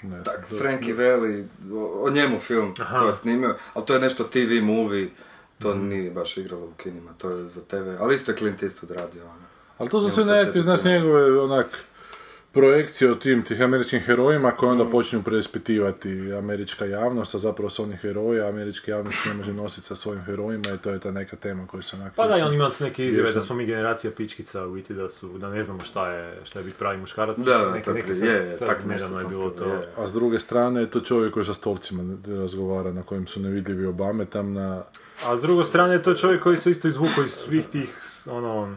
Ne znam. Tak, to- Frankie Valli, o, o njemu film, Aha. to je snimio, ali to je nešto TV movie, to nije baš igralo u kinima, to je za TV, ali isto je Clint Eastwood radio. Ono. Ali to su sve sjetiti znaš, njegove onak projekcije o tim tih američkim herojima koje Mm. onda počinju preispitivati američka javnost, a zapravo su oni heroji, a američka javnost ne može nositi sa svojim herojima i to je ta neka tema koja se onak... Pa da, i on ima neke izjave da smo mi generacija pičkica u biti da su, da ne znamo šta je, šta je biti pravi muškarac. Da, da, neke, neke sad- je, sad tak nešto nedavno je bilo to. je. A s druge strane je to čovjek koji sa stolcima razgovara, na kojem su nevidljivi Obame tam na... A s druge strane je to čovjek koji se isto izvukao iz svih tih, ono,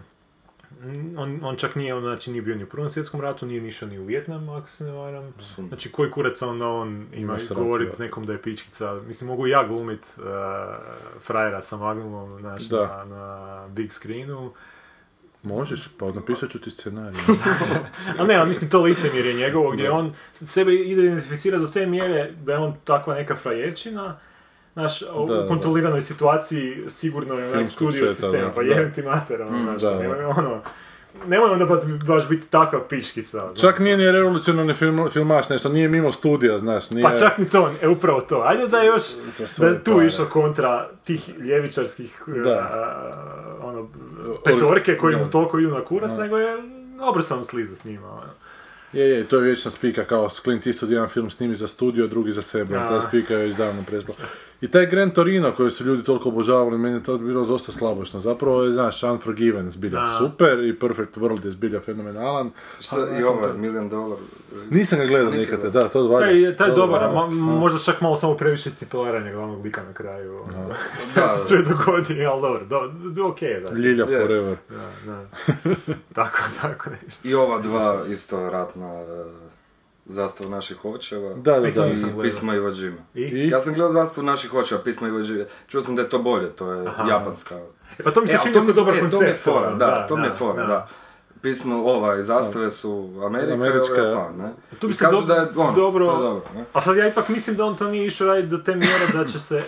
on, on čak nije, on, znači, nije bio ni u Prvom svjetskom ratu, nije nišao ni u Vjetnam, ako se ne varam. Znači, koji kurac on, on ima govorit nekom da je pičkica. Mislim, mogu ja glumit uh, frajera sa Magnumom, Da. na, na big screenu. Možeš, pa napisat ću ti scenarij. A ne, ali mislim to licemjerje njegovo gdje on sebe ide identificirati do te mjere da je on takva neka frajerčina, Znaš, u Da, da. kontroliranoj situaciji sigurno je onaj Filmskog studio sistem, pa da. jebem ti mater, ono, znaš, da, da. nemoj, ono, nemoj onda ba- baš biti takva pičkica. znaš. Čak nije ni revolucionarni film, filmaš, nešto, nije mimo studija, znaš, nije... Pa čak ni to, e, upravo to. Ajde da je još, da tu pare. išlo kontra tih ljevičarskih Da. a, ono, petorke koji mu toliko idu na kurac, nego je obrsan slizu s njima. Ono. Je, je, to je vječna spika, kao Clint Eastwood jedan film snimi za studio, drugi za sebe, ta spika je već davno presla. I taj Gran Torino koji su ljudi toliko obožavali, meni je to bilo dosta slabošno. Zapravo je, znaš, Unforgiven zbilja Da. super i Perfect World je zbilja fenomenalan. Šta, Ali I ovaj, Million Dollar. Nisam ga gledao Nisi nikad, gledao. da, to valja. Taj, taj dobar, valja. ma- možda čak malo samo previše cipelaranja glavnog lika na kraju. ono. Da, Da se sve dogodi, ali dobro, do, do, ok, da. Ljilja Je. forever. Da, da. tako, tako nešto. I ova dva isto ratna e, zastav naših očeva. Da, da, to da. nisam I Džima. I? I? Ja sam gledao zastavu naših očeva, pismo Ivo Džima. Čuo sam da je to bolje, to je Aha. japanska. E, pa to mi se E, čini mi- dobar e, koncept. To mi je fora, ono, da, to mi je fora, da. Pismo, ovaj, zastave su Amerika Američka, i Japan, ne? Tu bi I se kažu do- da je ono, dobro- to je dobro, ne? A sad ja ipak mislim da on to nije išao raditi do te mjere da će se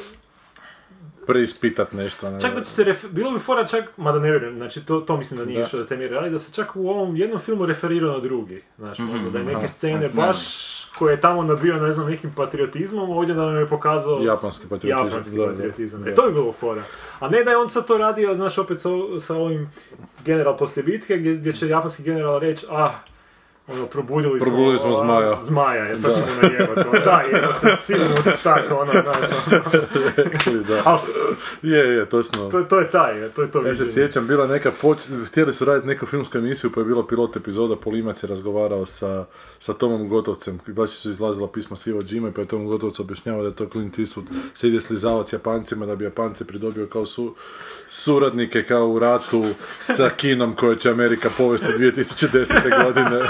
Preispitat nešto. Ne, Čak da će se, ref- bilo bi fora čak, mada ne vjerujem, znači to, to mislim da nije Da. išao do te mjere, ali da se čak u ovom jednom filmu referirao na drugi, znaš, možda da je neke scene baš koje je tamo nabio, ne znam, nekim patriotizmom, ovdje da nam je pokazao Japanski patriotizam, japanski da, da. patriotizam. E, to bi bilo fora. A ne da je on sad to radio, znaš, opet sa, sa ovim general poslije bitke, gdje, gdje će japanski general reći, ah, ono, probudili smo, Probudili smo a, zmaja." zmaja, jer sad ćemo najebati. ono, Da, jebate, sigurno su tako, ono, znaš, ono. da. Je, je, točno. to, to je taj, to je to Ja se sjećam, bila neka poč... htjeli su raditi neku filmsku emisiju, pa je bilo pilot epizoda, Polimac je razgovarao sa, sa Tomom Gotovcem, i baš su izlazila pisma s Ivo Džime, pa je Tom Gotovac objašnjavao da je to Clint Eastwood se ide slizavati s Japancima, da bi Japance pridobio kao su, suradnike, kao u ratu sa kinom koje će Amerika povesti 2010. godine.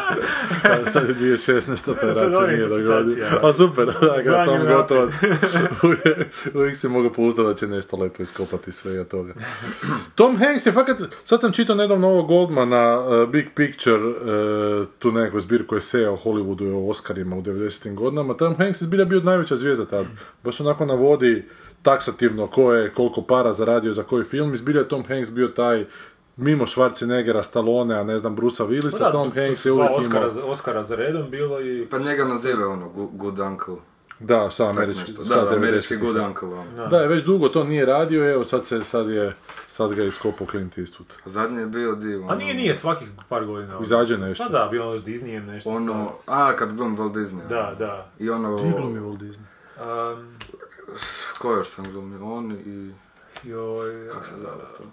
A sad je 2016. ta je dobra nije dogodio. A super, da, ga Tom. Gotovac uvijek, se mogu pouzdati da će nešto lepo iskopati svega toga. Tom Hanks je fakat, sad sam čitao nedavno ovo Goldmana, uh, Big Picture, uh, tu nekakvu zbirku eseja o Hollywoodu i o Oscarima u 90. godinama. Tom Hanks je zbilja bio najveća zvijezda tad. Baš onako navodi taksativno ko je koliko para zaradio za koji film. I zbilja je Tom Hanks bio taj mimo Schwarzeneggera, Stallone, a ne znam, Brusa Willisa, Da, Tom to- to Hanks je uvijek Oscara, imao... za- Oscara za redom bilo i... Pa njega nazivaju ono, Good Uncle. Da, šta američki, šta Da, da, američki 90-ih. Good Uncle, ono. Da, je već dugo to nije radio, evo sad se, sad je, sad ga je iskopao Clint Eastwood. Zadnji je bio dio, A nije, nije, svakih par godina. ono. Izađe nešto. Pa da, bilo ono s Disneyem nešto Ono, a, kad glum Walt Disney. sa... Da, ono. da. I ono, Glumi Walt Disney. Um, ko je još tam glumi? On i... joj, Kako se zove to?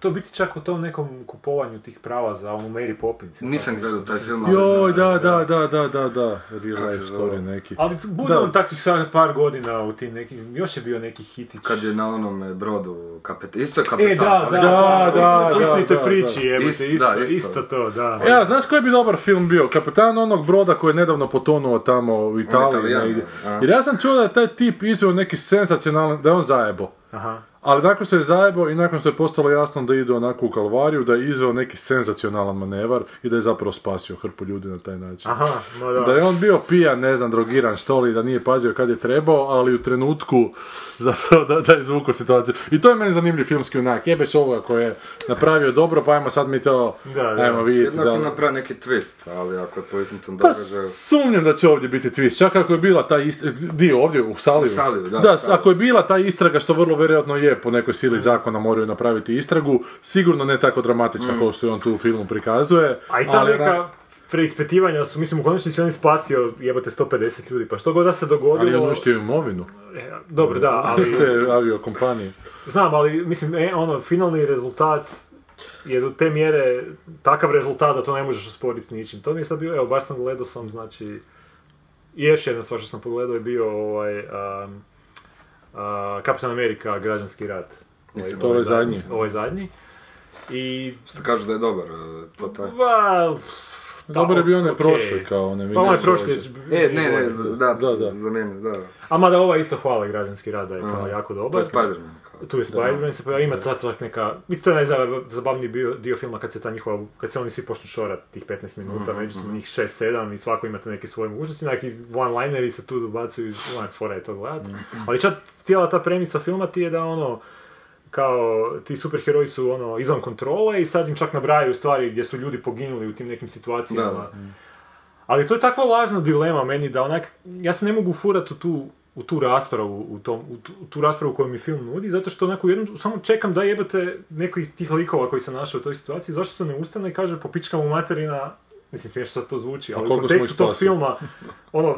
To biti čak u tom nekom kupovanju tih prava za onu Mary Poppins. Nisam gledao nešto, taj film, ali Joj, da, da, da, da, da, da, real life story neki. Ali bude on takvih sad par godina u tim nekim, još je bio neki hitić. Kad je na onome brodu kapetan, isto je kapetan. E, da, da, Da, da, da, priči, Ist- isto, isto. to, da. Ja, znaš koji bi dobar film bio? Kapetan onog broda koji je nedavno potonuo tamo u Italiji. Jer ja sam čuo da je taj tip izveo neki senzacionalan, da je on zajebo. Aha. Ali nakon što je zajebo i nakon što je postalo jasno da ide onako u kalvariju, da je izveo neki senzacionalan manevar i da je zapravo spasio hrpu ljudi na taj način. Aha, ma da. Da je on bio pijan, ne znam, drogiran, što li, da nije pazio kad je trebao, ali u trenutku zapravo da, da je izvukao situaciju. I to je meni zanimljiv filmski unak. Jebeš ovoga koji je napravio dobro, pa ajmo sad mi to, Da, da. ajmo vidjeti. Jednako Da, napravi neki twist, ali ako je po istom pa događaju... sumnjam da će ovdje biti twist. Čak ako je bila ta istraga, dio ovdje u Saliju. U Saliju, da, Da, Saliju. ako je bila ta istraga, što vrlo vjerojatno je po nekoj sili zakona moraju napraviti istragu, sigurno ne tako dramatična kao što je on tu u filmu prikazuje. Mm. A i ta ali neka preispitivanja su, mislim, u konačnici on je spasio jebote 150 ljudi, pa što god da se dogodilo... Ali je uništio imovinu. E, Dobro, da, ali... Te aviokompanije. Znam, ali mislim, e, ono, finalni rezultat je do te mjere takav rezultat da to ne možeš usporiti s ničim. To mi je sad bio, evo, baš sam gledao sam, znači, i još jedna stvar što sam pogledao je bio ovaj, um, a, Kapitan Amerika, građanski rat. Nisam To ovaj zadnji. Ovaj zadnji. I... Što kažu da je dobar, e, to taj. Ba, da, Dobar je bio onaj prošli, kao onaj Pa onaj prošli... Soldier. E, ne, ne, za- da, Da, da. za mene, da. A mada ova isto hvali građanski rad da je kao jako To dobar. je Spider-Man. Tu je Spider-Man se pojavio, ima ta neka, i to je najzabavniji bio, dio filma kad se ta njihova, kad se oni svi počnu šorat tih 15 minuta, Mhm, međusobno njih 6-7 i svako imate neke svoje mogućnosti, neki one-lineri se tu dobacuju, onak fora je to gledat. Mhm. Ali čak cijela ta premisa filma ti je da ono, kao ti superheroji su ono izvan kontrole i sad im čak nabrajaju stvari gdje su ljudi poginuli u tim nekim situacijama. Da, da. Ali to je takva lažna dilema meni da onak, ja se ne mogu furat u tu, u tu raspravu, u, tom, u, tu, u tu raspravu koju mi film nudi, zato što onako jednom, samo čekam da jebate neko iz tih likova koji se našao u toj situaciji, zašto se ne ustane i kaže popičkam u materina, mislim smiješno sad to zvuči, ali u kontekstu tog filma, ono,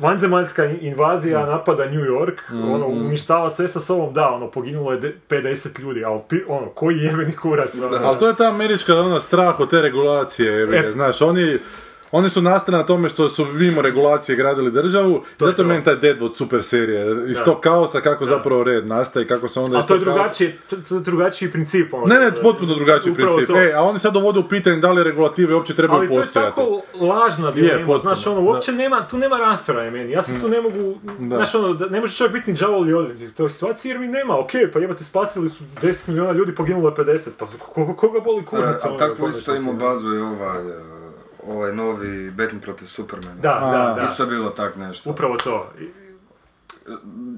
vanzemaljska invazija napada New York, ono, uništava sve sa sobom, da, ono, poginulo je de- 50 ljudi, ali pi- ono, koji jebeni kurac, ono. Ali to je ta američka ona strah od te regulacije, jebi ga, E. znaš, oni... Oni su nastali na tome što su mimo regulacije gradili državu, To je zato to. meni taj Deadwood super serija, iz Da. tog kaosa kako zapravo red nastaje, kako se onda A to je drugačiji, to je drugačiji princip, ono. Ne, ne, potpuno drugačiji Upravo princip. to. E, a oni sad dovode u pitanje da li regulative uopće trebaju Ali to je postojati. tako lažna dilema, potpuno, znaš, ono, uopće nema, tu nema rasprave meni, ja se tu ne mogu, Da. znaš, ono, da, ne može čovjek biti ni đavo ili odvjetnik u toj situaciji, jer mi nema, okej, pa jebate, spasili su 10 milijuna ljudi, poginulo je 50, pa koga, boli E, kurac, a ono, tako u isto ima bazu i ovaj, e, ovaj novi Batman protiv Supermana. Da, da, da, Isto je bilo tak nešto. upravo to.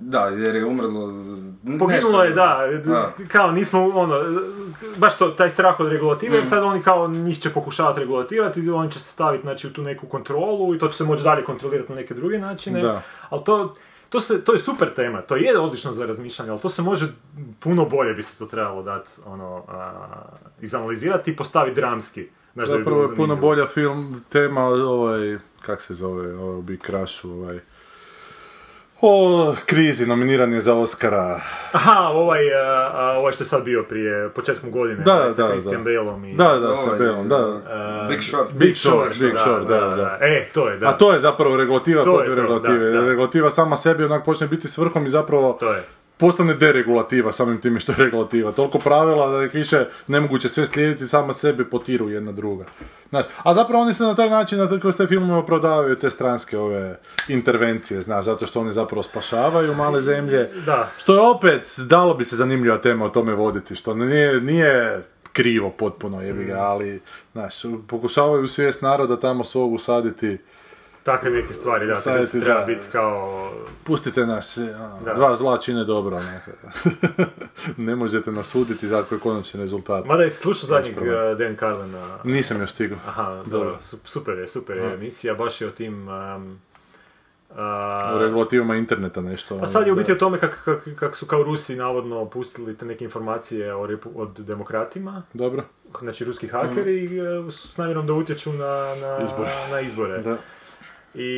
Da, jer je umrlo... z- Poginulo je, da, Da. kao nismo, ono, baš to, taj strah od regulative, Mm. jer sad oni kao njih će pokušavati regulatirati, i oni će se staviti, znači, u tu neku kontrolu i to će se moći dalje kontrolirati na neke druge načine, Da. ali to, to, se, to je super tema, to je odlično za razmišljanje, ali to se može, puno bolje bi se to trebalo dati, ono, a, izanalizirati i postaviti dramski. Znaš, da Zapravo je puno bolja film, tema, ovaj, kak se zove, ovaj, Big Crush, ovaj, o krizi, nominiran je za Oscara. Aha, ovaj, a, a, ovaj što je sad bio prije, početkom godine, Da, ovaj, sa da, Christian da. Baleom i... Da, da, sa Ovaj, Belom, da. a, Big Short. Big Short, Big Short, da, da. E, to je, da. A to je zapravo regulativa To je protiv to, regulative. da, da. Regulativa sama sebi onak počne biti svrhom i zapravo To je. Postane deregulativa samim time što je regulativa. Toliko pravila da je više nemoguće sve slijediti, sama sebe potiru jedna druga. Znaš, a zapravo oni se na taj način, na- kroz te filmove opravdavaju te stranske ove intervencije, znaš, zato što oni zapravo spašavaju male zemlje. Da. Što je opet, dalo bi se zanimljiva tema o tome voditi, što nije, nije krivo potpuno, jebi ga, ali, znaš, pokušavaju svijest naroda tamo svog usaditi. Takve neke stvari, da, Savjeti, treba, treba da. biti kao... Pustite nas, ono, Da. dva zla čine dobro. onak. ne možete nas suditi za koji konačni rezultat. Mada je slušao zadnjeg uh, Dan Carlina. Nisam još stigao. Aha, dobro, su- super je, super je emisija, baš je o tim... Um, a, U regulativama interneta nešto. a sad je u ono, biti o tome kako kak, kak su kao Rusi navodno pustili te neke informacije o repu, od demokratima, Dobro. znači ruski hakeri, uh, s s namjerom da utječu na, na Izbore. Na izbore. Da. I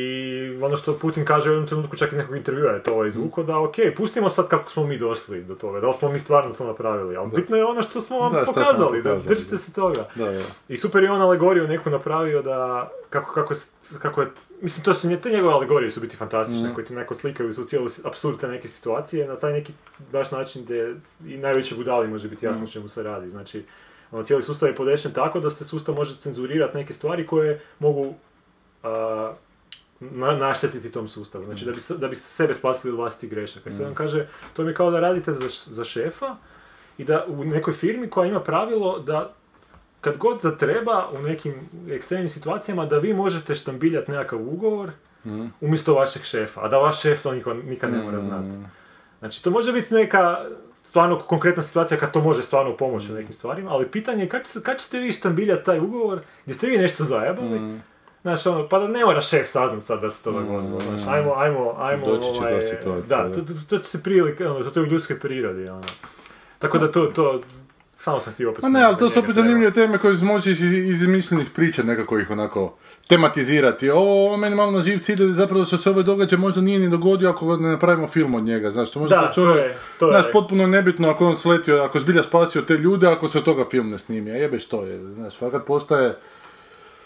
ono što Putin kaže u jednom trenutku, čak iz nekog intervjua je to ovaj izvuko, da ok, pustimo sad kako smo mi došli do toga, da li smo mi stvarno to napravili, ali bitno je ono što smo vam Da, šta smo pokazali, da pokazali, držite da. se toga. Da, da. I super je on alegoriju neku napravio da, kako, kako, kako je, mislim to su, nje- te njegove alegorije su biti fantastične, Mhm. koje ti neko slikaju su cijelu apsurd te neke situacije na taj neki baš način gdje i najveći budali može biti jasno o Mhm. čemu se radi. Znači, ono, cijeli sustav je podešen tako da se sustav može cenzurirati neke stvari koje mogu a, na, naštetiti tom sustavu. Znači, da bi, da bi sebe spasili od vlastitih grešaka. I sad on kaže, to mi je kao da radite za, za šefa i da u nekoj firmi koja ima pravilo da kad god zatreba u nekim ekstremnim situacijama da vi možete štambiljati nekakav ugovor umjesto vašeg šefa, a da vaš šef to niko, nikad ne mora znati. Znači, to može biti neka stvarno konkretna situacija kad to može stvarno pomoći u nekim stvarima, ali pitanje je kad, kad ćete vi štambiljati taj ugovor gdje ste vi nešto zajebali, Znaš, ono, pa da ne mora šef saznat sad da se to dogodilo, znaš, ajmo, ajmo, ajmo, Doći će ovaj, situacija, da, to, to, to će se prilike, ono, to je u ljudskoj prirodi, ono. Tako da to, to, samo sam htio opet... Ma ne, ali to su opet zanimljive teme koje može iz, iz izmišljenih priča nekako ih onako tematizirati. Ovo, ovo meni malo na živci ide zapravo što se ovo događa možda nije ni dogodio ako ne napravimo film od njega. Znaš, to možda Da, čovjek, to je- to je- znaš, potpuno nebitno ako on sletio, ako zbilja spasio te ljude, ako se od toga film ne snimi. A jebe što je, znaš, fakat postaje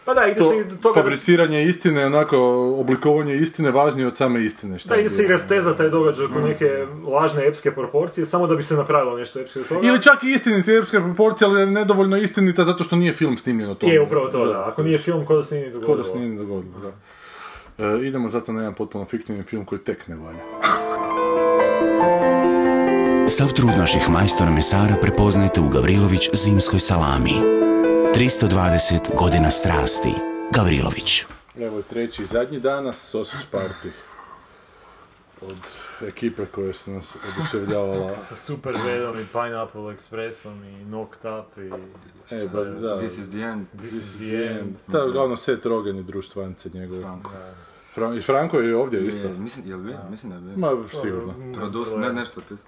Pa da, ide to se i do toga da- fabriciranje istine, onako oblikovanje istine važnije od same istine. Šta Da, ide se i rasteza taj događaj oko neke lažne epske proporcije, samo da bi se napravilo nešto epske od toga. Ili čak i istinite epske proporcije, ali nedovoljno istinita zato što nije film snimljen o tome. Je, upravo to, da. Ako nije film, ko da se nije ni Ko dogodilo. da se nije ni dogodilo, da. E, idemo zato na jedan potpuno fiktivni film koji tek ne valja. Sav trud naših majstora mesara prepoznajte u Gavrilović zimskoj salami. 320 godina strasti. Gavrilović. Evo je treći i zadnji danas, Sausage Party. Od ekipe koje su nas oduševljavala. Sa Super Redom i Pineapple Expressom i Knocked Up i... E, ba, da. This is the end. This is the end. Da, uglavnom Seth Rogen i društvance njegove. Franko. Fra- I Franko je ovdje isto. Je, mislim, jel bi? Mislim da je bio. Ma, sigurno. Produs, ne, nešto pisao.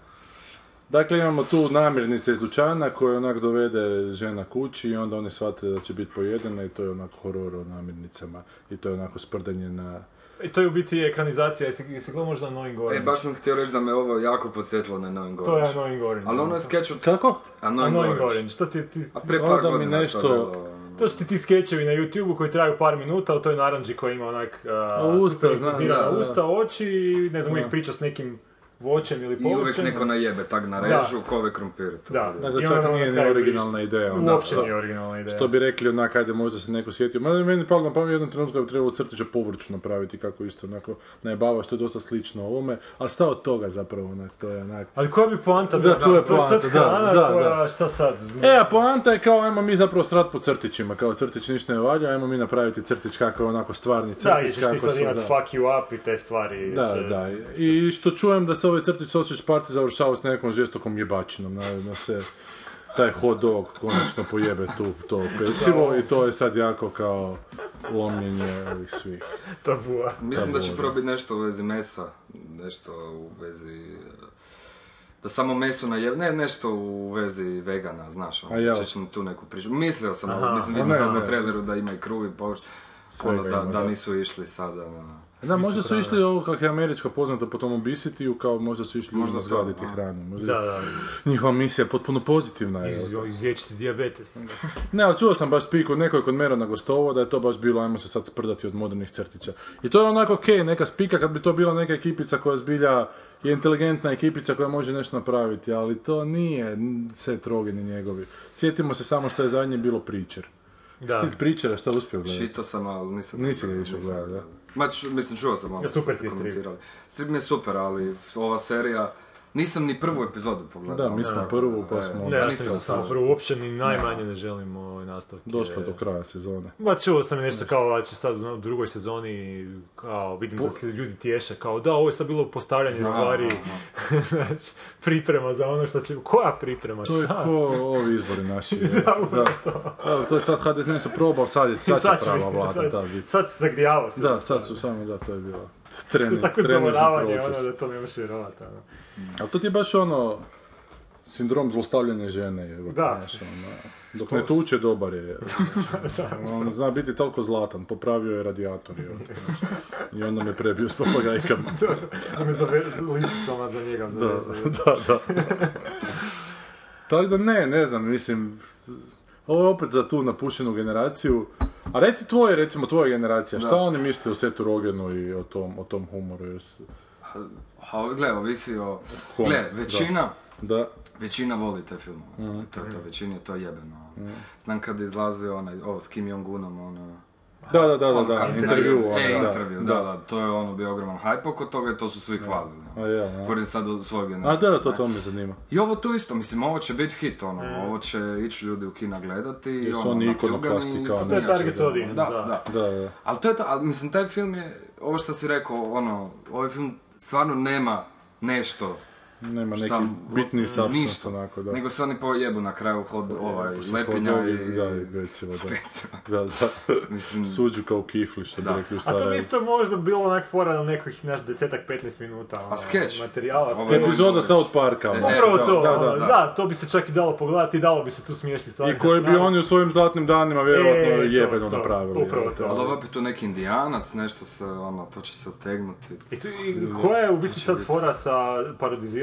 Dakle, imamo tu namirnice iz dućana koje onak dovede žena kući i onda oni shvate da će biti pojedena i to je onak horor o namirnicama i to je onako sprdanje na... I to je u biti ekranizacija, jesi, jesi gledao možda Annoying E, Orange? baš sam htio reći da me ovo jako podsjetilo na Knowing To je Orange. Annoying Orange. Ali ono je skeč od Kako? Annoying, Annoying Orange. Orange, to ti, ti, A pre par mi godina je nešto- to bilo. To su ti ti skečevi na YouTube-u koji traju par minuta, u toj naranđi koja ima onak uh, usta, znam, da. usta, oči i ne znam, uvijek priča s nekim voćem ili I uvijek povrćem. neko najebe tak na režu, ko ove krompire. to Da. Dakle, I čak nije ni originalna ideja. onda. Uopće Da. nije originalna ideja. Što bi rekli onak, ajde možda se neko sjetio. Ma meni je palo na pamet jednom trenutku da bi trebalo crtića povrću napraviti kako isto onako najbava što je dosta slično ovome, ali šta od toga zapravo onak, to je onak. Ali koja bi poanta Da, bila? koja je to je sad poanta, da, da, koja, da. šta sad? E, a poanta je kao, ajmo mi zapravo strat po crtićima, kao crtić ništa ne valja, ajmo mi napraviti crtić kako je onako stvarni crtić. Da, i ćeš ti kako sad su, imat da. fuck you up i te stvari. Da, da. I što čujem da se ovaj crtić Sausage Party završava s nekom žestokom jebačinom, naravno se taj hot dog konačno pojebe tu to pecivo i to je sad jako kao lomljenje ovih svih. Tabua. Mislim da će Tabu, prvo biti nešto u vezi mesa, nešto u vezi... e, Da samo meso na ne nešto u vezi vegana, znaš, A ono, jel? će tu neku priču. Mislio sam, Aha. mislim, vidim ne. u traileru da ima i kruh i povrć, ono, da da. nisu išli sada na... Da, možda su išli ovo kako je Američka poznata po tom obesity kao možda su išli Možda zgladiti hranu. Možda Da, da. njihova misija je potpuno pozitivna. Iz, izliječiti dijabetes. Ne, ali čuo sam baš spiku, neko je kod Merona gostovao da je to baš bilo, ajmo se sad sprdati od modernih crtića. I to je onako okej, neka spika kad bi to bila neka ekipica koja zbilja je inteligentna ekipica koja može nešto napraviti, ali to nije Seth Rogen i njegovi. Sjetimo se samo što je zadnje bilo Preacher. Da. Ti Preachera šta uspio gledati? Čito sam, ali nisam... Nisi ga nisam išao gledat, da? Ma, mislim, čuo sam Ja, što super ti je. Strip mi je super, ali ova serija... Nisam ni prvu epizodu pogledao. Da, mi smo prvu, pa smo... Ne, ja nisam sam samo prvo, uopće ni najmanje ne želim ovaj nastavke. Došlo do kraja sezone. Ma čuo sam i nešto kao da će sad u drugoj sezoni, kao vidim da se ljudi tješe, kao da ovo je sad bilo postavljanje stvari, znači priprema za ono što će, koja priprema, To je ko ovi izbori naši. je. da, Evo, to je sad HDZ nisu probali, sad, je, sad će Sad će prava vlada sad-. Sad se zagrijava se. Da, sad su samo, da, to je bilo trening, Tako trenežni zavaravanje, proces. ono da to ne možeš vjerovati. Ono. Ali to ti je baš ono, sindrom zlostavljanja žene. Je, Da. znaš, ono, dok ne tuče, dobar je. je. On zna biti toliko zlatan, popravio je radijator. Je. I onda me prebio s papagajkama. Da me zave s listicama za njega. da, da, da. Tako da ne, ne znam, mislim, ovo je opet za tu napušenu generaciju. A reci tvoje, recimo tvoja generacija, šta oni misle o Setu Rogenu i o tom, o tom humoru? Jer A, gle, ovisi o... Kom? Gle, većina... Da, Većina voli te filmove. Mhm. To je to, većini je to jebeno. Znam kad je izlazio onaj, ovo, s Kim Jong-unom, ono... da, da, da, da, ono, da, kad- intervju. E, onaj, intervju, da, da, to je ono bio ogroman hype oko toga i to su svi hvalili. A, ja, ja. Govorim sad o svojoj A generaciji. da, da, to, to me zanima. I ovo tu isto, mislim, ovo će biti hit, ono, ovo će ići ljudi u kina gledati. i su ono, oni ikonoklasti kao To je target da, audience, da, da. da. Da, da. Ali to je to, ali mislim, taj film je, ovo što si rekao, ono, ovaj film stvarno nema nešto Nema neki šta- bitni substance onako, da. Nego se oni pojebu na kraju hod ovaj, lepinja i... Da, i pecivo, da. Da, da. Mislim, Suđu kao kifli, što bi Da. rekli u A to bi isto možda bilo onak fora na nekih, naš, desetak, 15 minuta. ono, skeč. Materijala, Ovo Epizoda. South Parka. ono. E, Upravo da, to, da, ono, da, da, da. to bi se čak i dalo pogledati i dalo bi se tu smiješni stvari. I koje bi oni u svojim zlatnim danima vjerojatno E, jebeno to, napravili. upravo to. ali ovo opet tu neki indijanac, nešto se, ono, to će se otegnuti. I, koja je u biti sad fora sa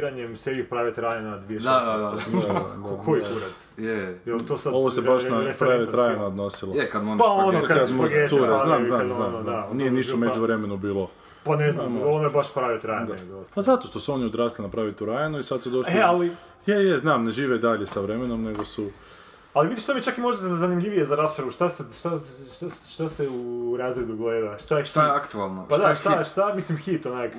referenciranjem Saving Private Ryana 2016. Da, da, da. Koji kurac? Je, Jel to sad Ovo se baš re- na referentan Private film? Ryan odnosilo. je kad mu Pa ono kad Kad mu cure, znam, znam, ono, znam. da, ono Nije je ništa bilo među vremenu bilo. Pa ne znam, ono je baš je dosta. Pa zato što su oni odrasli na Private Ryanu i sad su došli... E, ali, Je, je, znam, ne žive dalje sa vremenom, nego su... ali vidiš, to mi je čak i možda zanimljivije za raspravu. Šta se, šta, šta, šta se u razredu gleda? Šta je, Šta je hit? aktualno? Pa Šta da, je šta, hit? šta, mislim hit, onak,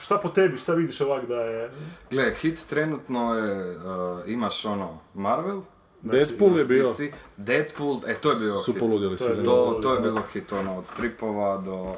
šta po tebi, šta vidiš ovak da je... Gle, hit trenutno je, uh, imaš ono, Marvel, Deadpool je bio. DC, Deadpool, e to je bio Su hit. poludjeli To je se. bilo- To, to je bilo hit, ono, od stripova do...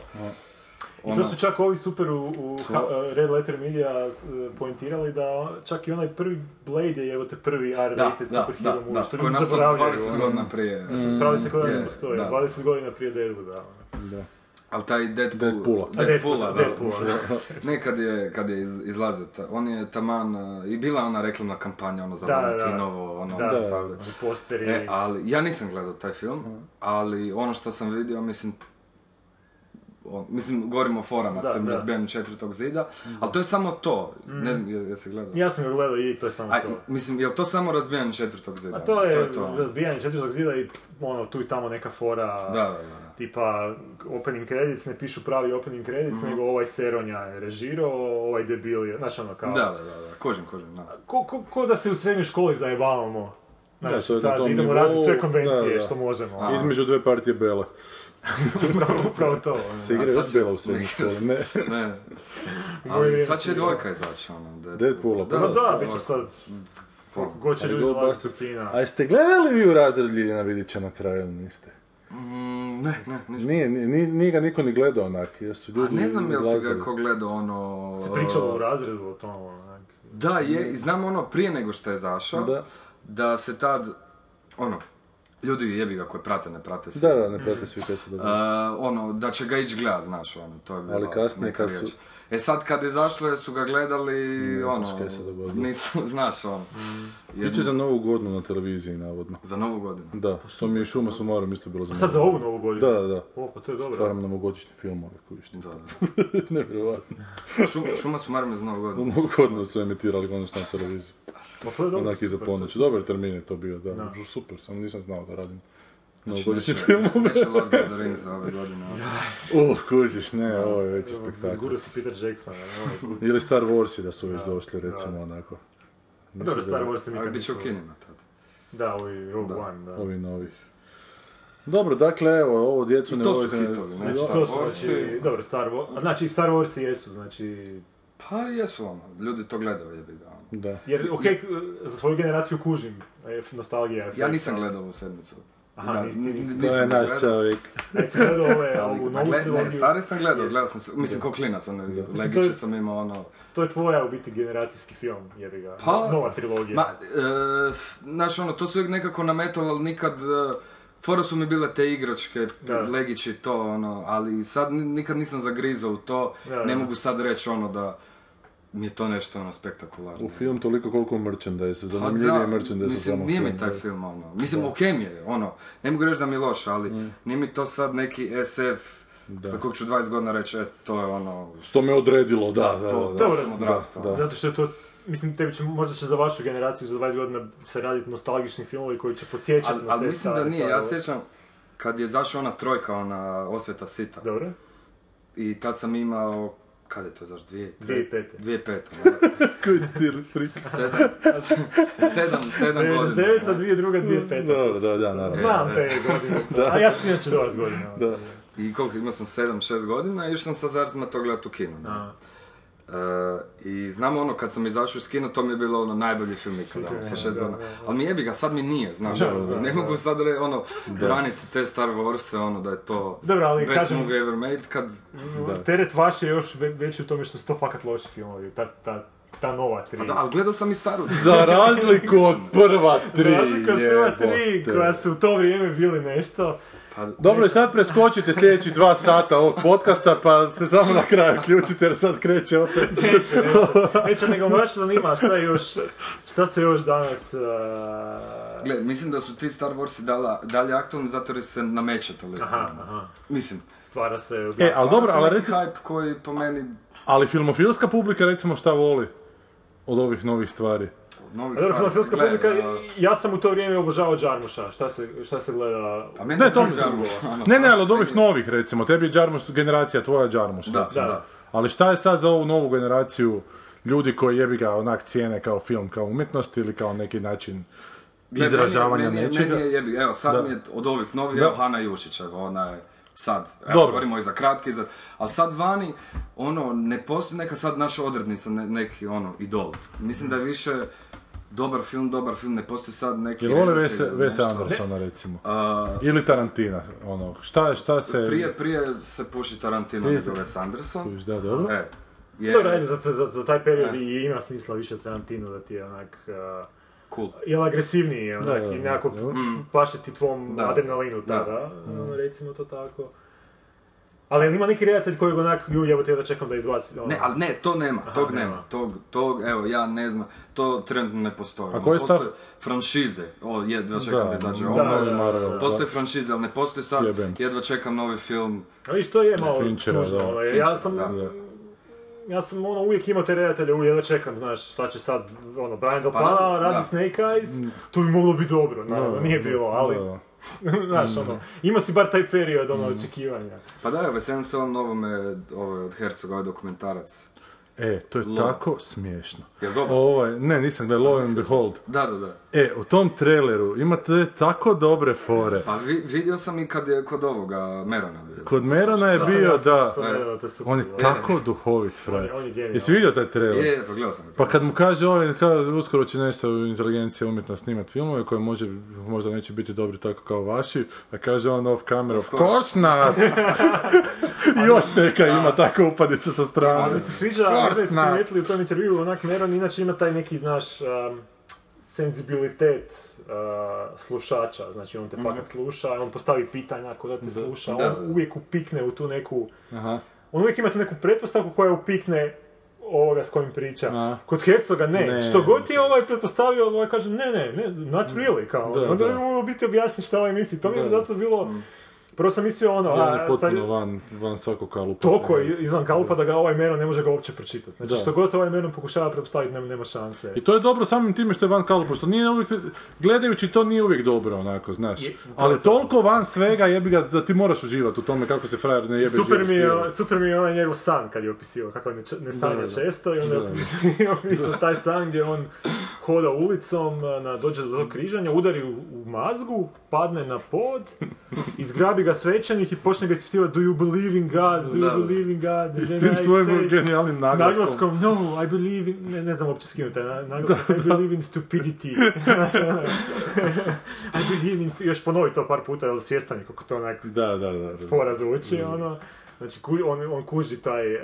Ono, to su čak ovi super u, u ha- Red Letter Media s- pointirali da čak i onaj prvi Blade je evo te prvi da, R-rated da, superhero da, movie, da, što ljudi zaboravljaju. 20 ono. godina prije. Pravi se kod da ne postoji, da. 20 godina prije Deadpool, da. ono. Ali taj Deadpool... Deadpoola. Deadpoola, da. Deadpoola, da. Ne, kad je, kad je iz, izlazio, ta- on je taman, i bila ona reklamna kampanja, ono, za Da, da, da. Valentinovo, ono, Da, za da, posteri. E, ali, ja nisam gledao taj film, ali ono što sam vidio, mislim, o, mislim, govorimo o forama, Da, tim da. razbijanju četvrtog zida, ali to je samo to, ne znam, je- jesi gledao? Ja sam ga gledao i to je samo A, to. mislim, je li to samo razbijanje četvrtog zida? A to je, to. razbijanje četvrtog zida i ono, tu i tamo neka fora, Da, da, da. tipa opening credits, ne pišu pravi opening credits, nego ovaj Seronja je režirao, ovaj debil je, znaš ono kao... Da, da, da, da, kožim, kožim, da. Ko, ko, ko da se u srednjoj školi zajebavamo. Znači, to je na sad idemo nivou, raditi sve konvencije da, da. što možemo. A. Između dve partije Bele. upravo, upravo to. ono. Se igra još će- Bela u srednjoj školi, ne? Ne, Moje ali sad će dvojka izaći, ono, Deadpool. Deadpoola, pa da, da, da, bit će sad, koliko god će ljudi dolaziti kina. A jeste gledali vi u razred Ljiljana Vidića na kraju ili niste? Mm, ne, ne, nisam. Nije, nije, nije ga niko ni gledao onak, jesu A ljudi ne znam je li ti ga ko gledao ono... Se pričalo u razredu o tom, onak. Da, je, i znam ono prije nego što je zašao, Da. da se tad, ono, ljudi jebi ga koji prate, ne prate sve. Da, da, ne prate svi kaj se Uh, događa. ono, da će ga ići gledat, znaš, ono, to je bilo Ali kasnije kad su-. E sad kad je zašlo, su ga gledali, Ne znaš ono, kaj se dogodilo. nisu, znaš, ono, jedno- Biće za novu godinu na televiziji, navodno. za novu godinu. Da, to mi je Šuma Sumarom isto bilo A zanimljivo. sad za ovu novu godinu? Da, da, da. O, pa to je dobro. Stvaram novogodišnje filmove koji što. Da, da. Nevjerojatno. Šuma, šuma su marme za novu U godinu. novu godinu su emitirali konačno na televiziji. Pa to je dobro. Onak iza ponoći. Dobar termin je to bio, da. Super, samo nisam znao da radim Znači, neće-. Neće Lord of the Rings za ove godine. ono. Uh, kužiš, ne, ovo je veći spektakl. Izgurao si Peter Jacksona. ono. Ili Star Warsi da su već došli, recimo, onako. Dobro, Mislim Star da- Wars se Ali nikad bit će u nisu- kinima tad. Da, ovi Rogue Da. One, da. Ovi novi. Dobro, dakle, evo, ovo djecu I ne to su volite- hitovi, ne? Jo, Star Warsi. znači, dobro, Star Wars, a znači Star Warsi jesu, znači, Pa jesu ono, ljudi to gledaju jebi ga. ono. Da. jer, ok, za svoju generaciju kužim, nostalgija. Ja efekt, nisam ali- gledao ovu sedmicu. Aha, Da, nisi- nisi- To je nisam naš čovjek. Jesi gledao ove, Ali, ovu ma novu gled- trilogiju? ne, stare sam gledao, gledao sam se, mislim ko klinac, ono, to Legiće sam imao ono... To je tvoja u biti generacijski film, jebi ga. Pa- Nova trilogija. Ma, e, znaš ono, to su uvijek nekako nametalo, ali nikad... e, Fora su mi bile te igračke, Da. legići to, ono, ali sad ni- nikad nisam zagrizao u to, Da, ne da. mogu sad reći ono da mi je to nešto ono spektakularno. U film toliko koliko merchandise, zanimljivije da, merchandise Mislim, samo nije mi film, taj da. film ono, mislim, okej mi je, ono, ne mogu reći da mi je loš, ali Mm. nije mi to sad neki SF, za kojeg ću 20 godina reći, e, to je ono, Što me odredilo, da, Da, da, to- da, to da. sam odrastao. Da. Zato što je to, mislim, tebi će, možda će za vašu generaciju za 20 godina se raditi nostalgični filmovi koji će podsjećati ali, na ali te mislim da nije, ja sjećam kad je zašla ona trojka, ona osveta sita, Dobro, i tad sam imao, kad je to zašlo, dvije, 2005. 2005, da. Koji stil, frik. sedam, sedam, sedam godina. 99. 2002. 2005. Dobro, da, da, naravno. Znam te godine. A ja sam inače 20 godina. Da. I koliko, imao sam 7-6 godina i išao sam sa Zarzima to gledati u kinu. ne. A, E, I znam ono, kad sam izašao iz kina, to mi je bilo ono najbolji film ikada, ono, sa šest godina. Ali mi jebi ga, sad mi nije, znaš, Da, da, ne da. mogu sad re, ono, braniti te Star Wars, ono, da je to Dobro, ali best kažem- movie ever made, kad... Teret vaš je još ve- veći u tome što su to fakat loši filmovi. Ta, ta, ta nova tri. Pa da, ali gledao sam i staru. Za razliku od prva tri, Za razliku od prva tri, koja su u to vrijeme bili nešto. Pa, Dobro, i sad preskočite sljedeći dva sata ovog podcasta, pa se samo na kraju ključite jer sad kreće opet. Neće, neće. Neće, nego me baš zanima šta još, šta se još danas... Uh... Gle, mislim da su ti Star Warsi dala, dalje aktualni zato jer se nameće toliko. Aha, aha. Mislim, Stvara se... E, ali dobro, ali recimo, hype koji po meni... ali filmofilska publika recimo šta voli? od ovih novih stvari? Novih stvari. filmska publika, ja sam u to vrijeme obožavao Jarmuša, šta se, šta se gleda... Pa meni Ne, to mi se- ono, Ne, ne, ali od meni ovih novih, recimo, tebi je Jarmuš generacija, tvoja Jarmuš, Da, recimo. da. Ali šta je sad za ovu novu generaciju ljudi koji jebi ga onak cijene kao film, kao umjetnost ili kao neki način izražavanja meni, je- nečega? Meni je, jebi, evo, sad Da. mi je od ovih novih, evo, Hana Jušića, ona je sad, evo, Dobro. govorimo i za kratki, za, ali sad vani, ono, ne postoji neka sad naša odrednica, ne- neki, ono, idol. Mislim da je više dobar film, dobar film, ne postoji sad neki... Jel redatelj, Wes-. Andersona, recimo? A, Ili Tarantina, ono, šta, šta se... prije, prije se puši Tarantino Prije nego Wes Anderson. Da, dobro. E, je, Dobro, ajde, za, za, za taj period E. i ima smisla više Tarantino da ti je onak... Uh, cool. jel agresivniji, onak, Da, da, i da, nekako dobro. paše ti tvom Da. adrenalinu Da. tada, ono, recimo to tako. Ali ima neki redatelj kojeg onak, ju, evo te da čekam da izbaci, ono, Ne, ali ne, to nema, tog nema. nema. Tog, tog, evo, ja ne znam, to trenutno ne postoji. A Ono, koji je stav? postoje Franšize, o, jedva čekam da, Da, izađe da, ovo. da, novi. da, Marvel, Postoje da. franšize, ali ne postoji sad, Jebem. jedva čekam novi film. A viš, to je malo Finchera, tužno, da. ono, ja sam, da. Da. ja sam ono, uvijek imao te redatelje, uvijek jedva čekam, znaš, šta će sad, ono, Brian Del Pa Palma da, radi da. Snake Eyes, to bi moglo biti dobro, naravno, nije bilo, ali, Da, da. znaš, ono, ima si bar taj period, ono, očekivanja. Pa da, evo, veselim se ovom novome, ovaj, od Herzoga, ovaj dokumentarac. E, to je Lo- tako smiješno. Jel dobro? Ovaj, ne, nisam gledao Law and Behold. Da, da, da. E, u tom traileru imate tako dobre fore. Pa vi, vidio sam i kad je kod ovoga Merona bio. Kod Merona je Da bio, da, to super on je tako duhovit frajer. on je. Jesi vidio taj trailer? Je, pa gledao sam. Pa kad mu kaže ovaj, kaže, uskoro će nešto inteligencija umjetno snimat filmove koje može, možda neće biti dobri tako kao vaši, a kaže on off camera, of course not! Još neka ima tako upadica sa Ali strane. mi se sviđa, Of možda u tom intervju, onak Meron inače ima taj neki, znaš, um, senzibilitet uh, slušača, znači on te fakat sluša, on postavi pitanja ako da te sluša, Da. on uvijek upikne u tu neku, Aha. on uvijek ima tu neku pretpostavku koja upikne ovoga s kojim priča. A. Kod Hercoga ne. Ne, Što god ti ovaj pretpostavio, ovaj kaže ne, ne, ne, not really, kao. Da, Onda da. mu u biti objasni šta ovaj misli. To mi je Da. zato bilo, prvo sam mislio ono, On a, sad- potpuno van, van svakog kalupa. toliko je izvan kalupa da ga ovaj Meron ne može ga uopće pročitati. Znači Da. što god ovaj Meron pokušava pretpostaviti, nema, nema šanse. I to je dobro samim time što je van kalupa, što nije uvijek, gledajući to nije uvijek dobro, onako, znaš. Je- Ali toliko van svega jebi ga da ti moraš uživati u tome kako se frajer ne jebe Super mi, je, super mi je onaj njegov san kad je opisivao kako ne, ne sanja Da, da. često i onda je opisao taj san gdje on hoda ulicom, na, dođe do križanja, udari u, u mazgu, padne na pod, izgrabi ga svećenik i počne ga ispitivati Do you believe in God? Do you Da. believe in God? I s tim svojim say- genijalnim naglaskom. naglaskom, no, I believe in, ne, ne znam uopće skinuti taj na- naglasak, I believe in stupidity. I believe in, stu- još ponovi to par puta, jer svjestan je kako to onak Da, da, da. da. fora zvuči, ono. Znači, ku- on, on kuži taj, uh,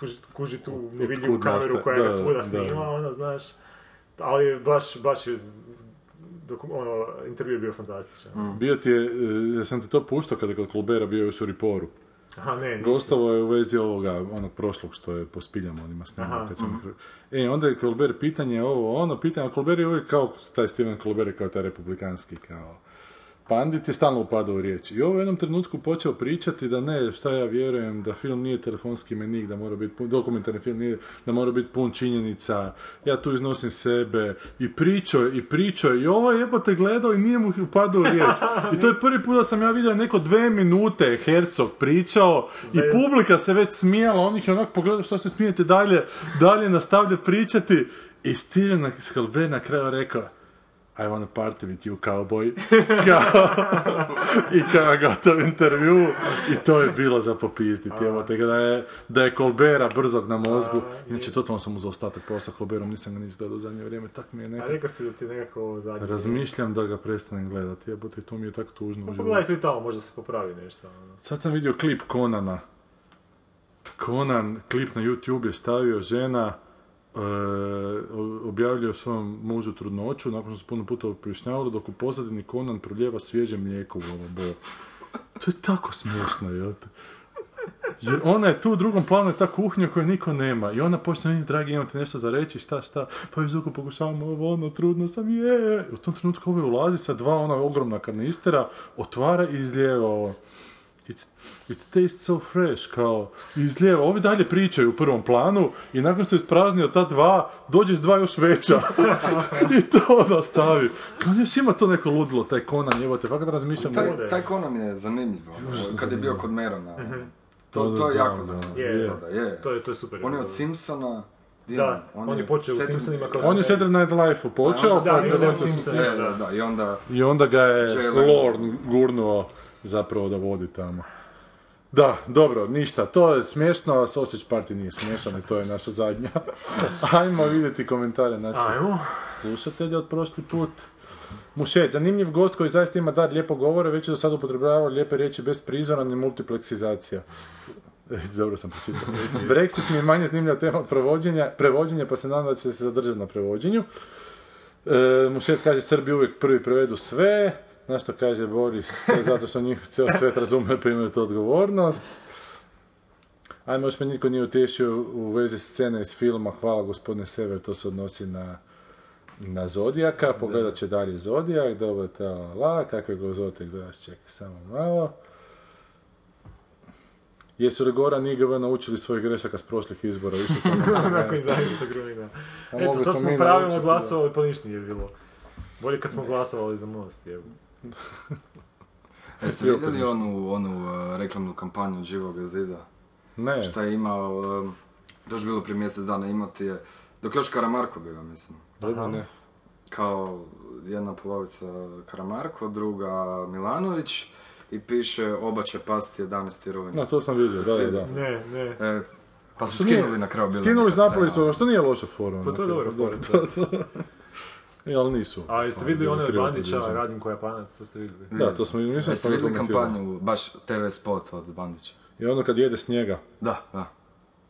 kuži, kuži tu nevidljivu kameru koja da, ga svuda da, snima, da. ono, znaš. Ali baš, baš je, dok, ono, intervju je bio fantastičan. Mm. Bio ti je, e, ja sam ti to puštao kada je kod Kolbera bio još u Riporu. Aha, ne, nisam. Gostovo je u vezi ovoga, onog prošlog što je po spiljama onima snimao. Sam... E, onda je Kolber pitanje ovo, ono, pitanje, a Kolber je uvijek kao, taj Steven Kolber je kao taj republikanski, kao pandit je stalno upadao u riječ. I ovo u jednom trenutku počeo pričati da ne, šta ja vjerujem, da film nije telefonski menik, da mora biti dokumentarni film nije, da mora biti pun činjenica, ja tu iznosim sebe, i pričao je, i pričao je, i ovo je jebote gledao i nije mu upadao u riječ. I to je prvi put da sam ja vidio neko dve minute je Herzog pričao i publika se već smijala, on ih je onak pogledao što se smijete dalje, dalje nastavlja pričati i Steven Hilbert na kraju rekao I wanna party with you, cowboy. Kao, I kao gotov intervju i to je bilo za popizditi. Evo te ga da je, da je Kolbera brzog na mozgu. Inače, totalno sam uz ostatak posla Kolberom, nisam ga niš gledao u zadnje vrijeme. Tak mi je A nekako... rekao si da ti nekako zadnje... Razmišljam da ga prestanem gledati, jebote, to mi je tako tužno Pa pogledaj tu i tamo, možda se popravi nešto. Ono. Sad sam vidio klip Konana. Konan, klip na YouTube je stavio žena, e, objavljuje svom mužu trudnoću, nakon što se puno puta objašnjavalo, dok u pozadini Konan proljeva svježe mlijeko u boju. To je tako smiješno, jel te? Jer ona je tu u drugom planu, je ta kuhnja koju niko nema. I ona počne, "Ej, dragi, imam ti nešto za reći, šta, šta? Pa već dugo pokušavam ovo, ono, trudno sam, je. U tom trenutku ovo ulazi sa dva ona ogromna karnistera, otvara i izlijeva ovo. It, it tastes so fresh, kao, i izlijeva, ovi dalje pričaju u prvom planu i nakon što se ispraznio ta dva, dođe s dva još veća. I to ono stavi. Kao još ima to neko ludilo, taj Conan, evo te, fakat razmišljam. Taj, taj Conan je zanimljiv, kad je bio kod Merona. To, Da, to je da, jako zanimljivo. Je. To je, to je super. On je od Simpsona, Da, on? on je počeo u Saturday- Simpsonima kao On je. Saturday Night Live-u počeo, onda pa da, je mislim, prebacio Simpsons. se- E, da, da, i onda... I onda ga je. Lorne gurnuo zapravo da vodi tamo. Da, dobro, ništa, to je smiješno, a Sausage Party nije smiješan i to je naša zadnja. Ajmo vidjeti komentare naših Ajmo. slušatelja od prošli put. Mušet, zanimljiv gost koji zaista ima dar lijepo govore, već je do sada upotrebljavao lijepe riječi bez prizora ni multipleksizacija. Dobro sam pročitao. Brexit mi je manje zanimljiva tema od prevođenja, pa se nadam da će se zadržati na prevođenju. E, Mušet kaže, Srbi uvijek prvi prevedu sve. Na što kaže Boris, to je zato što njih cijel svet razume pa imaju tu odgovornost. Ajme, još me niko nije utješio u vezi scene iz filma, hvala gospodine Sever, to se odnosi na, na Zodijaka, pogledat će dalje Zodijak, dobro, ta la, la, kakve glozote gledaš, čekaj samo malo. Jesu li Goran i IGV naučili svojih grešaka s prošlih izbora? Više to ne znam. Nakon 11. rujna. A Eto, sad smo pravilno glasovali, pa ništa nije bilo. Bolje kad smo glasovali za most, jebu. Jeste vidjeli onu, onu uh, reklamnu kampanju od Živoga zida? Ne, Šta je imao, um, doš bilo prije mjesec dana imati je, dok još Karamarko bio, mislim. dobro, ne. Kao jedna polovica Karamarko, druga Milanović i piše oba će pasti 11. rujna. No, to sam vidio, da, da, da. Ne, ne. E, pa su nije- skinuli na kraju bilo Skinuli napravili scena. su, što nije loša fora. Pa to je ono, dobra fora. E, ali nisu. A jeste Ono, vidjeli one od Bandića. Radim koja panac, to ste vidjeli? Da, to smo, mislim, Jeste vidjeli kampanju, baš TV spot od Bandića? I ono kad jede snijega. Da, da.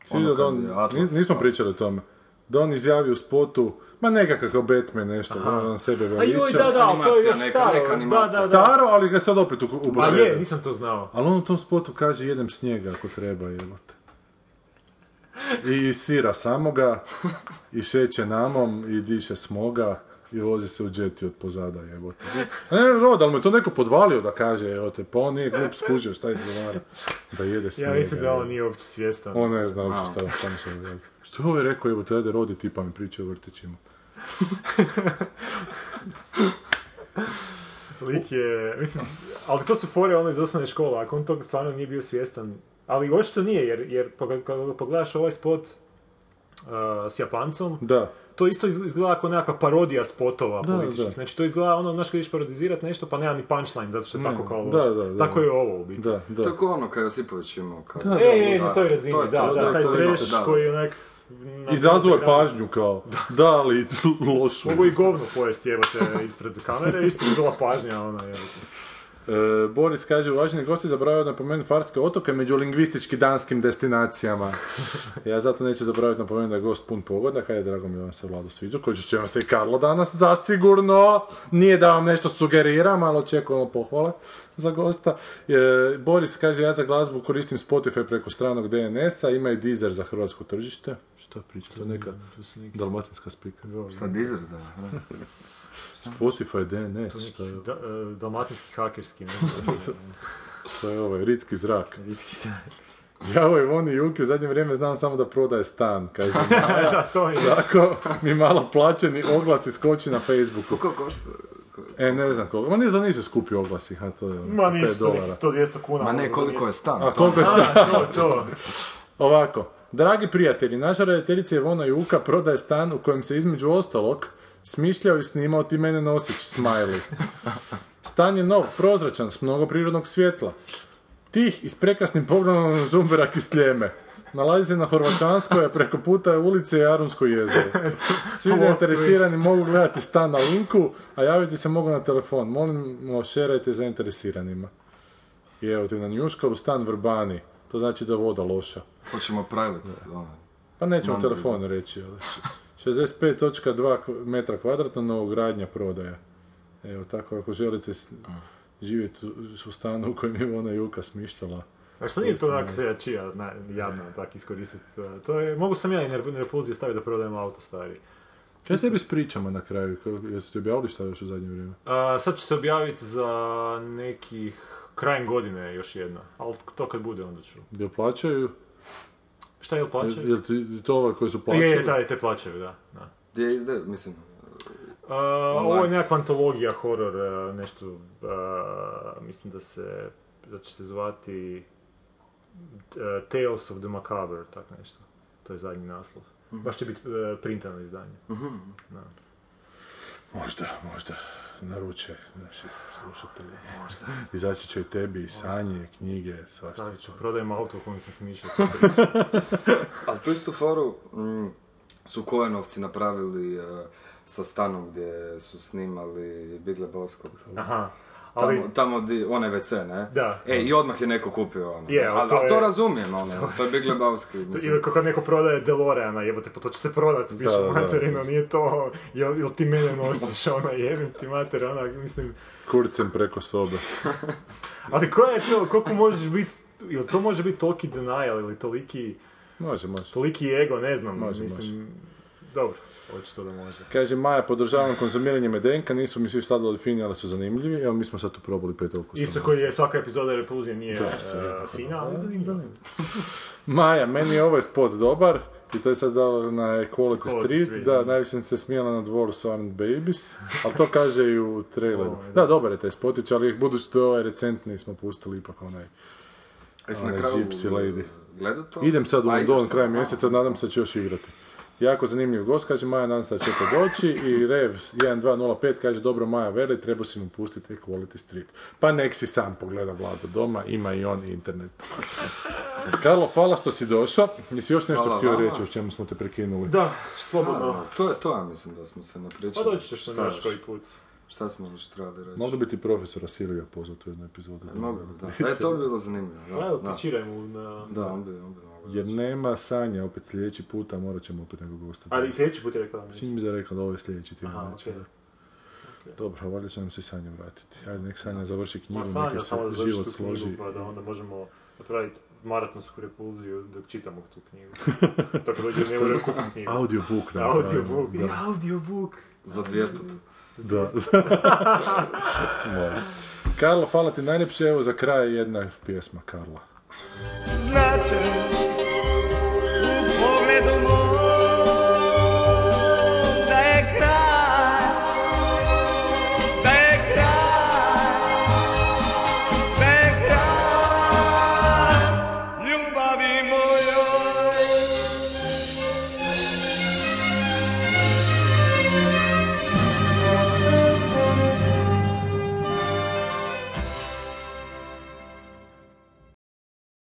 Si Ono vidio da on, nismo pričali o tome, da on izjavi u spotu, ma nekakav kao Batman nešto, on sebe A veliča. joj, da, da, ali to je Animacija još neka, staro. neka Da, animacija. da, da. Staro, ali ga sad opet u- A je, nisam to znao. Ali on u tom spotu kaže jedem snijega ako treba, jebote. I sira samoga, i šeće namom, i diše smoga, i vozi se u džeti od pozada, jebote. A ne, rod, ali mu je to neko podvalio da kaže, jebote, pa on nije glup skužio šta izgovara. Da jede snijega. Ja mislim da on nije uopće svjestan. On ne zna uopće šta, šta mu se. Što je ovaj rekao, jebote, ajde rodi tipa mi priča o vrtićima. Lik je, mislim, ali to su fore ono iz osnovne škole, ako on tog stvarno nije bio svjestan. Ali očito nije, jer, jer poga- kad pogledaš ovaj spot uh, s Japancom, Da. to isto iz- izgleda kao nekakva parodija spotova Da, političkih. da. Znači to izgleda ono, znaš kad ideš parodizirat nešto, pa nema ni punchline, zato što je Ne, tako kao da, loše. da, da. Tako je ovo u biti. Da, da. Kao ono je Josipović imao. Kad... Da, E, e, na toj razini, to je da, da, taj da. koji je onak... na- pažnju kao, da, ali lošu. Mogu i govno pojesti jebate ispred kamere, bi bila pažnja, ona jebate. E, Boris kaže, uvaženi gosti zaboravaju napomenuti Farske otoke među lingvistički danskim destinacijama. ja zato neću zaboraviti napomenuti da je gost pun pogodak, ajde, drago mi da vam se Vlado sviđa, koji će vam se i Karlo danas zasigurno. Nije da vam nešto sugeriram, malo očekujemo pohvale za gosta. E, Boris kaže, ja za glazbu koristim Spotify preko stranog DNS-a, ima i Deezer za hrvatsko tržište. Šta priča, to je neka dalmatinska spika. Šta dizer za... Spotify DNS, to je, Da, e, dalmatinski hakerski, ne? to je ovaj ritki zrak. Ja ovoj Voni Juki u zadnje vrijeme znam samo da prodaje stan, kaže. da, to je. Svako mi malo plaćeni oglas iskoči na Facebooku. Koliko košta? E, ne znam koliko. Ma nije to nisu skupi oglasi, ha, to je ono, Ma 5 nisu to neki dolara. 100-200 kuna. Ma ne, možda koliko je stan? A koliko je stan? To, to. Ovako, dragi prijatelji, naša redateljica Ivona Juka prodaje stan u kojem se između ostalog smišljao i snimao ti mene nosić, smiley. Stan je nov, prozračan, s mnogo prirodnog svjetla. Tih i s prekrasnim pogledom na Žumberak i Sljeme. Nalazi se na Horvačanskoj, a preko puta je ulice i Arunsko jezero. Svi zainteresirani mogu gledati stan na linku, a javiti se mogu na telefon. Molimo, šerajte zainteresiranima. I evo ti na Njuškaru stan Vrbani. To znači da je voda loša. Hoćemo private. ono. Pa nećemo telefon reći, ali 65.2 kv- metra kvadratna novogradnja prodaja. Evo tako, ako želite živjeti u- stanu u kojem je ona Juka smišljala. A što nije to onak se čija na, jadno tak iskoristiti? To je, mogu sam ja i na rep- na repulziji staviti da prodajem auto stari. Kaj tebi s pričama na kraju? Jeste ti objavili šta još u zadnje vrijeme? A, sad će se objaviti za nekih krajem godine još jedna, ali to kad bude onda ću. Gdje plaćaju? Šta je plaćaju? Jel ti to koji su plaćali? Je, je, taj, te plaćaju, da. da. Gdje izde, mislim, Uh, ovo je nekakva antologija, horor, uh, nešto, uh, mislim da se, da će se zvati uh, Tales of the Macabre, tak nešto. To je zadnji naslov. Baš će biti uh, printano izdanje. Da. Možda, možda naruče naši slušatelji. Možda. Izaći će i tebi i sanje, knjige, svašta. Stavit ću, prodajem auto u kojem sam smišljao. ali tu istu foru mm, su Kojenovci napravili uh, sa stanom gdje su snimali Big Lebowskog. Aha. Ali, Tamo, tamo di, onaj WC, ne? Da. E, i odmah je neko kupio ono. Je, ali ali, to ali to je- razumijem, ono, to je Big Lebowski. mislim. ili kako neko prodaje DeLoreana, jebote, pa to će se prodat, piše materino, nije to, jel, jel ti mene nosiš, ona, jebim ti mater, ona, mislim, Kurcem preko sobe. ali koja je to, koliko možeš biti, jel to može biti toliki denial ili toliki, Može, može. toliki ego, ne znam, Može, mislim, dobro, očito da može. Kaže Maja, podržavam konzumiranje medenka, nisu mi svi sladoledi fini, ali su zanimljivi. Evo, mi smo sad tu probali pet okusa. Isto koji je svaka epizoda repulzije nije Da, uh, sve, fina, ali zanimljivo. Maja, meni je ovaj spot dobar. I to je sad dalo na Equality, Street, Street, da, najviše sam se smijala na dvoru Silent Babies, ali to kaže i u traileru. Ovaj, da, dobar je taj spotić, ali budući da je ovaj recentni smo pustili ipak onaj. Na onaj kraju Gypsy Lady. gledao to? Idem sad u A, ideš London kraj mjeseca, nadam se da će još igrati. Jako zanimljiv gost, kaže Maja, nadam se da će to doći i Rev 1205 kaže dobro Maja veli, treba si mu pustiti Equality Street. Pa nek si sam pogleda Vlado doma, ima i on internet. Karlo, hvala što si došao. Jesi još nešto Hvala htio vama. reći o čemu smo te prekinuli? Da, slobodno. to je to, ja mislim da smo se Pa napričali. doći ćeš na Šta naš koji put. Šta smo još trebali reći? Mogli bi ti profesora Silvija pozvati u jednu epizodu. Mogu bi, da. E, to bi bilo zanimljivo. Pa Da, evo, da. pičiraj mu na... Da, on bi, on bi Jer reći. nema Sanja, opet sljedeći puta morat ćemo opet nekog gosta. Ali i sljedeći put je rekla da neće. Čini mi se da je rekla da ovo je sljedeći tjedan Aha, okej. da. Dobro, valjda će nam se Sanja vratiti. Ajde, nek Sanja završi knjigu, Ma neka Sanja se da život složi. knjigu, pa da onda možemo napraviti maratonsku repulziju dok čitamo tu knjigu. Tako dođe ne ure kupiti knjigu. Audiobook da Audiobook, napravimo, i audiobook. Za 200 Da. Može. Karlo, hvala ti najljepše, evo za kraj jedna pjesma Karla. Značaj